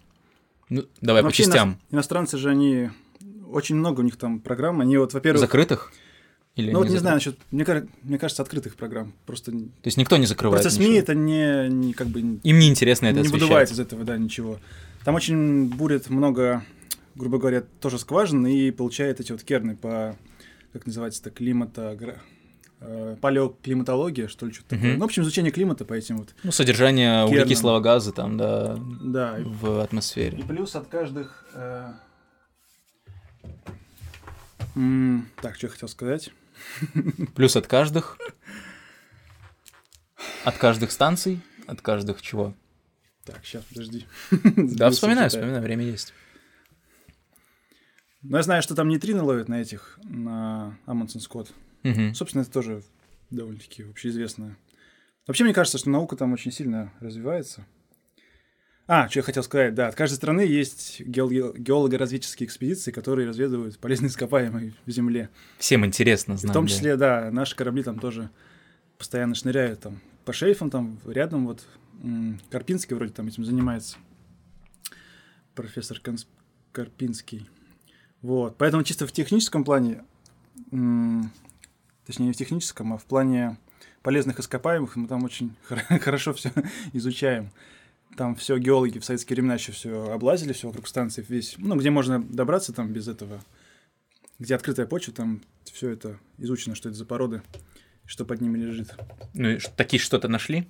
Ну, давай по Вообще частям. ино- Иностранцы же, они... Очень много у них там программ. Они вот, во-первых... Закрытых? Или Ну вот не знаю насчет... Мне, кажется- мне кажется, открытых программ. Просто То есть никто не закрывает процесс СМИ ничего? это не, не как бы... Им не интересно это не освещать. выдувает из этого, да, ничего. Там очень будет много, грубо говоря, тоже скважин, и получает эти вот керны по, как называется-то, климата, гра- э, палеоклиматология, что ли, что-то такое. Мгм. Ну, в общем, изучение климата по этим вот. Ну, содержание Керном. углекислого газа там, да, Да, и в атмосфере. И плюс от каждых... э, м, Так, что я хотел сказать? Плюс от каждых. От каждых станций, от каждых чего. Так, сейчас, подожди. Да, вспоминаю, вспоминаю, время есть. Ну, я знаю, что там нейтрино ловят на этих, на Амундсен Скотт. Собственно, это тоже довольно-таки общеизвестное. Вообще, мне кажется, что наука там очень сильно развивается. А, что я хотел сказать, да, от каждой страны есть геол- геолого-разведческие экспедиции, которые разведывают полезные ископаемые в Земле. Всем интересно знать. в том числе, да, наши корабли там тоже постоянно шныряют там по шейфам, там рядом вот Карпинский вроде там этим занимается. Профессор Конс- Карпинский. Вот, поэтому чисто в техническом плане, точнее не в техническом, а в плане полезных ископаемых мы там очень хор- хорошо все изучаем. Там все геологи в советские времена еще все облазили, все вокруг станции, весь, ну, где можно добраться там без этого, где открытая почва, там все это изучено, что это за породы. что под ними лежит. Ну, и такие что-то нашли?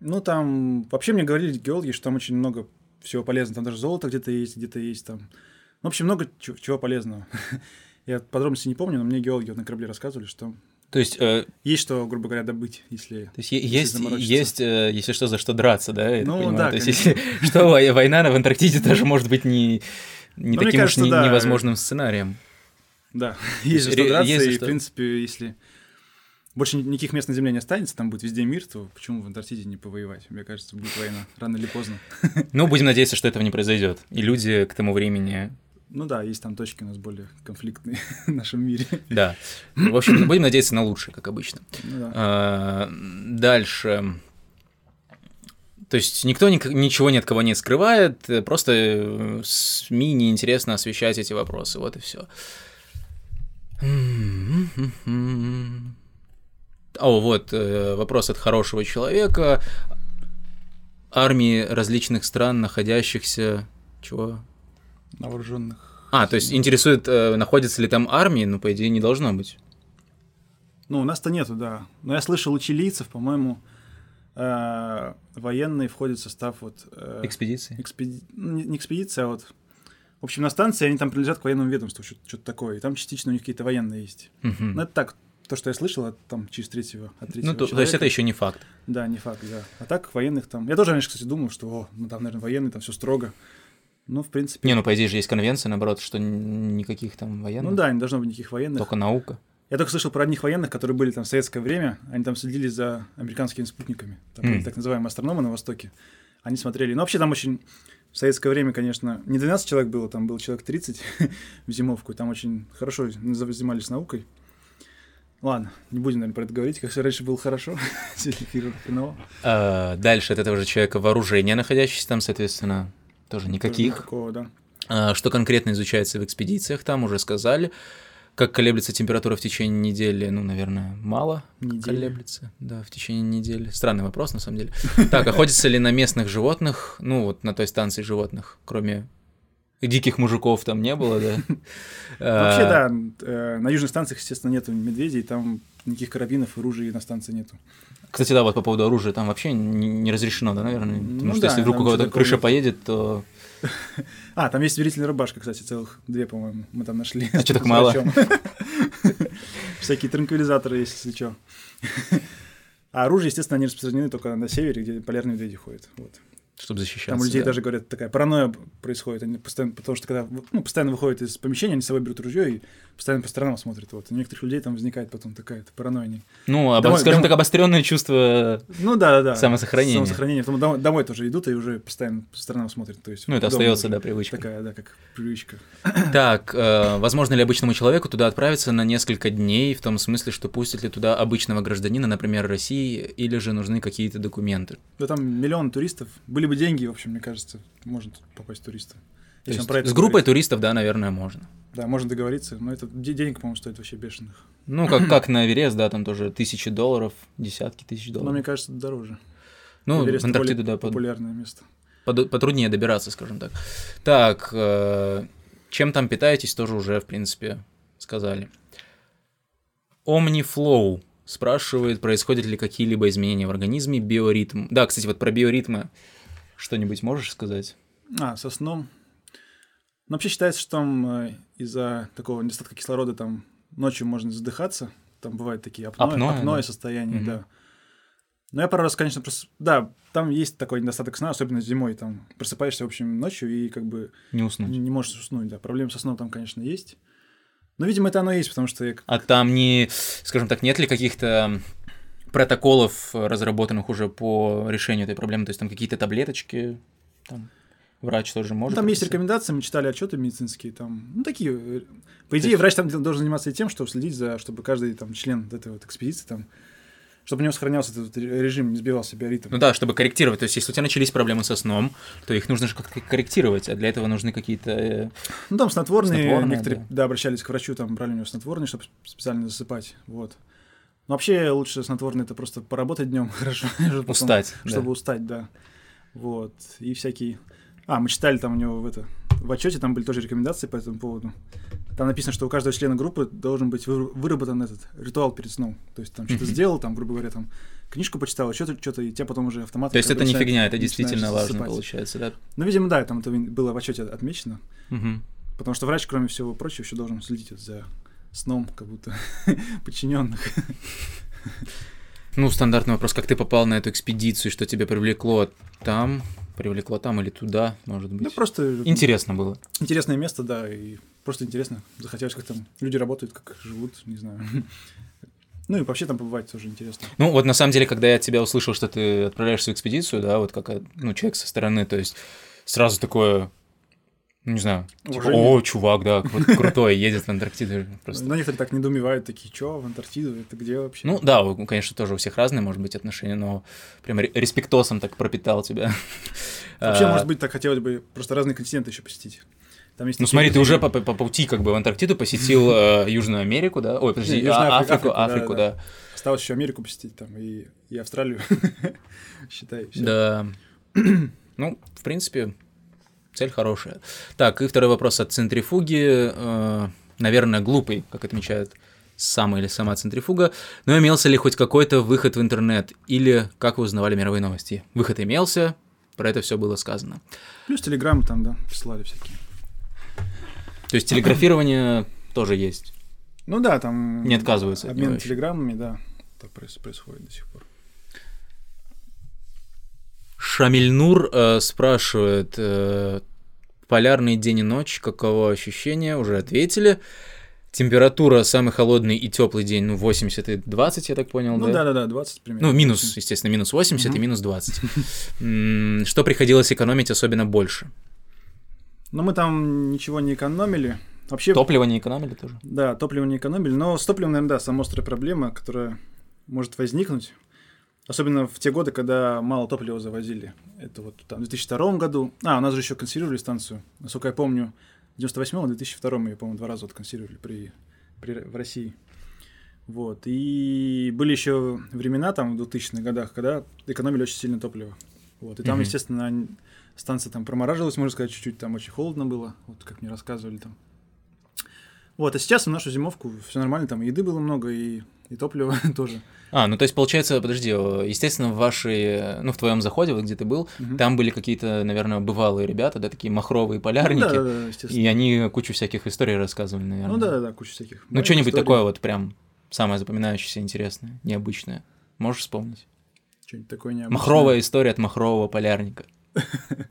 Ну, там, вообще мне говорили геологи, что там очень много всего полезного. Там даже золото где-то есть, где-то есть там. Ну, в общем, много чего, чего полезного. Я подробности не помню, но мне геологи вот на корабле рассказывали, что То есть, э, есть что, грубо говоря, добыть, если... то есть есть, есть э, если что, за что драться, да? я Ну, да, То есть, если что, вой- война в Антарктиде тоже может быть не, не Ну, таким кажется, уж не- да. невозможным сценарием. Да, есть за что драться, и, в принципе, если больше ни- никаких мест на Земле не останется, там будет везде мир, то почему в Антарктиде не повоевать? Мне кажется, будет война, рано или поздно. Ну, будем надеяться, что этого не произойдет. И люди к тому времени Ну да, есть там точки у нас более конфликтные в нашем мире. Да. В общем, будем надеяться на лучшее, как обычно. Ну да. А, Дальше. То есть никто ник- ничего ни от кого не скрывает, просто э, СМИ неинтересно освещать эти вопросы, вот и все. О, вот э, вопрос от хорошего человека. Армии различных стран, находящихся... Чего? На вооруженных. А, то есть интересует, э, находятся ли там армии? Ну, по идее, не должно быть. Ну, у нас-то нету, да. Но я слышал, у чилийцев, по-моему, э, военные входят в состав вот... э, Экспедиции? экспеди- ну, Не не экспедиция, а вот... В общем, на станции они там принадлежат к военному ведомству, что- что-то такое. И там частично у них какие-то военные есть. Мгм. Ну, это так, то, что я слышал, там, через третьего, от третьего Ну, то, то есть это еще не факт. Да, не факт, да. А так военных там... Я тоже раньше, кстати, думал, что, о, ну там, наверное, военные, там все строго. Ну, в принципе... Не, ну по идее же есть конвенция, наоборот, что никаких там военных, ну да, не должно быть никаких военных. только наука. Я только слышал про одних военных, которые были там в советское время. Они там следили за американскими спутниками. Там были М. так называемые астрономы на Востоке. Они смотрели. Ну, вообще там очень... В советское время, конечно, не 12 человек было, там было человек 30 в зимовку. И там очень хорошо занимались наукой. Ладно, не будем, наверное, про это говорить. Как все раньше было хорошо, сегодня хреново. А, дальше от этого же человека вооружение, находящееся там, соответственно, тоже никаких. Никакого, да. А, что конкретно изучается в экспедициях, там уже сказали. Как колеблется температура в течение недели? Ну, наверное, мало Недели. колеблется. Да, в течение недели. Странный вопрос, на самом деле. Так, охотятся ли на местных животных? Ну, вот на той станции животных, кроме диких мужиков там не было, да? Вообще, А, да, э, на южных станциях, естественно, нету медведей, там никаких карабинов и ружей на станции нету. Кстати, да, вот по поводу оружия, там вообще не, не разрешено, да, наверное? Потому Ну что да, если вдруг у кого-то крыша нет. поедет, то... А, там есть верительная рубашка, кстати, целых две, по-моему, мы там нашли. А чё так мало? Всякие транквилизаторы есть, если что. А оружие, естественно, они распространены только на севере, где полярные медведи ходят. Вот. Чтобы защищаться. Там у людей да. даже, говорят, такая паранойя происходит. Они постоянно, потому что когда ну, постоянно выходят из помещения, они с собой берут ружье и постоянно по сторонам смотрят. Вот. У некоторых людей там возникает потом такая паранойя. Ну, обо- Домой- скажем домой. так, обостренное чувство... Ну да, да, да. Самосохранение. Самосохранение. Потом домой, домой тоже идут и уже постоянно по сторонам смотрят. То есть Ну, это остается, да, привычка. Такая, да, как привычка. Так, э, возможно ли обычному человеку туда отправиться на несколько дней, в том смысле, что пустят ли туда обычного гражданина, например, России, или же нужны какие-то документы? Да там миллион туристов. Были бы деньги, в общем, мне кажется, можно попасть туристом. То есть про это с группой говорит. туристов, да, наверное, можно. Да, можно договориться, но это де- денег, по-моему, стоит вообще бешеных. Ну, как, как на Эверест, да, там тоже тысячи долларов, десятки тысяч Но долларов. мне кажется, дороже. ну, Эверест в Антарктиду, да, под- популярное место. под- потруднее добираться, скажем так. Так, э, чем там питаетесь, тоже уже, в принципе, сказали. Omniflow спрашивает, происходят ли какие-либо изменения в организме, биоритм. Да, кстати, вот про биоритмы что-нибудь можешь сказать? А, со сном. Ну, вообще считается, что там э, из-за такого недостатка кислорода там ночью можно задыхаться. Там бывают такие апноэ, Апноэ, апноэ да. состояния, Мгм. да. Но я пару раз, конечно, просто... Да, там есть такой недостаток сна, особенно зимой. Там просыпаешься, в общем, ночью и как бы Не не, уснуть. не можешь уснуть, да. Проблем со сном там, конечно, есть. Но, видимо, это оно и есть, потому что я А там не, скажем так, нет ли каких-то протоколов, э, разработанных уже по решению этой проблемы? То есть там какие-то таблеточки, там врач тоже Ну, может? там есть рекомендации, мы читали отчеты медицинские, там, ну, такие. э, По идее, есть- врач там должен заниматься и тем, чтобы следить за, чтобы каждый там член этой вот экспедиции там, чтобы у него сохранялся этот режим, не сбивался биоритм. Ну да, чтобы корректировать. То есть, если у тебя начались проблемы со сном, то их нужно же как-то корректировать, а для этого нужны какие-то... э, Ну, там снотворные, Снотворное, некоторые, да. обращались к врачу, там, брали у него снотворные, чтобы специально засыпать, вот. Но вообще лучше снотворные это просто поработать днем хорошо, потом- Устать. да. чтобы устать, да. Вот. И всякие... А, мы читали там у него в это... В отчете там были тоже рекомендации по этому поводу. там написано, что у каждого члена группы должен быть вы- выработан этот ритуал перед сном. То есть там что-то сделал, там, грубо говоря, там книжку почитал, что-то, что-то, и тебя потом уже автоматом... То есть это не фигня, это действительно важно засыпать. получается, да? Ну, видимо, да, там это было в отчете отмечено. Мгм. Потому что врач, кроме всего прочего, еще должен следить за сном, как будто подчиненных. Ну, стандартный вопрос, как ты попал на эту экспедицию, что тебя привлекло там, привлекло там или туда, может быть? Ну, просто Интересно было. интересное место, да, и просто интересно. Захотелось, как там люди работают, как живут, не знаю. Ну и вообще там побывать тоже интересно. Ну, вот на самом деле, когда я от тебя услышал, что ты отправляешься в экспедицию, да, вот как ну, человек со стороны, то есть сразу такое, не знаю, типа, о, чувак, да, крутой, едет в Антарктиду. Просто. Но некоторые так недоумевают, такие, чё, в Антарктиду, это где вообще? Ну да, конечно, тоже у всех разные, может быть, отношения, но прям ре- респектосом так пропитал тебя. Вообще, А, может быть, так хотелось бы просто разные континенты еще посетить. Там есть Ну смотри, ты уже по, по- по пути как бы в Антарктиду посетил э, Южную Америку, да? Ой, подожди, Южную а, Африку, Африку, да, да. Осталось еще Америку посетить там и, и Австралию. Считай. Да. Ну, в принципе, цель хорошая. Так, и второй вопрос от центрифуги. э, Наверное, глупый, как отмечают сам или сама центрифуга. Но имелся ли хоть какой-то выход в интернет? Или как вы узнавали мировые новости? Выход имелся, про это все было сказано. Плюс телеграммы там, да, присылали всякие. То есть телеграфирование тоже есть. Ну да, там... Не отказываются Обмен телеграммами, да, проис- происходит до сих пор. Шамильнур э, спрашивает, э, полярный день и ночь, каково ощущение? Уже ответили. Температура самый холодный и теплый день, ну, 80 и 20, я так понял, Ну да? да-да-да, 20 примерно. Ну, минус, естественно, минус 80 и Мгм. минус 20. М, Что приходилось экономить особенно больше? Но мы там ничего не экономили. Вообще, Топливо не экономили тоже? да, топливо не экономили, но с топливом, наверное, да, самая острая проблема, которая может возникнуть. Особенно в те годы, когда мало топлива завозили. Это вот там в 2002 году. А, у нас же еще консервировали станцию. Насколько я помню, в 98 и 2002 ее, по-моему, два раза вот консервировали при, при, в России. Вот. И были еще времена там в 2000-х годах, когда экономили очень сильно топливо. Вот. И там, Мгм. естественно, станция там промораживалась, можно сказать, чуть-чуть, там очень холодно было, вот как мне рассказывали там. Вот, а сейчас в нашу зимовку все нормально, там еды было много, и, и топлива тоже. А, ну то есть получается, подожди, естественно, в вашей, ну в твоем заходе, вот где ты был, Мгм. там были какие-то, наверное, бывалые ребята, да, такие махровые полярники, Ну, да, да, да, естественно. и они кучу всяких историй рассказывали, наверное. Ну да, да, да, куча всяких. Ну, что-нибудь такое вот прям самое запоминающееся, интересное, необычное. Можешь вспомнить? Что-нибудь такое необычное. Махровая история от махрового полярника.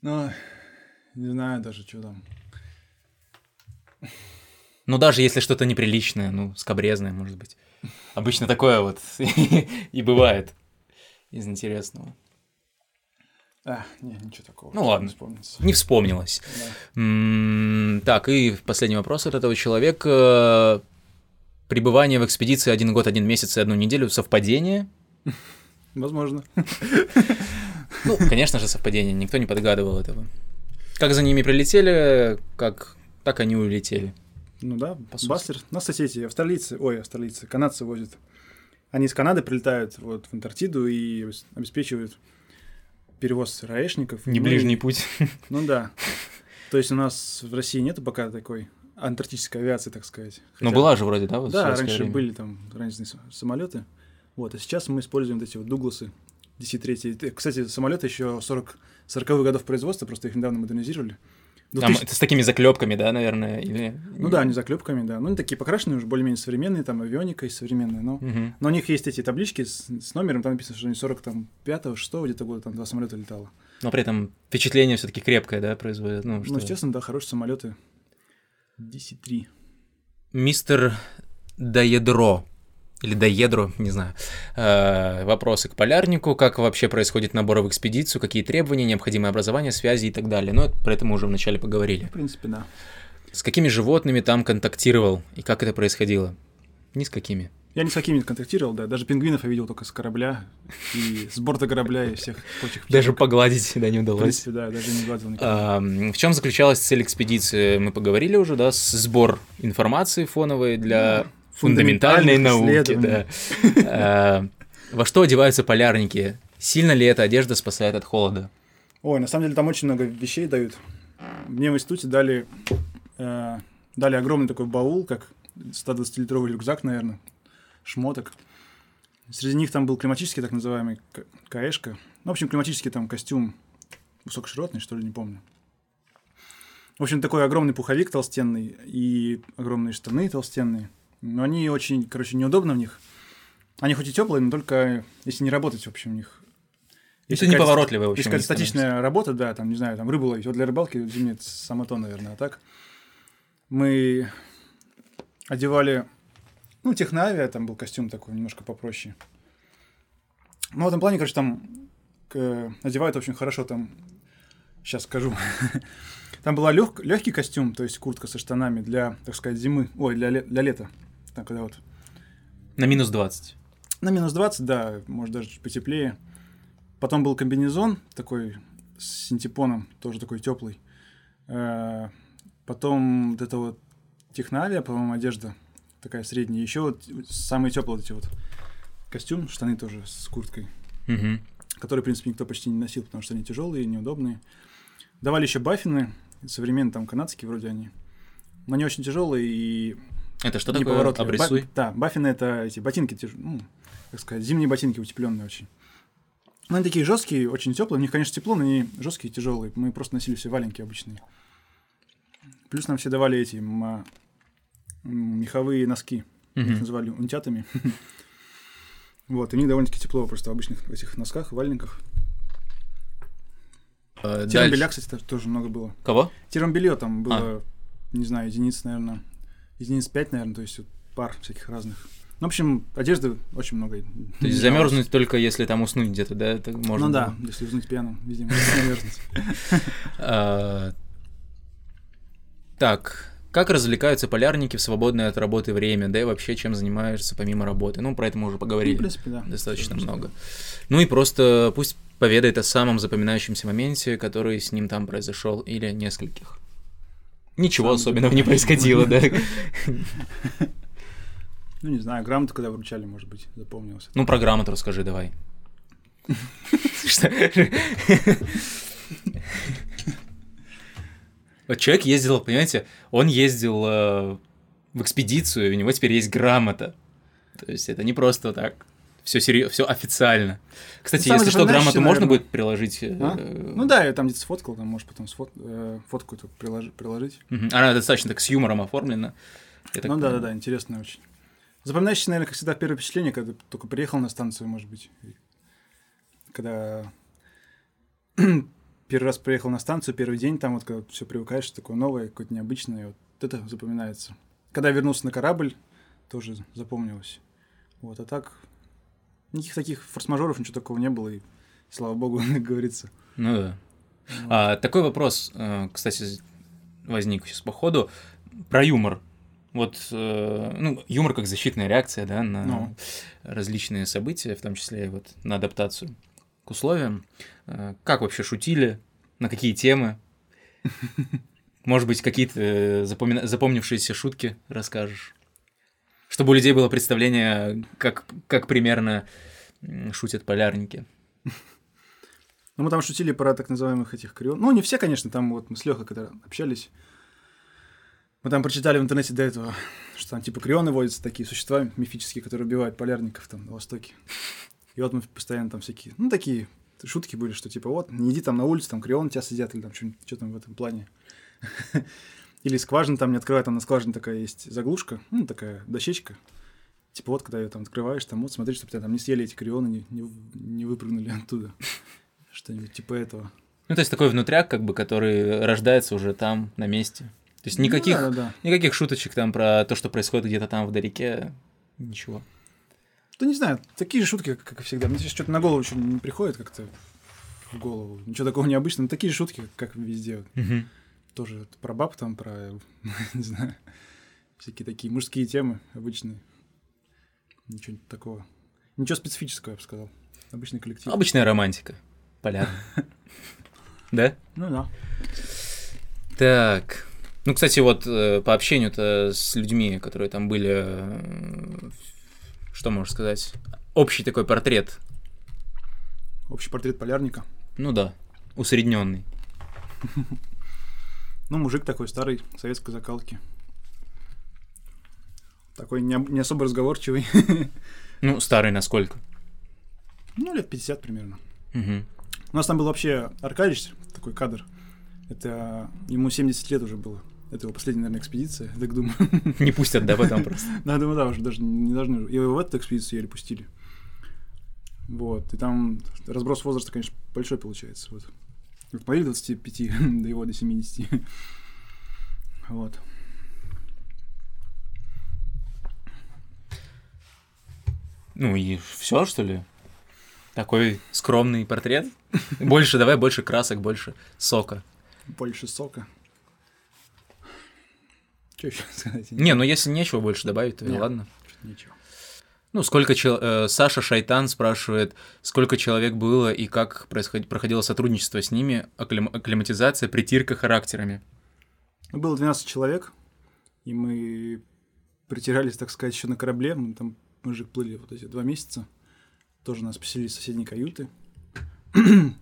Ну, не знаю даже, что там. Ну, даже если что-то неприличное, ну, скобрезное, может быть. Обычно такое вот и бывает из интересного. А, не, ничего такого. Ну, ладно. Не вспомнилось. Да. М, Так, и последний вопрос от этого человека. Пребывание в экспедиции один год, один месяц и одну неделю совпадение? Возможно. Ну, конечно же, совпадение, никто не подгадывал этого. Как за ними прилетели, как так они улетели. Ну да, По сути. Баслер. Нас, эти австралийцы, ой, австралийцы, канадцы возят. Они из Канады прилетают вот в Антарктиду и обес- обеспечивают перевоз раешников. Не Ну ближний путь. Ну да. То есть у нас в России нету пока такой антарктической авиации, так сказать. Ну, Хотя- была же вроде, да? вот Да, раньше время? были там разные с- самолеты. Вот, а сейчас мы используем вот эти вот Дугласы DC-3. Э, Кстати, самолеты еще 40 40-х годов производства, просто их недавно модернизировали. В Там 2000 это с такими заклепками, да, наверное? Или... Ну да, они заклепками, да. Ну, они такие покрашенные, уже более-менее современные, там авионика современная, но... Мгм. Но у них есть эти таблички с, с номером, там написано, что они 45-го, 6 где-то года, там два самолета летало. Но при этом впечатление все-таки крепкое, да, производит. Ну, что... Ну, естественно, да, хорошие самолеты. DC-3. Мистер Доедро, или Доедро, не знаю, э, вопросы к полярнику, как вообще происходит набор в экспедицию, какие требования, необходимое образование, связи и так далее. Ну, это- про это мы уже вначале поговорили. В принципе, да. С какими животными там контактировал и как это происходило? Ни с какими. Я ни с какими не контактировал, да. Даже пингвинов я видел только с корабля и с борта корабля и всех прочих Даже погладить, да, не В удалось. принципе, да, даже не гладил никогда. Ам, В чем заключалась цель экспедиции? Мы поговорили уже, да, сбор информации фоновой для Да. Фундаментальной науки, да. А, Во что одеваются полярники? Сильно ли эта одежда спасает от холода? Ой, на самом деле там очень много вещей дают. Мне в институте дали Э, Дали огромный такой баул, как 120-литровый рюкзак, наверное, шмоток. Среди них там был климатический, так называемый, каэшка. Ну, в общем, климатический там костюм высокоширотный, что ли, не помню. В общем, такой огромный пуховик толстенный и огромные штаны толстенные. Но они очень, короче, неудобно в них. Они хоть и теплые, но только если не работать, в общем, в них. Если какая-то- неповоротливая, в общем, Если статичная работа, да, там, не знаю, там рыбу ловить. Вот для рыбалки зимний это само то, наверное, а так. Мы одевали, ну, техноавиа, там был костюм такой немножко попроще. Ну, в этом плане, короче, там к- одевают очень хорошо, там, сейчас скажу. Там был легкий костюм, то есть куртка со штанами для, так сказать, зимы, ой, для, для лета. Так, когда вот На минус 20. на минус 20, да, может даже чуть потеплее. Потом был комбинезон такой с синтепоном, тоже такой теплый. Э, Потом вот это вот техноавиа, по-моему, одежда такая средняя. Еще вот самые теплые вот эти вот костюм, штаны тоже с курткой, Мгм. которые, в принципе, никто почти не носил, потому что они тяжелые, неудобные. Давали еще баффины, современные там канадские вроде они. Но они очень тяжелые и Это что такое? Обрисуй. Ба- да, баффины это эти ботинки, тяж- ну, как сказать, зимние ботинки утепленные очень. Ну, они такие жесткие, очень теплые. В них, конечно, тепло, но они жесткие и тяжелые. Мы просто носили все валенки обычные. Плюс нам все давали эти м, м, меховые носки. Их Мгм. называли унтятами. Вот, и у них довольно-таки тепло просто в обычных этих носках, валенках. Э, кстати, тоже- много было. Кого? Термобелье там А. было, не знаю, единиц, наверное, единиц 5, наверное, то есть пар всяких разных. Ну, в общем, одежды очень много. То есть замерзнуть только если там уснуть где-то, да? Это можно Ну да, было. если уснуть пьяным, видимо, замерзнуть. А, Так, как развлекаются полярники в свободное от работы время, да и вообще чем занимаешься помимо работы? Ну, про это мы уже Ну, поговорили. в принципе, да. достаточно много. Ну и просто пусть поведает о самом запоминающемся моменте, который с ним там произошел, или нескольких. Ничего особенного не происходило, да. Ну, не знаю, грамоту когда вручали, может быть, запомнилось. Ну, про грамоту расскажи давай. Вот человек ездил, понимаете, он ездил э, в экспедицию, у него теперь есть грамота. То есть это не просто так. Все серьезно, все официально. Кстати, Ну, если что, грамоту можно наверное. будет приложить. э, А? Ну да, я там где-то сфоткал, там можешь потом сфот- э, фотку эту приложи- приложить. мгм. Она достаточно так с юмором оформлена. Я так Ну да, да, да, интересно очень. Запоминающийся, наверное, как всегда, первое впечатление, когда ты только приехал на станцию, может быть. Когда первый раз приехал на станцию, первый день, там вот когда все привыкаешь, такое новое, какое-то необычное, вот это запоминается. Когда вернулся на корабль, тоже запомнилось. Вот, а так, никаких таких форс-мажоров, ничего такого не было, и слава богу, как говорится. Ну да. Вот. А, такой вопрос, э, кстати, возник сейчас по ходу, про юмор. Вот, э, ну, юмор как защитная реакция, да, на Ну. различные события, в том числе и вот на адаптацию к условиям. Э, Как вообще шутили? На какие темы? Может быть, какие-то запомина- запомнившиеся шутки расскажешь? Чтобы у людей было представление, как, как примерно шутят полярники. Ну, мы там шутили про так называемых этих крион. Ну, не все, конечно, там вот мы с Лехой, когда общались, мы там прочитали в интернете до этого, что там типа крионы водятся, такие существа мифические, которые убивают полярников там на Востоке. И вот мы постоянно там всякие, ну, такие шутки были, что типа вот, не иди там на улицу, там крионы тебя сидят, или там что там в этом плане. Или скважина там не открывай, там на скважине такая есть заглушка, ну, такая дощечка. Типа вот, когда ее там открываешь, там вот смотри, чтобы тебя там не съели эти крионы, не, не, не выпрыгнули оттуда. Что-нибудь типа этого. Ну, то есть такой внутряк, как бы, который рождается уже там, на месте. То есть никаких, Ну, да, да, да. никаких шуточек там про то, что происходит где-то там вдалеке, ничего. Да не знаю, такие же шутки, как, и всегда. Мне сейчас что-то на голову еще не приходит как-то в голову. Ничего такого необычного. Но такие же шутки, как везде. Тоже про баб там, про, не знаю, всякие такие мужские темы обычные. Ничего такого. Ничего специфического, я бы сказал. Обычный коллектив. Обычная романтика. Полярная. Да? Ну да. Так. Ну, кстати, вот э, по общению-то с людьми, которые там были, э, что можно сказать? Общий такой портрет. Общий портрет полярника. Ну да, усредненный. Ну, мужик такой старый, советской закалки. Такой не, не особо разговорчивый. Ну, старый насколько? Ну, лет 50 примерно. Угу. У нас там был вообще Аркадьевич, такой кадр. Это ему 70 лет уже было. Это его последняя, наверное, экспедиция, я так думаю. Не пустят, да, потом просто. Да, думаю, да, уже даже не должны. Его в эту экспедицию еле пустили. Вот. И там разброс возраста, конечно, большой получается. Вот. От моих 25 до его до 70. Вот. Ну и все, что ли? Такой скромный портрет? Больше, давай, больше красок, больше сока. Больше сока. Что еще сказать? Не, ну если нечего больше добавить, то и Не. ладно. Ничего. Ну, сколько чел... э, Саша Шайтан спрашивает, сколько человек было и как происход... проходило сотрудничество с ними, акклим... акклиматизация, притирка характерами. Было 12 человек, и мы притирались, так сказать, еще на корабле. Мы там мы же плыли вот эти два месяца. Тоже нас поселили в соседние каюты. Но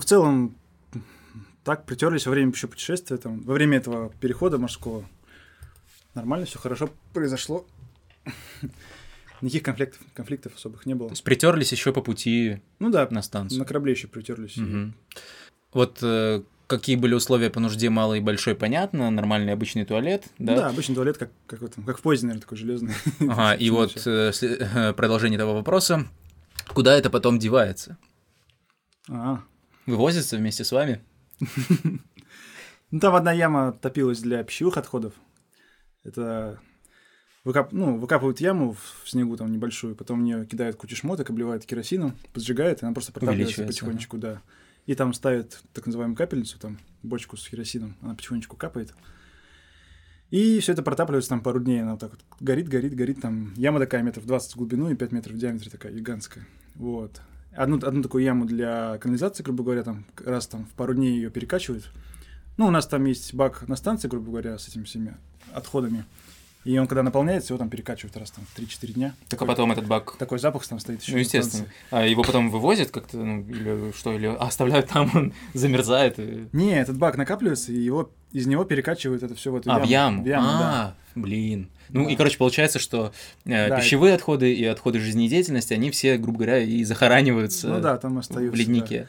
в целом так притерлись во время еще путешествия, там, во время этого перехода морского. Нормально, все хорошо произошло. Никаких конфликтов, конфликтов особых не было. То есть притерлись еще по пути Ну да, на станцию. на корабле еще притерлись. Мгм. Вот э, какие были условия по нужде малый и большой, понятно, нормальный обычный туалет, Да, да? обычный туалет, как, как, в этом, как в поезде, наверное, такой железный. Ага, и вот э, э, продолжение этого вопроса. Куда это потом девается? А, Вывозится вместе с вами? Ну, там одна яма топилась для пищевых отходов. Это выкап... ну, выкапывают яму в снегу там небольшую, потом в нее кидают кучу шмоток, обливают керосином, поджигают, и она просто протапливается потихонечку, да. И там ставят так называемую капельницу, там бочку с керосином, она потихонечку капает. И все это протапливается там пару дней, она вот так вот горит, горит, горит, там яма такая метров 20 в глубину и 5 метров в диаметре такая гигантская. Вот. Одну, одну такую яму для канализации, грубо говоря, там раз там в пару дней ее перекачивают. Ну, у нас там есть бак на станции, грубо говоря, с этими всеми отходами. И он, когда наполняется, его там перекачивают раз там в 3-4 дня. Так а Такой, потом этот бак такой запах там стоит еще. Ну, естественно. А его потом вывозят как-то, ну, или что, или оставляют там, он замерзает. И... Не, этот бак накапливается, и его из него перекачивают это все в эту А, яму. в яму. В яму, да. а, блин. Ну, Да. и, короче, получается, что э, Да, пищевые отходы и отходы жизнедеятельности, они все, грубо говоря, и захораниваются Ну да, там остаются. в леднике.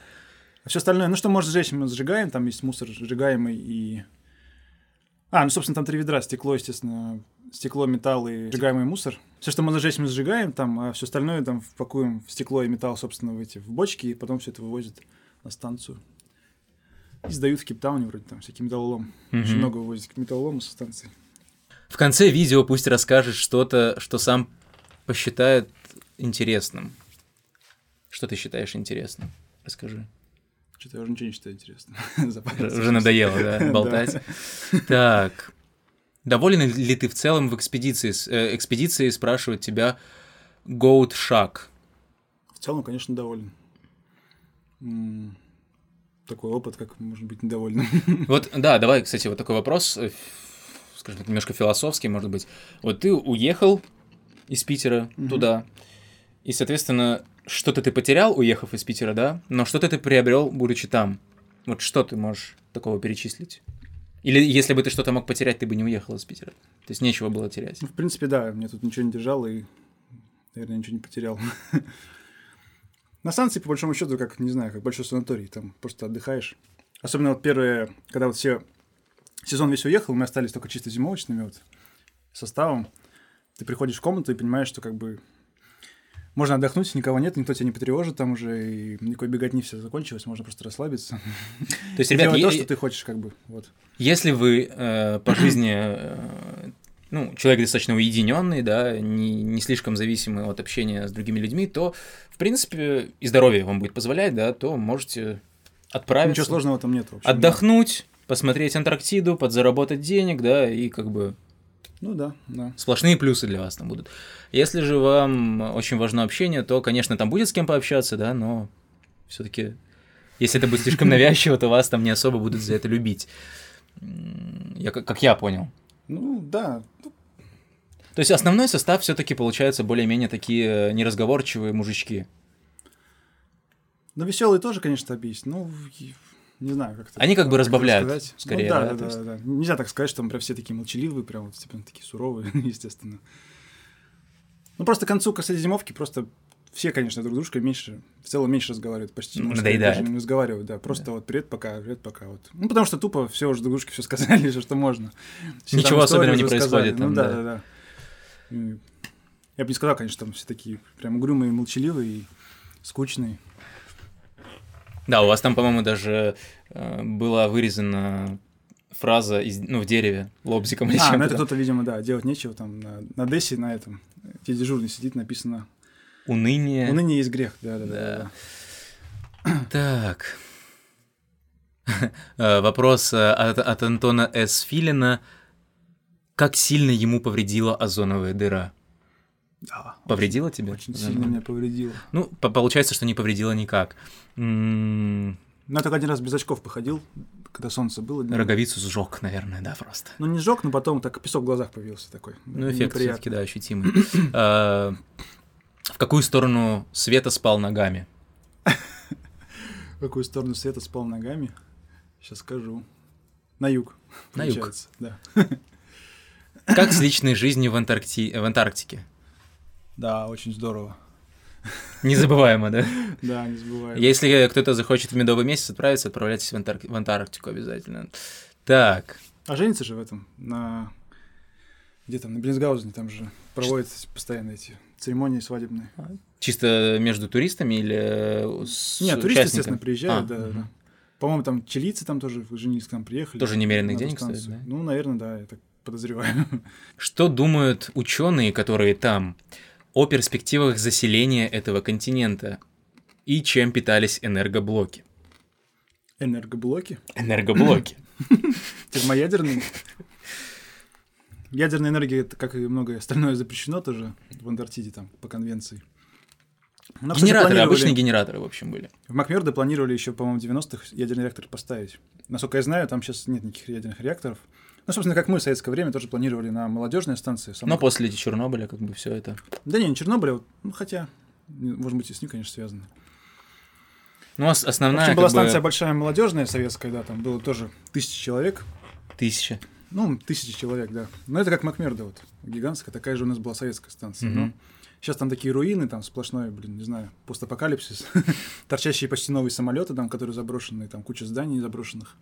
А все остальное, ну что можно сжечь, мы сжигаем, там есть мусор сжигаемый и... А, ну, собственно, там три ведра, стекло, естественно, стекло, металл и сжигаемый мусор. Все, что можно сжечь, мы сжигаем там, а все остальное там впакуем в стекло и металл, собственно, в эти в бочки, и потом все это вывозят на станцию. И сдают в Кейптауне вроде там всякий металлолом. Очень Мгм. много вывозят металлолома со станции. В конце видео пусть расскажет что-то, что сам посчитает интересным. Что ты считаешь интересным? Расскажи. Что-то я уже ничего не считаю интересным. Уже надоело, да, болтать. Так. Доволен ли ты в целом в экспедиции? Э, Экспедиции спрашивает тебя Goat Shack. В целом, конечно, доволен. Такой опыт, как может быть недовольным. Вот, да, давай, кстати, вот такой вопрос, э, скажем так, немножко философский, может быть. Вот ты уехал из Питера Мгм. туда, и, соответственно, что-то ты потерял, уехав из Питера, да, но что-то ты приобрел, будучи там. Вот что ты можешь такого перечислить? Или если бы ты что-то мог потерять, ты бы не уехал из Питера. То есть нечего было терять. Ну, в принципе, да, мне тут ничего не держало и, наверное, ничего не потерял. На станции, по большому счету, как, не знаю, как большой санаторий, там просто отдыхаешь. Особенно вот первые, когда вот все, сезон весь уехал, мы остались только чисто зимовочными вот составом. Ты приходишь в комнату и понимаешь, что как бы можно отдохнуть, никого нет, никто тебя не потревожит там уже, и никакой бегать не все закончилось, можно просто расслабиться. То есть, ребят, Делать то, что ты хочешь, как бы, вот. Если вы э, по жизни, э, ну, человек достаточно уединенный, да, не, не слишком зависимый от общения с другими людьми, то, в принципе, и здоровье вам будет позволять, да, то можете отправиться, Ничего сложного там нет. в общем. отдохнуть, посмотреть Антарктиду, подзаработать денег, да, и как бы Ну да, да. сплошные плюсы для вас там будут. Если же вам очень важно общение, то, конечно, там будет с кем пообщаться, да, но все-таки, если это будет слишком навязчиво, то вас там не особо будут за это любить. Я, как я понял. Ну да, То есть основной состав все-таки получается более-менее такие неразговорчивые мужички. Ну, веселые тоже, конечно, есть. Ну, не знаю, как это. Они как бы разбавляют, сказать. скорее, Ну, да, да, да, да, да. Нельзя так сказать, что там прям все такие молчаливые, прям вот типа, такие суровые, естественно. Ну, просто к концу, к зимовки, просто все, конечно, друг дружкой меньше, в целом меньше разговаривают, почти Ну, надоедает. даже не разговаривают, да, просто вот привет, пока, привет, пока, вот. Ну, потому что тупо все уже друг дружке все сказали, всё, что можно. Все Ничего особенного не происходит там, Ну, да, да. да, да. Я бы не сказал, конечно, там все такие прям угрюмые, молчаливые и скучные. Да, у вас там, по-моему, даже э, была вырезана фраза из, ну, в дереве, лобзиком или А, ну это кто-то, видимо, да, делать нечего, там на, на Дессе, на этом, где дежурный сидит, написано Уныние. «Уныние есть грех», да, да, да. Да. да. Так. Э, Вопрос э, от, от Антона С. Филина. Как сильно ему повредила озоновая дыра? Да, Повредила тебе? очень озоновая сильно дыра? меня повредило. Ну, по- получается, что не повредила никак. М, Ну, я только один раз без очков походил, когда солнце было. днём. Роговицу сжег, наверное, да, просто. Ну, не сжег, но потом так песок в глазах появился такой. Ну, эффект все-таки, да, ощутимый. Э, В какую сторону света спал ногами? В какую сторону света спал ногами? Сейчас скажу. На юг. На юг. Да. Как с личной жизнью в, Антаркти- в Антарктике? Да, очень здорово. Незабываемо, да? Да, не забываем. Если кто-то захочет в медовый месяц отправиться, отправляйтесь в, Антарк- в Антарктику обязательно. Так, А женится же в этом, на... Где там, на Беллинсгаузене, там же проводят постоянно эти церемонии свадебные. чисто между туристами или э, с Нет, туристы, естественно, приезжают, А, да, да. По-моему, там чилийцы там тоже женились к нам приехали. Тоже немеренных денег стоит, да? Ну, наверное, да, я так подозреваю. Что думают ученые, которые там, о перспективах заселения этого континента и чем питались энергоблоки? Энергоблоки, Энергоблоки. термоядерные. Ядерная энергия, как и многое остальное, запрещено тоже в Антарктиде там по конвенции. Но, кстати, Генераторы, планировали- обычные генераторы, в общем, были. В Макмердо планировали еще, по-моему, в 90-х ядерный реактор поставить. Насколько я знаю, там сейчас нет никаких ядерных реакторов. Ну, собственно, как мы в советское время тоже планировали на молодежной станции. Но после Чернобыля, как бы, все это. Да не, не Чернобыля, ну, хотя, может быть, и с ним, конечно, связано. Ну, ос- В основная, общем, была как бы, станция большая молодежная советская, да, там было тоже тысячи человек. тысяча. Ну, тысячи человек, да. Но это как Макмердо, вот, гигантская, такая же у нас была советская станция. Мгм. Но сейчас там такие руины, там сплошной, блин, не знаю, постапокалипсис. Торчащие почти новые самолеты, там, которые заброшенные, там куча зданий заброшенных.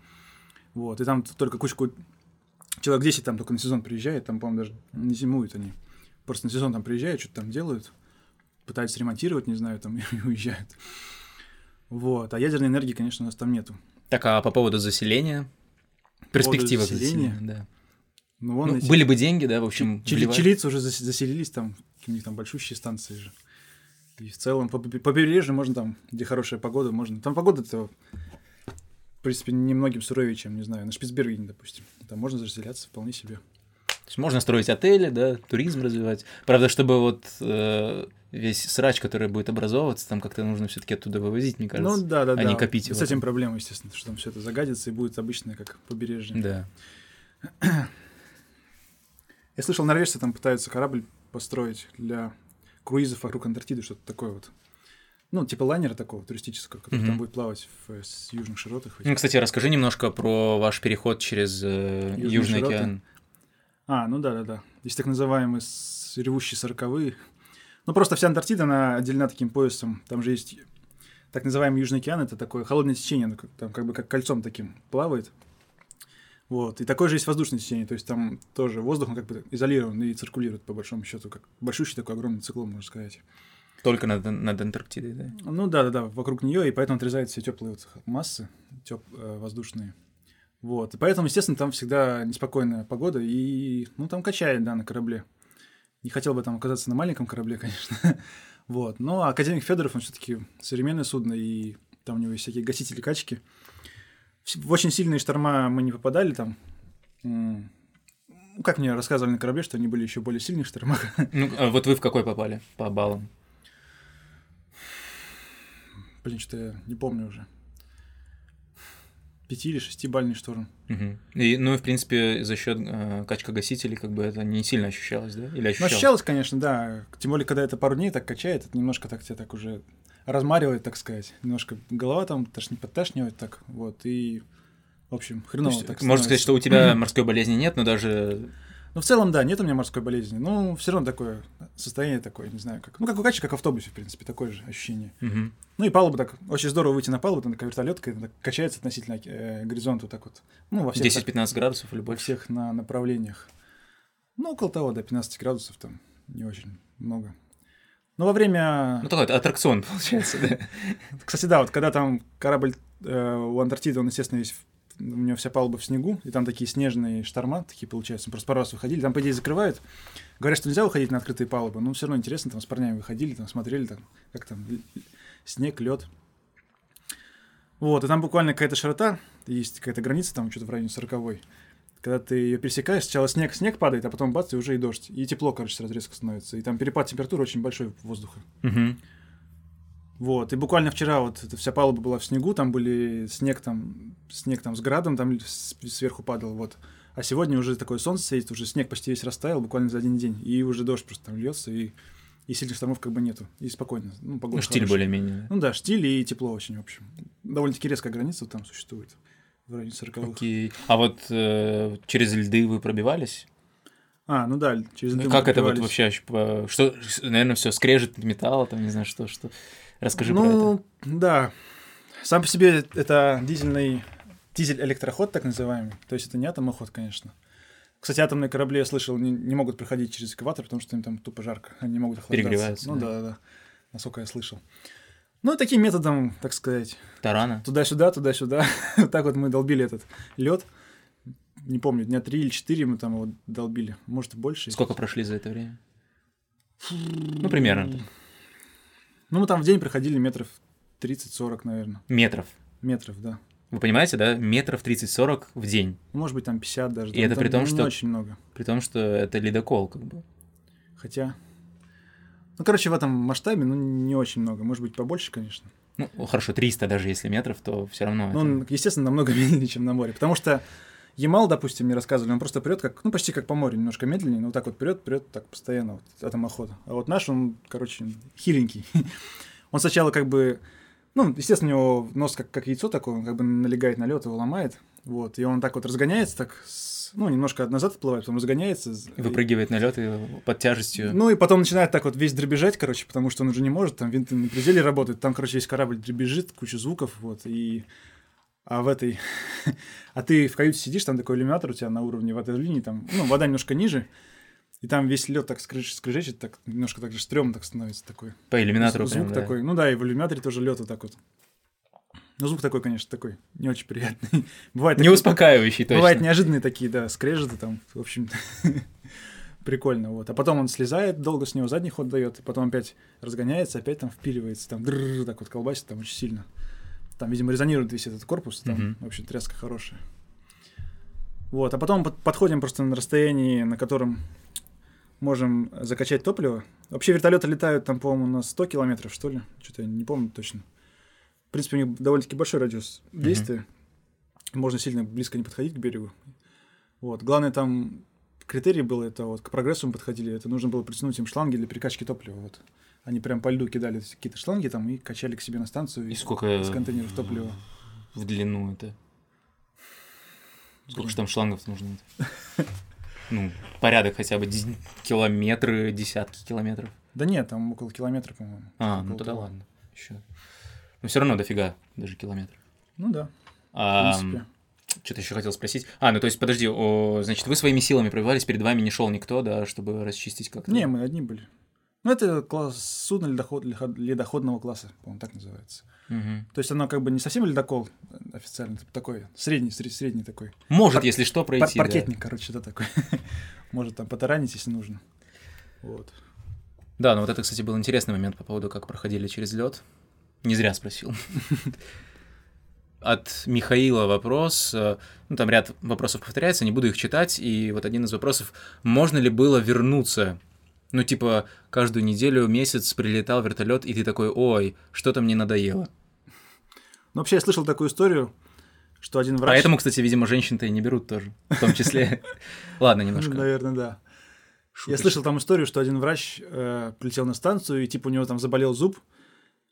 Вот, и там только кучку... Человек 10 там только на сезон приезжает, там, по-моему, даже не зимуют они. Просто на сезон там приезжают, что-то там делают, пытаются ремонтировать, не знаю, там, и уезжают. Вот, а ядерной энергии, конечно, у нас там нету. Так, а по поводу заселения? Перспектива заселения? заселения, да. Ну, вон Ну, эти- были бы деньги, да, в общем, Чили- чилийцы уже зас- заселились там, у них там большущие станции же. И в целом по побе- побережью можно там, где хорошая погода, можно. Там погода-то, в принципе, немногим суровее, чем, не знаю, на Шпицбергене, допустим. Там можно заселяться вполне себе. То есть можно строить отели, да, туризм развивать. Правда, чтобы вот э, весь срач, который будет образовываться, там как-то нужно все-таки оттуда вывозить, мне кажется. ну да, да, да. а не копить его С этим проблема, естественно, что там все это загадится и будет обычное, как побережье. Да. Я слышал, норвежцы там пытаются корабль построить для круизов вокруг Антарктиды, что-то такое вот. Ну, типа лайнера такого туристического, который Мгм. там будет плавать в, с южных широтах. Ну, кстати, расскажи немножко про ваш переход через э, Южные Южный широты. океан. А, ну да, да, да. Есть так называемые ревущие сороковые. Ну, просто вся Антарктида, она отделена таким поясом. Там же есть так называемый Южный океан, это такое холодное течение, оно там как бы как кольцом таким плавает. Вот. И такое же есть воздушное течение, то есть там тоже воздух, он как бы изолирован и циркулирует, по большому счету, как большущий такой огромный циклон, можно сказать. Только над, над Антарктидой, да? Ну да, да, да, вокруг нее, и поэтому отрезают все теплые вот массы, теп, э, воздушные. Вот. И поэтому, естественно, там всегда неспокойная погода, и ну там качает, да, на корабле. Не хотел бы там оказаться на маленьком корабле, конечно. вот. Но академик Федоров, он все-таки современное судно, и там у него есть всякие гасители качки. В очень сильные шторма мы не попадали там. Ну, как мне рассказывали на корабле, что они были еще более сильных штормах. Ну, а вот вы в какой попали по баллам? Блин, что я не помню уже. Пяти или шестибальный шторм. Мгм. И, ну, и, в принципе, за счет э, качка-гасителей, как бы это не сильно ощущалось, да? Или Ну, ощущалось? ощущалось, конечно, да. Тем более, когда это пару дней так качает, это немножко так тебя так уже размаривает, так сказать. Немножко голова там тошни, подташнивает так, вот, и, в общем, хреново есть, так Можно сказать, становится. что у тебя морской болезни нет, но даже Ну, в целом, да, нет у меня морской болезни, но все равно такое состояние такое, не знаю, как, ну, как у качки, как в автобусе, в принципе, такое же ощущение. Мгм. Ну и палуба так, очень здорово выйти на палубу, там такая вертолетка, так качается относительно э, горизонта вот так вот. Ну, во всех, 10-15 градусов или во всех на направлениях. Ну, около того, до 15 градусов там не очень много. Но во время... Ну, такой аттракцион получается, да. Кстати, да, вот когда там корабль э, у Антарктиды, он, естественно, весь, в- у него вся палуба в снегу, и там такие снежные шторма, такие получаются, мы просто пару раз выходили, там, по идее, закрывают. Говорят, что нельзя выходить на открытые палубы, но все равно интересно, там с парнями выходили, там смотрели, там, как там, снег, лед. Вот, и там буквально какая-то широта, есть какая-то граница, там что-то в районе 40 когда ты ее пересекаешь, сначала снег, снег падает, а потом бац, и уже и дождь. И тепло, короче, сразу резко становится. И там перепад температуры очень большой воздуха. Мгм. Вот, и буквально вчера вот эта вся палуба была в снегу, там были снег там, снег там с градом там сверху падал, вот. А сегодня уже такое солнце светит, уже снег почти весь растаял, буквально за один день, и уже дождь просто там льется, и, и сильных штормов как бы нету, и спокойно. Ну, погода Ну, штиль более-менее. Ну да, штиль и тепло очень, в общем. Довольно-таки резкая граница там существует, в районе 40 Окей. А вот э, через льды вы пробивались? А, ну да, через льды мы как это вот вообще, ощущ- что, наверное, все скрежет металла, там, не знаю, что, что. Расскажи про это. ну, да. Сам по себе это дизельный дизель-электроход, так называемый. То есть это не атомоход, конечно. Кстати, атомные корабли, я слышал, не, не могут проходить через экватор, потому что им там тупо жарко. Они не могут охлаждаться. Перегреваются, Ну да. да, да. Насколько я слышал. Ну, таким методом, так сказать, Тарана. туда-сюда, туда-сюда. так вот мы долбили этот лед. Не помню, дня три или четыре мы там его долбили. Может, и больше. Сколько прошли за это время? Ну, примерно. Ну, мы там в день проходили метров 30-40, наверное. Метров. Метров, да. Вы понимаете, да? Метров 30-40 в день. Ну, Может быть, там 50 даже. И там- это при том, ну, что- Не очень много. При том, что это ледокол, как бы. Хотя... Ну, короче, в этом масштабе, ну, не очень много. Может быть, побольше, конечно. Ну, хорошо, 300 даже если метров, то все равно. Но это- он, естественно, намного медленнее, чем на море. Потому что Ямал, допустим, мне рассказывали, он просто прет как, ну, почти как по морю, немножко медленнее, но вот так вот прет, прет так постоянно, вот, атомохода. А вот наш, он, короче, хиленький. Он сначала как бы, ну, естественно, у него нос как, как яйцо такое, он как бы налегает на лед, его ломает, вот, и он так вот разгоняется, так, ну, немножко назад отплывает, потом разгоняется. И выпрыгивает на лед и под тяжестью. Ну и потом начинает так вот весь дребезжать, короче, потому что он уже не может, там винты на пределе работают, там, короче, весь корабль дребезжит, куча звуков, вот, и... А в этой... а ты в каюте сидишь, там такой иллюминатор у тебя на уровне воды линии, там, ну, вода немножко ниже, и там весь лед так скрыж- скрежещет, так немножко так же стрёмно так становится такой. По иллюминатору звук прям, да. такой. Ну да, и в иллюминаторе тоже лед вот так вот. Ну, звук такой, конечно, такой, не очень приятный. Бывает Не такие- успокаивающий точно. Бывают неожиданные такие, да, скрежеты там, в общем, прикольно, вот. А потом он слезает, долго с него задний ход дает, потом опять разгоняется, опять там впиливается, там так вот колбасит там очень сильно. Там, видимо, резонирует весь этот корпус, там, Мгм. в общем, тряска хорошая. Вот, а потом под- подходим просто на расстоянии, на котором можем закачать топливо. Вообще вертолеты летают там, по-моему, на 100 километров, что ли? Что-то я не помню точно. В принципе, у них довольно-таки большой радиус действия. Можно сильно близко не подходить к берегу. Вот. Главное там критерий был, это вот к прогрессу мы подходили, это нужно было притянуть им шланги для прикачки топлива. Вот. Они прям по льду кидали какие-то шланги там и качали к себе на станцию И сколько из контейнеров топлива. в длину это? Сколько же там шлангов нужно? Ну, порядок хотя бы километры, десятки километров. Да нет, там около километра, по-моему. А, ну тогда ладно. Еще. Но все равно дофига, даже километр. Ну да, в А, принципе. что-то еще хотел спросить. А, ну то есть, подожди, о, значит, вы своими силами пробивались, перед вами не шел никто, да, чтобы расчистить как-то? Не, мы одни были. Ну, это класс судно ледоход, ледоход- ледоходного класса, по-моему, так называется. Мгм. То есть оно как бы не совсем ледокол э, официально, это такой средний, сред- средний такой. Может, Пар- если что, Пар- пройти. да. паркетник, короче, да, такой. Может там потаранить, если нужно. Вот. Да, ну вот это, кстати, был интересный момент по поводу, как проходили через лед. Не зря спросил. От Михаила вопрос. э, Ну, там ряд вопросов повторяется, не буду их читать. И вот один из вопросов. Можно ли было вернуться? Ну, типа, каждую неделю, месяц прилетал вертолет, и ты такой, ой, что-то мне надоело. Ну, вообще, я слышал такую историю, что один врач... Поэтому, кстати, видимо, женщин-то и не берут тоже, в том числе. Ладно, немножко. Наверное, да. Я слышал там историю, что один врач э, прилетел на станцию, и типа у него там заболел зуб,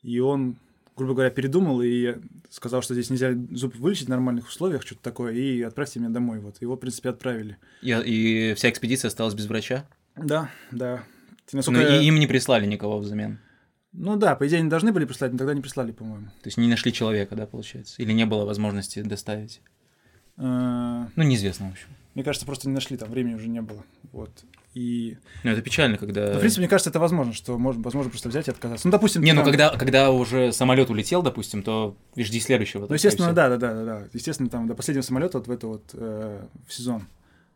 И он, грубо говоря, передумал и сказал, что здесь нельзя зуб вылечить в нормальных условиях, что-то такое, и отправьте меня домой. Вот. Его, в принципе, отправили. И, и вся экспедиция осталась без врача? Да, да. Насколько... Ну, и им не прислали никого взамен? Ну да, по идее, они должны были прислать, но тогда не прислали, по-моему. То есть не нашли человека, да, получается? Или не было возможности доставить? А, ну, неизвестно, в общем. Мне кажется, просто не нашли, там времени уже не было. Вот. И... Ну, это печально, когда... Ну, в принципе, мне кажется, это возможно, что можно, возможно просто взять и отказаться. Ну, допустим... Не, ну, там... когда, когда уже самолет улетел, допустим, то жди следующего. Ну, естественно, да, да, да, да, да. Естественно, там до последнего самолета вот в это вот э, в сезон.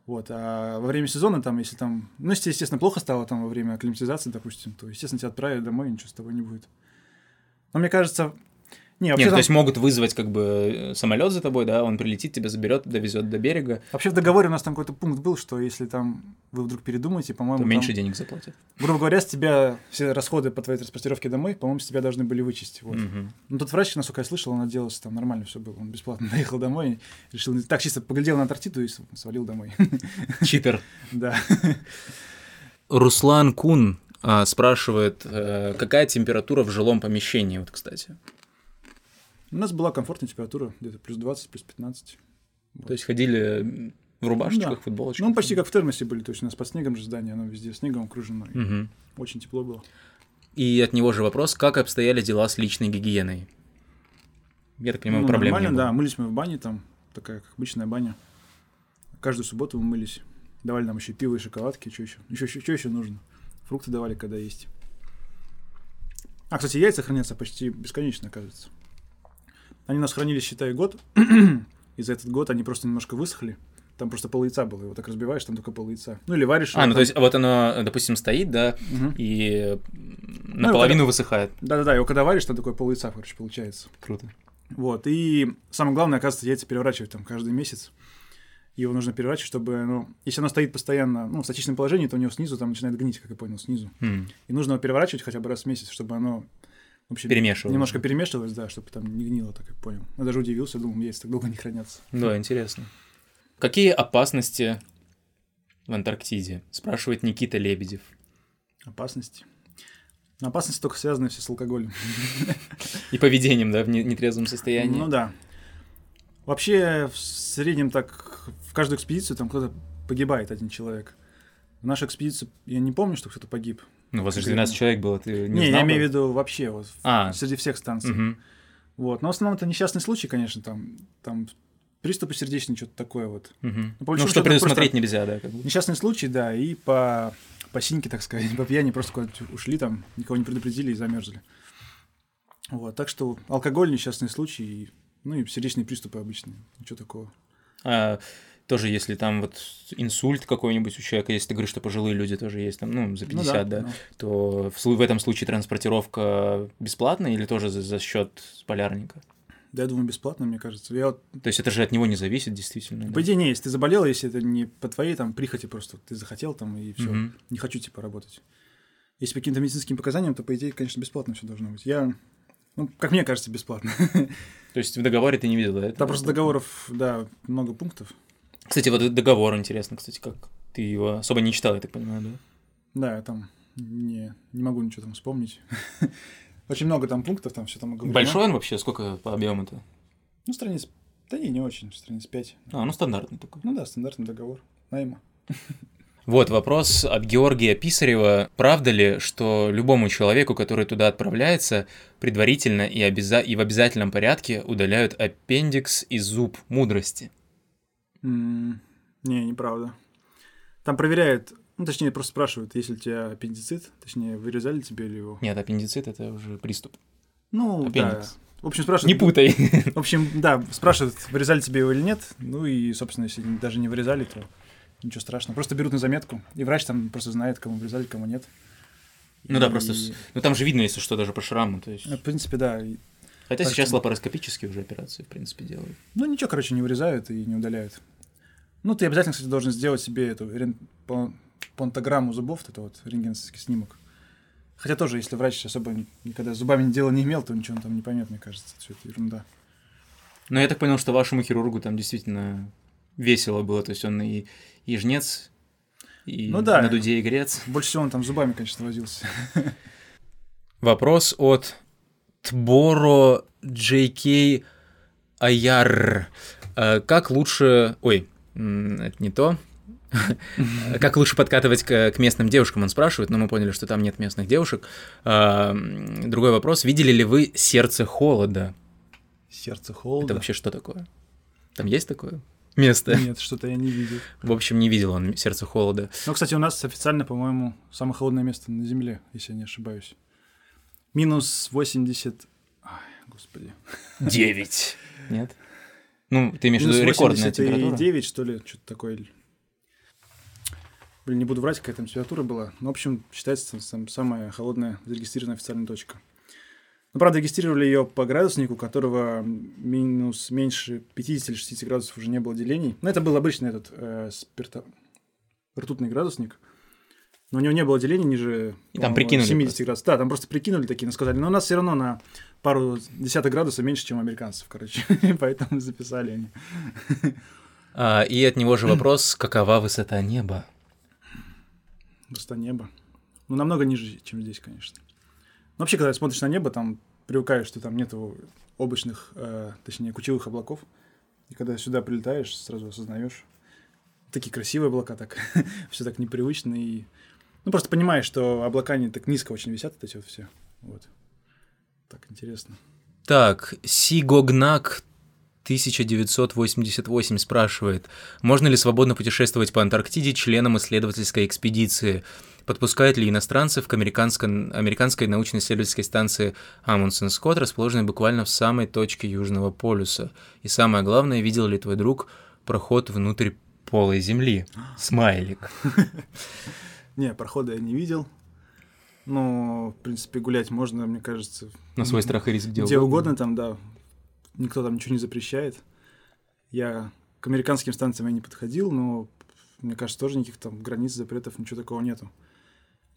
Вот, а во время сезона, там, если там, ну, если, естественно, плохо стало там во время акклиматизации, допустим, то, естественно, тебя отправят домой, ничего с тобой не будет. Но мне кажется, не, вообще Нет, там... то есть могут вызвать как бы э, самолет за тобой, да, он прилетит, тебя заберет, довезет до берега. Вообще в договоре у нас там какой-то пункт был, что если там вы вдруг передумаете, по-моему... То меньше там, денег заплатят. Грубо говоря, с тебя все расходы по твоей транспортировке домой, по-моему, с тебя должны были вычесть. Вот. Угу. Ну, тот врач, насколько я слышал, он отделался, там нормально все было. Он бесплатно доехал домой, решил... Так, чисто поглядел на Антарктиду и свалил домой. Читер. Да. Руслан Кун а, спрашивает, э, какая температура в жилом помещении, вот, кстати. У нас была комфортная температура, где-то плюс 20, плюс 15. Вот. То есть ходили в рубашечках, да. футболочках? Ну, почти как в термосе были, то есть у нас под снегом же здание, оно везде снегом окружено. Угу. Очень тепло было. И от него же вопрос, как обстояли дела с личной гигиеной? Я так понимаю, ну, проблем нормально, не было. да, мылись мы в бане там, такая как обычная баня. Каждую субботу мы мылись. Давали нам еще пиво и шоколадки, что еще? Еще, еще, что еще нужно? Фрукты давали, когда есть. А, кстати, яйца хранятся почти бесконечно, оказывается. Они нас хранились, считай, год, и за этот год они просто немножко высохли. Там просто пол яйца было, его так разбиваешь, там только пол яйца. Ну или варишь. А, ну там... то есть вот оно, допустим, стоит, да, угу. и ну, наполовину ну, высыхает. Да-да-да, его когда варишь, там такое пол яйца, короче, получается. Круто. Вот, и самое главное, оказывается, яйца переворачивать там каждый месяц. Его нужно переворачивать, чтобы, ну, если оно стоит постоянно, ну, в статичном положении, то у него снизу там начинает гнить, как я понял, снизу. Mm. И нужно его переворачивать хотя бы раз в месяц, чтобы оно Вообще перемешивалось. Немножко перемешивалось, да, чтобы там не гнило, так я понял. Я даже удивился, думал, яйца так долго не хранятся. Да, интересно. Какие опасности в Антарктиде? Спрашивает Никита Лебедев. Опасности? Опасности только связаны все с алкоголем. И поведением, да, в нетрезвом состоянии. Ну да. Вообще, в среднем так, в каждую экспедицию там кто-то погибает один человек. В нашу экспедицию я не помню, что кто-то погиб. Ну, у вас же 12 человек было, ты не Не, знал, я имею в виду вообще, вот, а. среди всех станций. Угу. Вот, но в основном это несчастный случай, конечно, там, там приступы сердечные, что-то такое вот. Угу. Ну, ну что предусмотреть нельзя, да? Как бы. Несчастный случай, да, и по, по синьке, так сказать, по пьяни просто куда-то ушли там, никого не предупредили и замерзли. Вот, так что алкоголь, несчастный случай, и, ну и сердечные приступы обычные, ничего такого. А, тоже если там вот инсульт какой-нибудь у человека, если ты говоришь, что пожилые люди тоже есть, там, ну, за 50, ну, да, да, да, то в, в этом случае транспортировка бесплатная или тоже за, за счет полярника? Да, я думаю, бесплатно, мне кажется. Я вот... То есть это же от него не зависит, действительно. По да? идее, не, если ты заболел, если это не по твоей там прихоти просто, ты захотел там и все, угу. не хочу типа работать. Если по каким-то медицинским показаниям, то по идее, конечно, бесплатно все должно быть. Я, ну, как мне кажется, бесплатно. То есть в договоре ты не видел, да? Там просто договоров, да, много пунктов. Кстати, вот этот договор интересно, кстати, как ты его особо не читал, я так понимаю, да? Да, я там не, не могу ничего там вспомнить. Очень много там пунктов, там все там оговорено. Большой он вообще? Сколько по объему-то? Ну, страниц... Да не, не очень, страниц 5. А, ну стандартный такой. Ну да, стандартный договор. Найма. Вот вопрос от Георгия Писарева. Правда ли, что любому человеку, который туда отправляется, предварительно и, обяза... и в обязательном порядке удаляют аппендикс и зуб мудрости? Не, неправда. Там проверяют, ну, точнее, просто спрашивают, есть ли у тебя аппендицит, точнее, вырезали тебе или его. Нет, аппендицит – это уже приступ. Ну, Аппендикс. да. В общем, спрашивают... Не путай. В общем, да, спрашивают, вырезали тебе его или нет. Ну и, собственно, если даже не вырезали, то ничего страшного. Просто берут на заметку, и врач там просто знает, кому вырезали, кому нет. Ну и... да, просто... Ну там же видно, если что, даже по шраму, то есть... В принципе, да. Хотя так сейчас что... лапароскопические уже операции, в принципе, делают. Ну ничего, короче, не вырезают и не удаляют. Ну, ты обязательно, кстати, должен сделать себе эту рен... понтограмму зубов, это вот рентгенский снимок. Хотя тоже, если врач особо никогда зубами дела не имел, то ничего он там не поймет, мне кажется. Все это ерунда. Но я так понял, что вашему хирургу там действительно весело было. То есть он и, и жнец, и ну, да. на дуде и грец. Больше всего он там зубами, конечно, возился. Вопрос от Тборо JK Аяр. Э, Как лучше... Ой, это не то. Как лучше подкатывать к, местным девушкам, он спрашивает, но мы поняли, что там нет местных девушек. А, Другой вопрос. Видели ли вы «Сердце холода»? Сердце Это холода. вообще что такое? Там есть такое место? Нет, что-то я не видел. В общем, не видел он «Сердце холода». Ну, кстати, у нас официально, по-моему, самое холодное место на Земле, если я не ошибаюсь. Минус 80... Ай, господи. Девять. Нет? Ну, ты имеешь в виду рекордная 80 и температура? 9, что ли, что-то такое. Блин, не буду врать, какая там температура была. Ну, в общем, считается там самая холодная зарегистрированная официальная точка. Ну, правда, регистрировали ее по градуснику, у которого минус меньше 50 или 60 градусов уже не было делений. Ну, это был обычный этот э, спирто... ртутный градусник. Но у него не было делений ниже И там прикинули 70 просто. градусов. Да, там просто прикинули такие, но сказали, но у нас все равно на пару десятых градусов меньше, чем у американцев, короче. Поэтому записали они. А, и от него же вопрос, какова высота неба? Высота неба. Ну, намного ниже, чем здесь, конечно. Но вообще, когда смотришь на небо, там привыкаешь, что там нету облачных, э, точнее, кучевых облаков. И когда сюда прилетаешь, сразу осознаешь. Такие красивые облака, так все так непривычно. И... Ну, просто понимаешь, что облака не так низко очень висят, вот эти вот все. Вот. Так интересно. Так, Сигогнак 1988 спрашивает, можно ли свободно путешествовать по Антарктиде членам исследовательской экспедиции? Подпускают ли иностранцев к американско- американской научно-исследовательской станции Амундсен Скотт, расположенной буквально в самой точке Южного полюса? И самое главное, видел ли твой друг проход внутрь полой Земли? Смайлик. Не, прохода я не видел. Но, в принципе, гулять можно, мне кажется, На свой страх и риск где, где угодно там, да. Никто там ничего не запрещает. Я к американским станциям я не подходил, но мне кажется, тоже никаких там границ, запретов, ничего такого нету.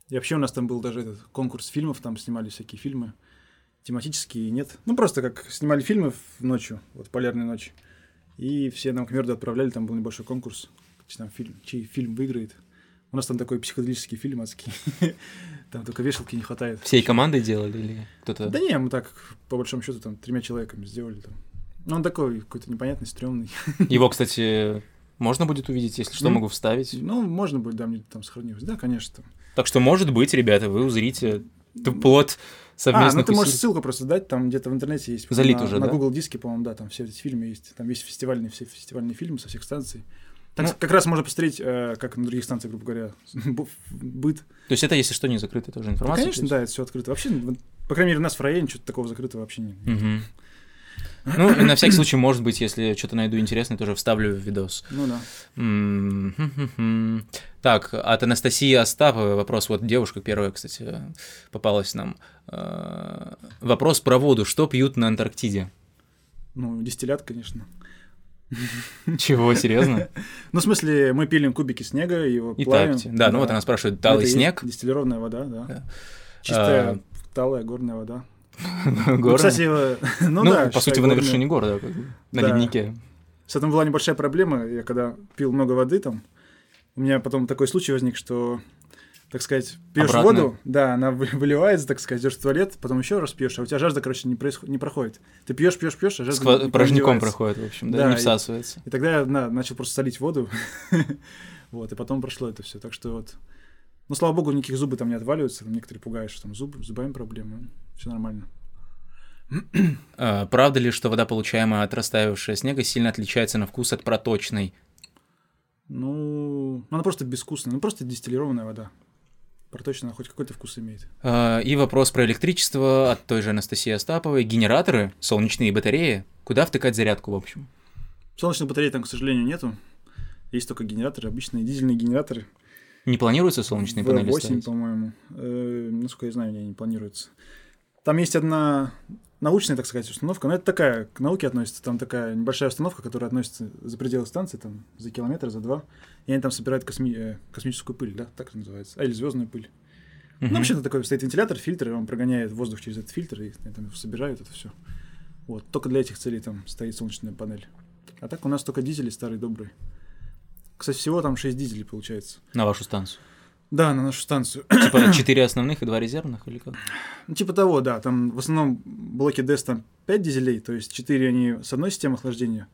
И вообще у нас там был даже этот конкурс фильмов, там снимали всякие фильмы, тематические нет. Ну, просто как снимали фильмы ночью, вот «Полярная ночь». И все нам к Мерду отправляли, там был небольшой конкурс, там фильм, чей фильм выиграет. У нас там такой психоделический фильм адский. Там только вешалки не хватает. Всей командой делали или кто-то? Да не, мы так, по большому счету, там, тремя человеками сделали там. Ну, он такой какой-то непонятный, стрёмный. Его, кстати, можно будет увидеть, если что, М? могу вставить. Ну, можно будет, да, мне там сохранилось. Да, конечно. Так что, может быть, ребята, вы узрите плод А, совместных ну ты можешь усилий. ссылку просто дать, там где-то в интернете есть. Залит на, уже, На да? Google диске, по-моему, да, там все эти фильмы есть. Там есть фестивальные, все фестивальные фильмы со всех станций. Так Ну- как раз можно посмотреть, э, как на других станциях, грубо говоря, быт. То есть это, если что, не закрытая тоже информация? конечно, да, это все открыто. Вообще, вот, по крайней мере, у нас в районе что-то такого закрытого вообще нет. Мгм. Ну, и на всякий случай, может быть, если что-то найду интересное, тоже вставлю в видос. Ну да. Так, от Анастасии Остаповой вопрос. Вот девушка первая, кстати, попалась нам. Э, Вопрос про воду. Что пьют на Антарктиде? Ну, дистиллят, конечно. Чего, серьезно? Ну, в смысле, мы пилим кубики снега, его И плавим. Да, ну вот она спрашивает, талый снег? Дистиллированная вода, да. Чистая, А, талая горная вода. Ну, горная? кстати, э, ну, Ну, да, по сути, вы на вершине города, на леднике. С этим была небольшая проблема. Я когда пил много воды там, у меня потом такой случай возник, что, так сказать, пьешь Обратно? воду, да, она вы- выливается, так сказать, идешь в туалет, потом еще раз пьешь, а у тебя жажда, короче, не, происход- не проходит. Ты пьешь, пьешь, пьешь, а жажда ква- никуда не порожняком проходит, в общем, да, Да, не и- всасывается. И тогда я на- начал просто солить воду. вот, и потом прошло это все. Так что вот. Ну, слава богу, никаких зубы там не отваливаются. Там некоторые пугают, что там зубы, зубами проблемы. Все нормально. А, Правда ли, что вода, получаемая от растаявшего снега, сильно отличается на вкус от проточной? Ну, она просто безвкусная. Ну, просто дистиллированная вода. Проточно хоть какой-то вкус имеет. А, И вопрос про электричество от той же Анастасии Остаповой. Генераторы, солнечные батареи, куда втыкать зарядку, в общем? Солнечных батарей там, к сожалению, нету. Есть только генераторы, обычные дизельные генераторы. Не планируется солнечные панели V8, ставить? по-моему. Э, насколько я знаю, не, не планируется. Там есть одна научная, так сказать, установка, но это такая, к науке относится, там такая небольшая установка, которая относится за пределы станции, там, за километр, за два, и они там собирают косми- э, космическую пыль, да, так это называется, а, или звездную пыль. Мгм. Ну, вообще-то такой стоит вентилятор, фильтр, и он прогоняет воздух через этот фильтр, и они там собирают это все. Вот, только для этих целей там стоит солнечная панель. А так у нас только дизели старые, добрые. Кстати, всего там 6 дизелей получается. На вашу станцию. Да, на нашу станцию. Типа четыре основных и два резервных или как? Ну, типа того, да. Там в основном блоки DES там 5 дизелей, то есть 4 они с одной системой охлаждения,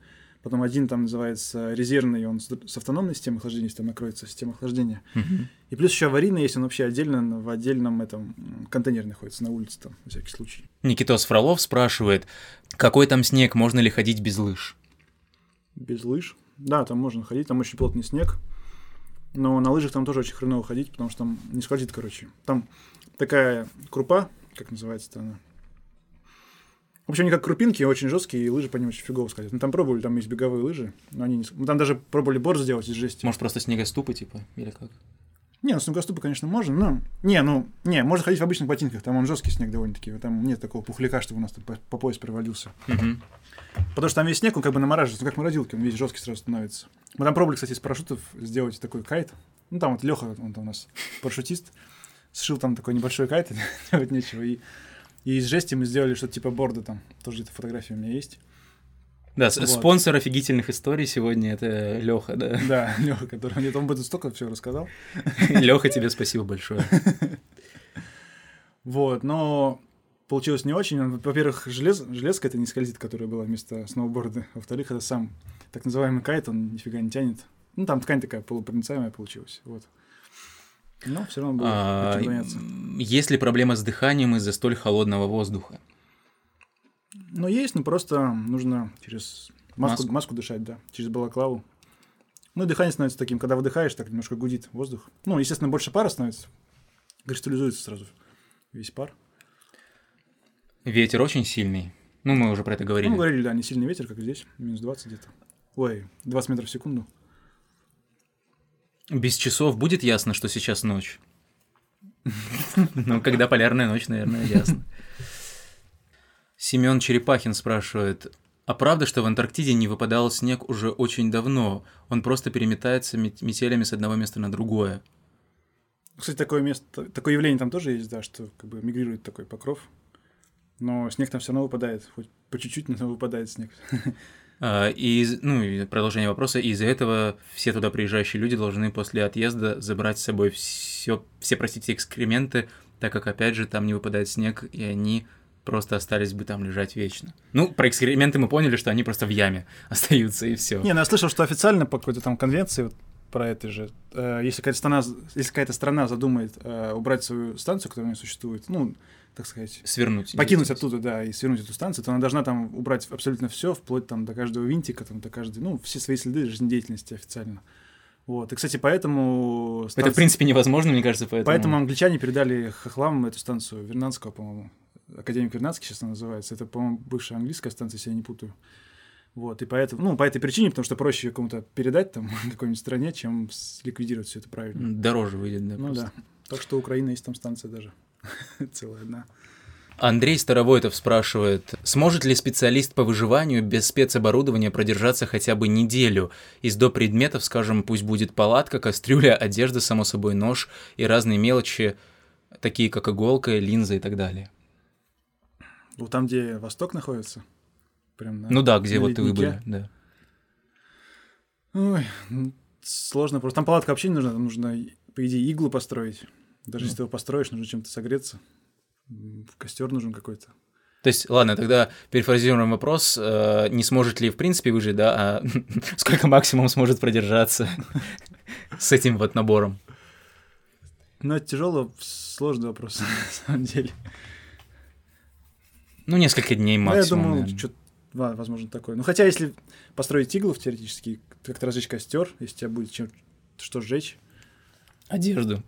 потом один там называется резервный, он с, автономной системой охлаждения, если там накроется система охлаждения. Мгм. И плюс еще аварийный есть, он вообще отдельно в отдельном этом контейнере находится на улице там, на всякий случай. Никитос Фролов спрашивает, какой там снег, можно ли ходить без лыж? Без лыж. Да, там можно ходить, там очень плотный снег. Но на лыжах там тоже очень хреново ходить, потому что там не скользит, короче. Там такая крупа, как называется-то она. В общем, они как крупинки, очень жесткие, и лыжи по ним очень фигово скользят. Мы там пробовали, там есть беговые лыжи, но они не... Мы там даже пробовали борт сделать из жести. Может, просто снегоступы, типа, или как? Не, ну снегоступы, конечно, можно, но... Не, ну, не, можно ходить в обычных ботинках, там он жесткий снег довольно-таки, там нет такого пухляка, чтобы у нас тут по, по пояс провалился. Мгм. Потому что там весь снег, он как бы намораживается, ну, как морозилки, он весь жесткий сразу становится. Мы там пробовали, кстати, из парашютов сделать такой кайт. Ну, там вот Леха, он там у нас парашютист, сшил там такой небольшой кайт, делать нечего. И, и из жести мы сделали что-то типа борда там. Тоже где-то фотография у меня есть. Да, Вот. спонсор офигительных историй сегодня это Леха, да. Да, Леха, который мне там этом столько все рассказал. Леха, тебе спасибо большое. Вот, но получилось не очень. Во-первых, желез, железка это не скользит, которая была вместо сноуборда. Во-вторых, это сам так называемый кайт, он нифига не тянет. Ну, там ткань такая полупроницаемая получилась. Вот. Но все равно было А, этим заняться. м, Есть ли проблема с дыханием из-за столь холодного воздуха? Ну, есть, но просто нужно через маску, Маску. маску. дышать, да, через балаклаву. Ну, и дыхание становится таким, когда выдыхаешь, так немножко гудит воздух. Ну, естественно, больше пара становится. Кристаллизуется сразу весь пар. Ветер очень сильный. Ну, мы уже про это Ну, говорили. мы говорили, да, не сильный ветер, как здесь, минус 20 где-то. Ой, 20 метров в секунду. Без часов будет ясно, что сейчас ночь. Ну, когда полярная ночь, наверное, ясно. Семен Черепахин спрашивает, а правда, что в Антарктиде не выпадал снег уже очень давно? Он просто переметается мет- метелями с одного места на другое. Кстати, такое место, такое явление там тоже есть, да, что как бы мигрирует такой покров. Но снег там все равно выпадает, хоть по чуть-чуть, но выпадает снег. А, И, ну, и продолжение вопроса. Из-за этого все туда приезжающие люди должны после отъезда забрать с собой все, все, простите, экскременты, так как, опять же, там не выпадает снег, и они просто остались бы там лежать вечно. Ну, про экскременты мы поняли, что они просто в яме остаются, и все. Не, ну я слышал, что официально по какой-то там конвенции вот про это же, э, если какая-то страна, если какая-то страна задумает э, убрать свою станцию, которая у нее существует, ну, так сказать, Свернуть. покинуть оттуда, да, и свернуть эту станцию, то она должна там убрать абсолютно все, вплоть там до каждого винтика, там, до каждой, ну, все свои следы жизнедеятельности официально. Вот. И, кстати, поэтому... Это, в станция- принципе, невозможно, мне кажется, поэтому... Поэтому англичане передали хохлам эту станцию Вернадского, по-моему. Академик Вернадский сейчас она называется. Это, по-моему, бывшая английская станция, если я не путаю. Вот, и поэтому, ну, по этой причине, потому что проще ее кому-то передать там какой-нибудь стране, чем ликвидировать все это правильно. Дороже выйдет, да. ну просто. да. Так что Украина есть там станция даже. Целая одна. Андрей Старовойтов спрашивает, сможет ли специалист по выживанию без спецоборудования продержаться хотя бы неделю? Из до предметов, скажем, пусть будет палатка, кастрюля, одежда, само собой, нож и разные мелочи, такие как иголка, линза и так далее. Вот там, где Восток находится. Прям на- Ну да, где вот вы леднике. были, да. Ой, ну, сложно просто. Там палатка вообще не нужна, там нужно, по идее, иглу построить. Даже Ну. если ты его построишь, нужно чем-то согреться. Костер нужен какой-то. То есть, ладно, тогда перефразируем вопрос, э, не сможет ли в принципе выжить, да, а сколько максимум сможет продержаться с этим вот набором? Ну, это тяжело, сложный вопрос, на самом деле. Ну, несколько дней Ну, я максимум. думаю, наверное. что возможно такое. Ну, хотя, если построить иглу теоретически, как-то разжечь костер, если у тебя будет чем что сжечь. Одежду.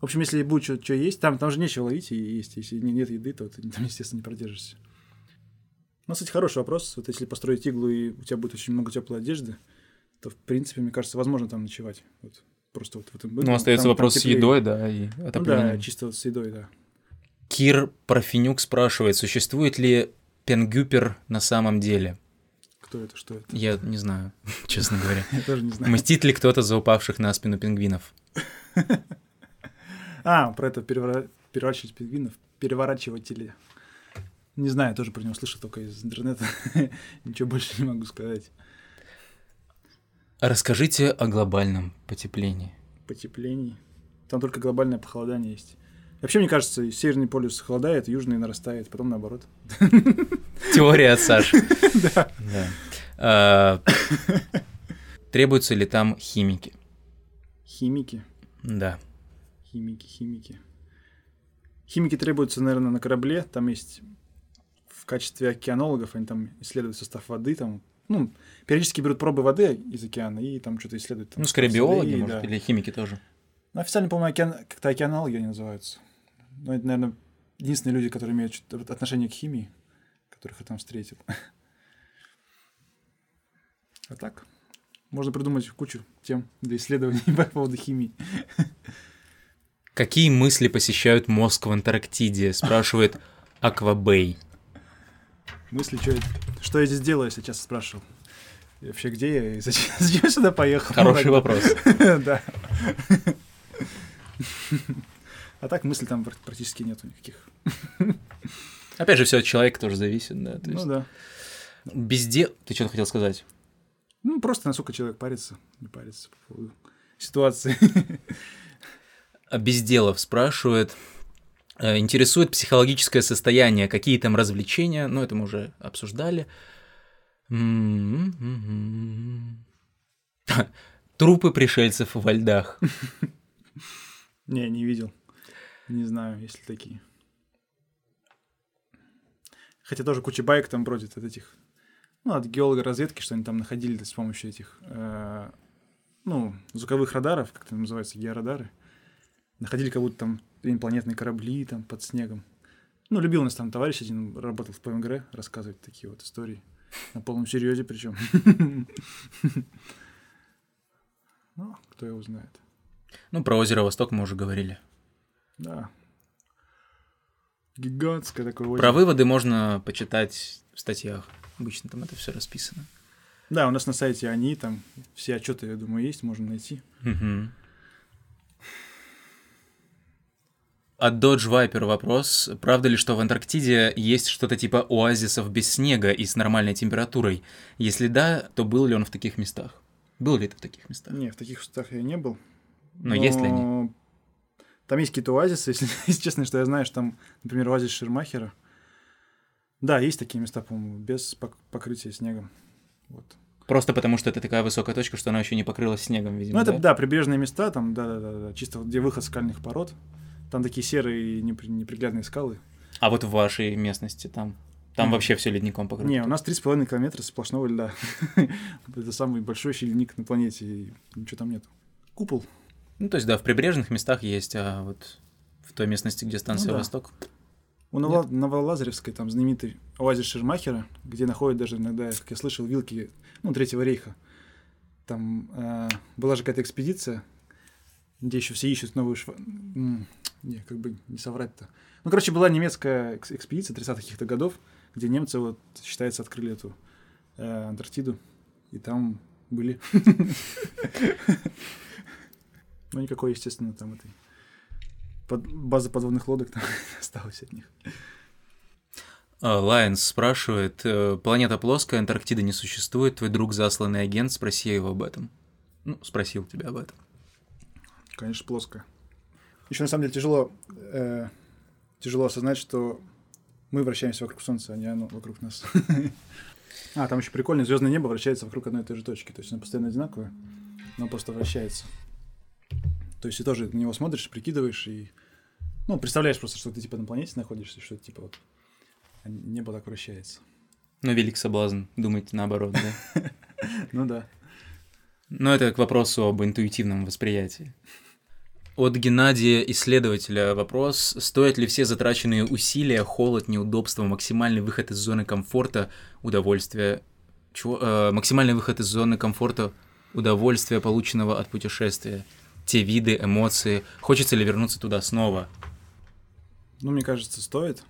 В общем, если будет что, есть, там, там же нечего ловить и есть. Если не- нет еды, то ты там, естественно, не продержишься. Ну, кстати, хороший вопрос. Вот если построить иглу, и у тебя будет очень много теплой одежды, то, в принципе, мне кажется, возможно там ночевать. Вот. Просто вот в этом Ну, остается вопрос с едой, да, и Ну, отоплением. да, чисто вот с едой, да. Кир Парфенюк спрашивает, существует ли пенгюпер на самом деле? Кто это, что это? Я не знаю, честно говоря. Я тоже не знаю. Мстит ли кто-то за упавших на спину пингвинов? А, про это перевора- переворачивать пингвинов, переворачиватели. Не знаю, тоже про него слышал только из интернета. Ничего больше не могу сказать. Расскажите о глобальном потеплении. Потеплений. Там только глобальное похолодание есть. Вообще, мне кажется, северный полюс холодает, южный нарастает, потом наоборот. Теория от Саши. Да. А, требуются ли там химики? Химики? Да. Химики, химики. Химики требуются, наверное, на корабле. Там есть в качестве океанологов, они там исследуют состав воды, там, ну, периодически берут пробы воды из океана и там что-то исследуют. Там, ну, скорее биологи, может, да. или химики тоже. Ну, официально, по-моему, океан... как-то океанологи они называются. Но это, наверное, единственные люди, которые имеют отношение к химии, которых я там встретил. А так, можно придумать кучу тем для исследований по поводу химии. Какие мысли посещают мозг в Антарктиде? Спрашивает Аквабей. Мысли, что, что я здесь делаю, если часто спрашивал. И вообще, где я и зачем, зачем сюда поехал? Хороший вопрос. Да. А так мыслей там практически нету никаких. Опять же, все от человека тоже зависит, да. Ну да. Без дел... Ты что-то хотел сказать? Ну, просто насколько человек парится, не парится по поводу ситуации. А Безделов спрашивает, э, интересует психологическое состояние, какие там развлечения, ну, это мы уже обсуждали. Трупы пришельцев во льдах. Не, не видел. Не знаю, есть ли такие. Хотя тоже куча байк там бродит от этих, ну, от геолога разведки, что они там находили с помощью этих, э, ну, звуковых радаров, как это называется, георадары. Находили как будто там инопланетные корабли там под снегом. Ну, любил у нас там товарищ один, работал в ПМГР, рассказывать такие вот истории. На полном серьезе причем. Ну, кто его знает. Ну, про озеро Восток мы уже говорили. Да. Гигантское такое. Про выводы можно почитать в статьях. Обычно там это все расписано. Да, у нас на сайте они, там все отчеты, я думаю, есть, можно найти. Угу. От Dodge Viper вопрос. Правда ли, что в Антарктиде есть что-то типа оазисов без снега и с нормальной температурой? Если да, то был ли он в таких местах? Был ли ты в таких местах? Не, в таких местах я не был. Но, но есть ли они? Там есть какие-то оазисы, если, если честно, что я знаю, что там, например, оазис Шермахера. Да, есть такие места, по-моему, без покрытия снегом. Вот. Просто потому, что это такая высокая точка, что она еще не покрылась снегом, видимо. Ну, это, да, да прибрежные места, там, да, да, да, да, чисто где выход скальных пород. Там такие серые неприглядные скалы. А вот в вашей местности там? Там mm. вообще все ледником покрыто? Не, у нас 3,5 километра сплошного льда. это самый большой ледник на планете, и ничего там нет. Купол. Ну, то есть, да, в прибрежных местах есть, а вот в той местности, где станция ну, да. Восток. У Ново- Новолазаревской там знаменитый оазис Шермахера, где находят даже иногда, как я слышал, вилки, ну, Третьего рейха. Там э, была же какая-то экспедиция, где еще все ищут новую шва... Не, как бы не соврать-то. Ну, короче, была немецкая экспедиция 30-х каких-то годов, где немцы, вот, считается, открыли эту э, Антарктиду, и там были. Ну, никакой, естественно, там этой под, базы подводных лодок там осталось от них. А, Лайонс спрашивает, э, планета плоская, Антарктида не существует, твой друг засланный агент, спроси его об этом. Ну, спросил тебя об этом. Конечно, плоская. Еще на самом деле тяжело, э, тяжело осознать, что мы вращаемся вокруг Солнца, а не оно вокруг нас. А, там еще прикольно, звездное небо вращается вокруг одной и той же точки. То есть оно постоянно одинаковое, но просто вращается. То есть ты тоже на него смотришь, прикидываешь и ну, представляешь просто, что ты типа на планете находишься, что типа вот небо так вращается. Ну, велик соблазн думать наоборот, да? Ну да. Но это к вопросу об интуитивном восприятии. От Геннадия, исследователя, вопрос. Стоят ли все затраченные усилия, холод, неудобства, максимальный выход из зоны комфорта, удовольствия... Чего? Э, максимальный выход из зоны комфорта, удовольствия, полученного от путешествия? Те виды, эмоции? Хочется ли вернуться туда снова? Ну, мне кажется, стоит.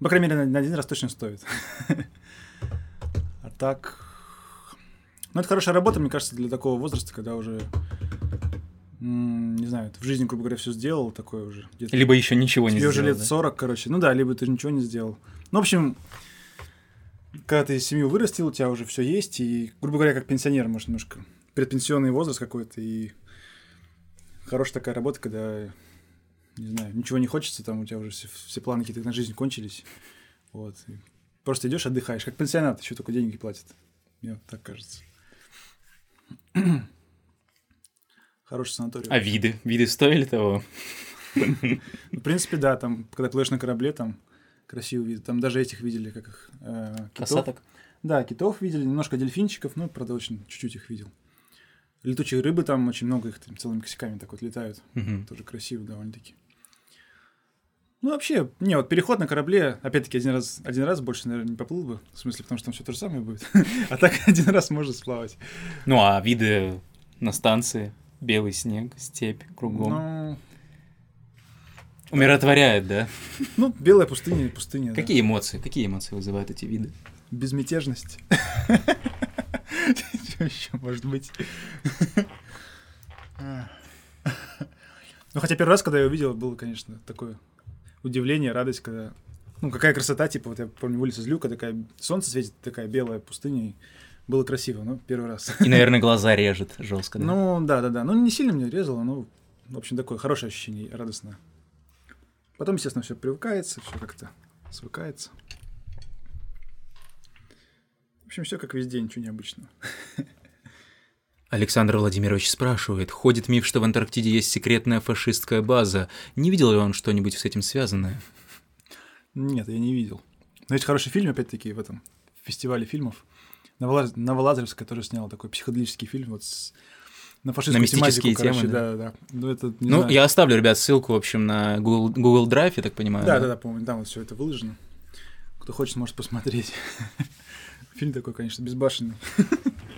По крайней мере, на один раз точно стоит. А так... Ну, это хорошая работа, мне кажется, для такого возраста, когда уже не знаю, в жизни, грубо говоря, все сделал, такое уже. Либо еще ничего не сделал. уже лет да? 40, короче. Ну да, либо ты ничего не сделал. Ну, в общем, когда ты семью вырастил, у тебя уже все есть, и, грубо говоря, как пенсионер, может, немножко предпенсионный возраст какой-то, и хорошая такая работа, когда, не знаю, ничего не хочется, там у тебя уже все, все планы какие-то на жизнь кончились. Вот. И просто идешь, отдыхаешь, как пенсионат, еще только деньги платят. Мне так кажется. Хороший санаторий. А виды? Виды стоили того? В принципе, да, там, когда плывешь на корабле, там красивые виды. Там даже этих видели, как их... Э, китов. Касаток? Да, китов видели, немножко дельфинчиков, ну, правда, очень чуть-чуть их видел. Летучие рыбы там очень много, их там целыми косяками так вот летают. Мгм. Тоже красиво довольно-таки. Ну, вообще, не, вот переход на корабле, опять-таки, один раз, один раз больше, наверное, не поплыл бы. В смысле, потому что там все то же самое будет. А так один раз можно сплавать. Ну, а виды на станции? Белый снег, степь кругом. Ну, Умиротворяет, да? ну, белая пустыня пустыня. да. Какие эмоции? Какие эмоции вызывают эти виды? Безмятежность. Что еще может быть? Ну, хотя первый раз, когда я увидел, было, конечно, такое удивление, радость, когда... Ну, какая красота, типа, вот я помню, из люка, такая... Солнце светит, такая белая пустыня, и было красиво, ну, первый раз. И, наверное, глаза режет жестко, да? Ну, да-да-да. Ну, не сильно меня резало, но, в общем, такое хорошее ощущение, радостное. Потом, естественно, все привыкается, все как-то свыкается. В общем, все как везде, ничего необычного. Александр Владимирович спрашивает, ходит миф, что в Антарктиде есть секретная фашистская база. Не видел ли он что-нибудь с этим связанное? Нет, я не видел. Но есть хороший фильм, опять-таки, в этом фестивале фильмов. Новолаз- Новолазаревск, который снял такой психоделический фильм вот с... на фашистскую На мистические тематику, короче, темы, да, да. Ну, это, ну, знаю. я оставлю, ребят, ссылку, в общем, на Google, Google Drive, я так понимаю. Да, да, да, по-моему, там вот все это выложено. Кто хочет, может посмотреть. Фильм такой, конечно, безбашенный.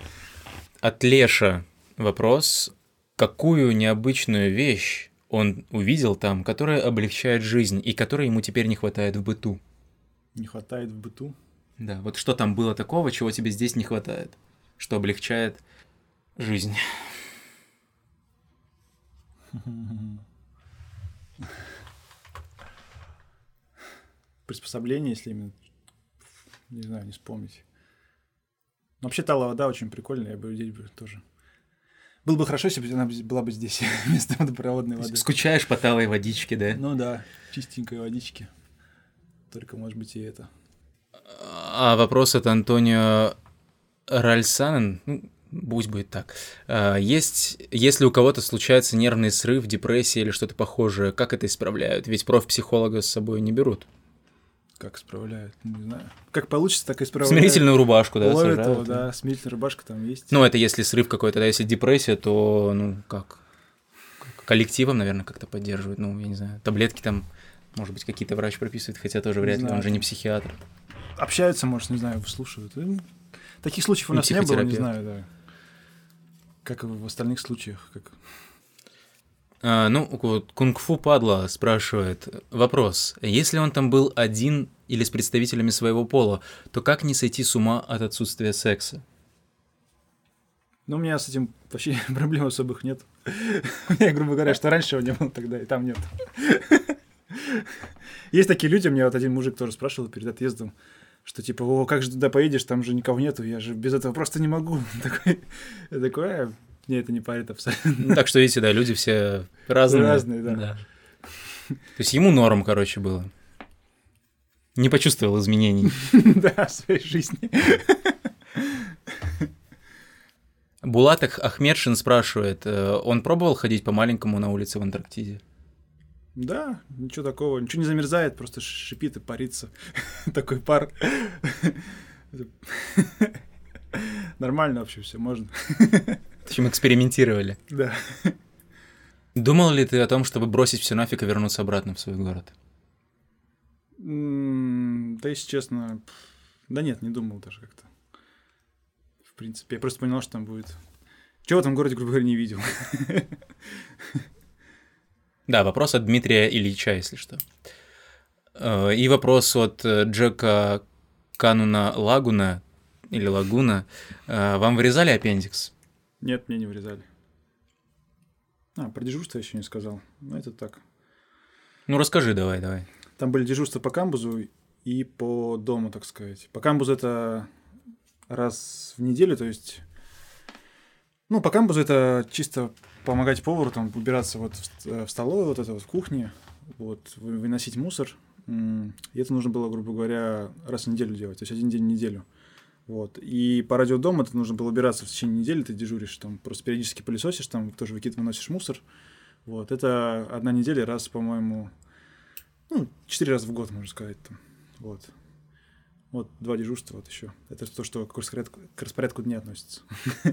От Леша вопрос. Какую необычную вещь он увидел там, которая облегчает жизнь и которой ему теперь не хватает в быту? Не хватает в быту. Да, вот что там было такого, чего тебе здесь не хватает, что облегчает жизнь? Приспособление, если именно, не знаю, не вспомнить. Но вообще талая вода очень прикольная, я бы здесь бы тоже. Было бы хорошо, если бы она была бы здесь вместо водопроводной воды. Скучаешь по талой водичке, да? Ну да, чистенькой водички. Только, может быть, и это. А вопрос от Антонио Ральсанен, ну, пусть будет так. А, Есть, если у кого-то случается нервный срыв, депрессия или что-то похожее, как это исправляют? Ведь профпсихолога с собой не берут. Как справляют, не знаю. Как получится, так и справляют. Смирительную рубашку, да, Ловят сажают, его, да, смирительная рубашка там есть. Ну, это если срыв какой-то, да, если депрессия, то, ну, как? Коллективом, наверное, как-то поддерживают, ну, я не знаю, таблетки там, может быть, какие-то врач прописывает, хотя тоже вряд ли, он же не психиатр. Общаются, может, не знаю, выслушивают. И Таких случаев у И нас не было, не знаю, да. Как и в остальных случаях. Как... А, ну, вот кунг-фу падла спрашивает. Вопрос. Если он там был один или с представителями своего пола, то как не сойти с ума от отсутствия секса? Ну, у меня с этим вообще проблем особых нет. У меня, грубо говоря, что раньше его не было, тогда и там нет. Есть такие люди, мне вот один мужик тоже спрашивал перед отъездом, что типа, о, как же туда поедешь, там же никого нету, я же без этого просто не могу. Такой, я такой, «А, мне это не парит абсолютно. Ну, так что, видите, да, люди все разные. Разные, да. То есть ему норм, короче, было. Не почувствовал изменений. Да, в своей жизни. Булат Ах- Ахмедшин спрашивает, э, он пробовал ходить по маленькому на улице в Антарктиде? Да, ничего такого, ничего не замерзает, просто шипит и парится. Такой пар. Нормально вообще все, можно. В общем, экспериментировали. Да. Думал ли ты о том, чтобы бросить все нафиг и вернуться обратно в свой город? Да, если честно, да нет, не думал даже как-то. В принципе, я просто понял, что там будет. Чего в этом городе, грубо говоря, не видел. Да, вопрос от Дмитрия Ильича, если что. Э, И вопрос от э, Джека Кануна Лагуна, или Лагуна. Э, Вам вырезали аппендикс? Нет, мне не вырезали. А, про дежурство я еще не сказал. Ну, это так. Ну, расскажи давай, давай. Там были дежурства по камбузу, и по дому, так сказать. По камбузу это раз в неделю, то есть... Ну, по камбузу это чисто помогать повару, там, убираться вот в, в столовой, вот это вот в кухне, вот, выносить мусор. И это нужно было, грубо говоря, раз в неделю делать, то есть один день в неделю. Вот. И по радиодому это нужно было убираться в течение недели, ты дежуришь, там просто периодически пылесосишь, там тоже выкид выносишь мусор. Вот. Это одна неделя, раз, по-моему, ну, четыре раза в год, можно сказать. Там. Вот. Вот два дежурства, вот еще. Это то, что к распорядку, к распорядку дня относится.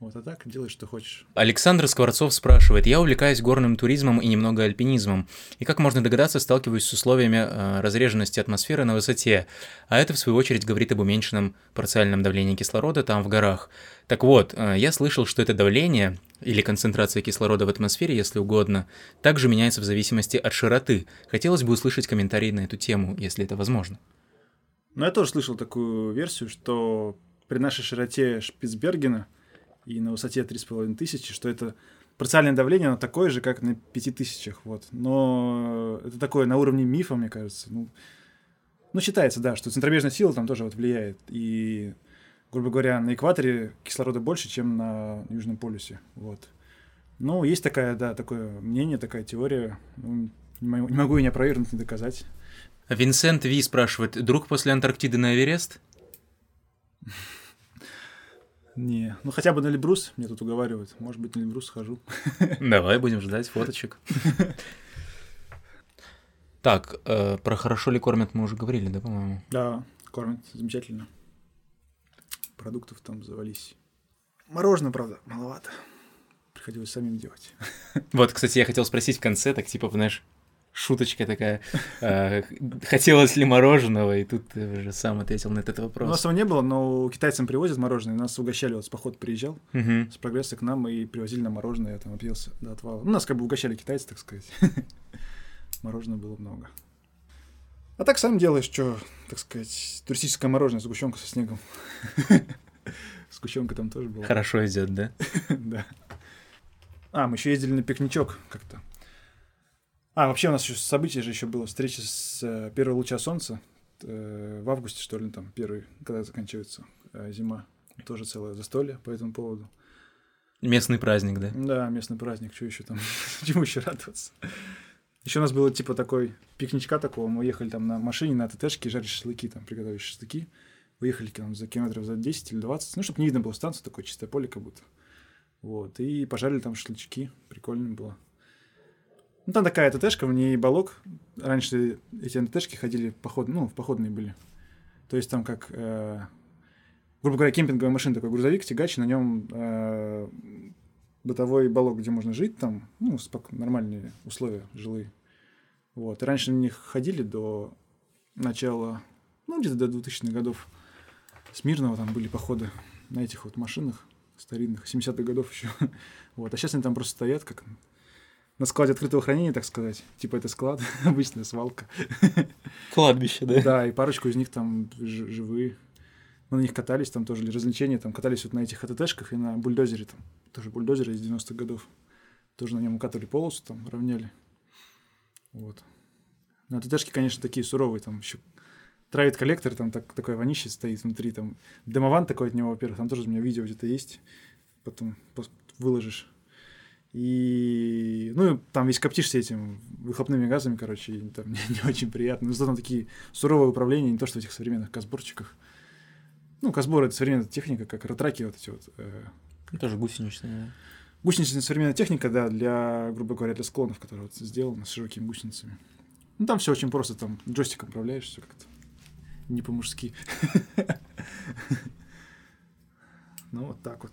Вот, а так делай, что хочешь. Александр Скворцов спрашивает, я увлекаюсь горным туризмом и немного альпинизмом, и, как можно догадаться, сталкиваюсь с условиями э, разреженности атмосферы на высоте, а это, в свою очередь, говорит об уменьшенном парциальном давлении кислорода там, в горах. Так вот, э, я слышал, что это давление, или концентрация кислорода в атмосфере, если угодно, также меняется в зависимости от широты. Хотелось бы услышать комментарии на эту тему, если это возможно. Ну, я тоже слышал такую версию, что при нашей широте Шпицбергена – и на высоте 3,5 тысячи, что это парциальное давление, оно такое же, как на 5 тысячах, вот. Но это такое на уровне мифа, мне кажется. Ну, ну, считается, да, что центробежная сила там тоже вот влияет. И, грубо говоря, на экваторе кислорода больше, чем на Южном полюсе, вот. Ну, есть такая, да, такое мнение, такая теория. Ну, не могу, не могу ее не опровергнуть, не доказать. Винсент Ви спрашивает, друг после Антарктиды на Эверест? Не, ну хотя бы на Эльбрус мне тут уговаривают. Может быть, на Эльбрус схожу. Давай будем ждать фоточек. Так, э, про хорошо ли кормят мы уже говорили, да, по-моему? Да, кормят замечательно. Продуктов там завались. Мороженое, правда, маловато. Приходилось самим делать. Вот, кстати, я хотел спросить в конце, так типа, знаешь, шуточка такая. Э, хотелось ли мороженого, и тут ты уже сам ответил на этот вопрос. У нас его не было, но китайцам привозят мороженое, нас угощали, вот с поход приезжал, с прогресса к нам, и привозили на мороженое, я там опился до отвала. Ну, нас как бы угощали китайцы, так сказать. Мороженого было много. А так сам делаешь, что, так сказать, туристическое мороженое, сгущенка со снегом. Сгущенка там тоже была. Хорошо идет, да? Да. А, мы еще ездили на пикничок как-то. А, вообще у нас еще событие же еще было. Встреча с э, первого луча солнца э, в августе, что ли, там, первый, когда заканчивается э, зима. Тоже целое застолье по этому поводу. Местный праздник, да? Да, местный праздник. Что еще там? Чему еще радоваться? Еще у нас было типа такой пикничка такого. Мы ехали там на машине, на ТТшке, жарить шашлыки, там, приготовить шашлыки. Выехали там за километров за 10 или 20, ну, чтобы не видно было станцию, такое чистое поле как будто. Вот, и пожарили там шашлычки. Прикольно было. Ну, там такая ТТшка, в ней балок. Раньше эти ТТшки ходили поход, ну, в походные были. То есть там как, э, грубо говоря, кемпинговая машина, такой грузовик, тягач, на нем э, бытовой балок, где можно жить, там, ну, спок- нормальные условия жилые. Вот. И раньше на них ходили до начала, ну, где-то до 2000-х годов. Мирного там были походы на этих вот машинах старинных, 70-х годов еще. вот. А сейчас они там просто стоят, как на складе открытого хранения, так сказать. Типа это склад, обычная свалка. Кладбище, да? Да, и парочку из них там живые. Мы на них катались, там тоже для развлечения, там катались вот на этих АТТшках и на бульдозере там. Тоже бульдозер из 90-х годов. Тоже на нем укатывали полосу, там равняли. Вот. На АТТшке, конечно, такие суровые, там еще травит коллектор, там так, такое вонище стоит внутри, там дымован такой от него, во-первых, там тоже у меня видео где-то есть, потом выложишь. И, ну, там весь коптишься этим выхлопными газами, короче, и там не, не очень приятно. Но зато там такие суровые управления, не то, что в этих современных казборчиках. Ну, казбор — это современная техника, как ратраки вот эти вот. Э... Тоже гусеничные, да. Гусеничная современная техника, да, для, грубо говоря, для склонов, которые вот сделаны с широкими гусеницами. Ну, там все очень просто, там джойстиком управляешь, все как-то не по-мужски. Ну, вот так вот.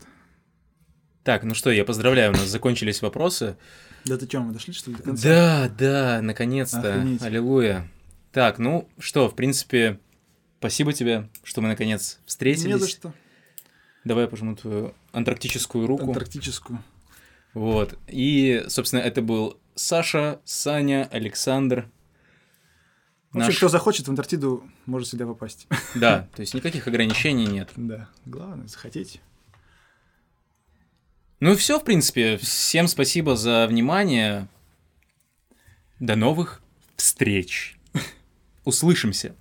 Так, ну что, я поздравляю, у нас закончились вопросы. Да ты что, мы дошли, что ли, до конца? Да, да, наконец-то. Аллилуйя. Так, ну что, в принципе, спасибо тебе, что мы наконец встретились. Не за что. Давай я пожму твою антарктическую руку. Антарктическую. Вот. И, собственно, это был Саша, Саня, Александр. Наш... кто захочет в Антарктиду, может сюда попасть. Да, то есть никаких ограничений нет. Да, главное, захотите. Ну и все, в принципе. Всем спасибо за внимание. До новых встреч. услышимся.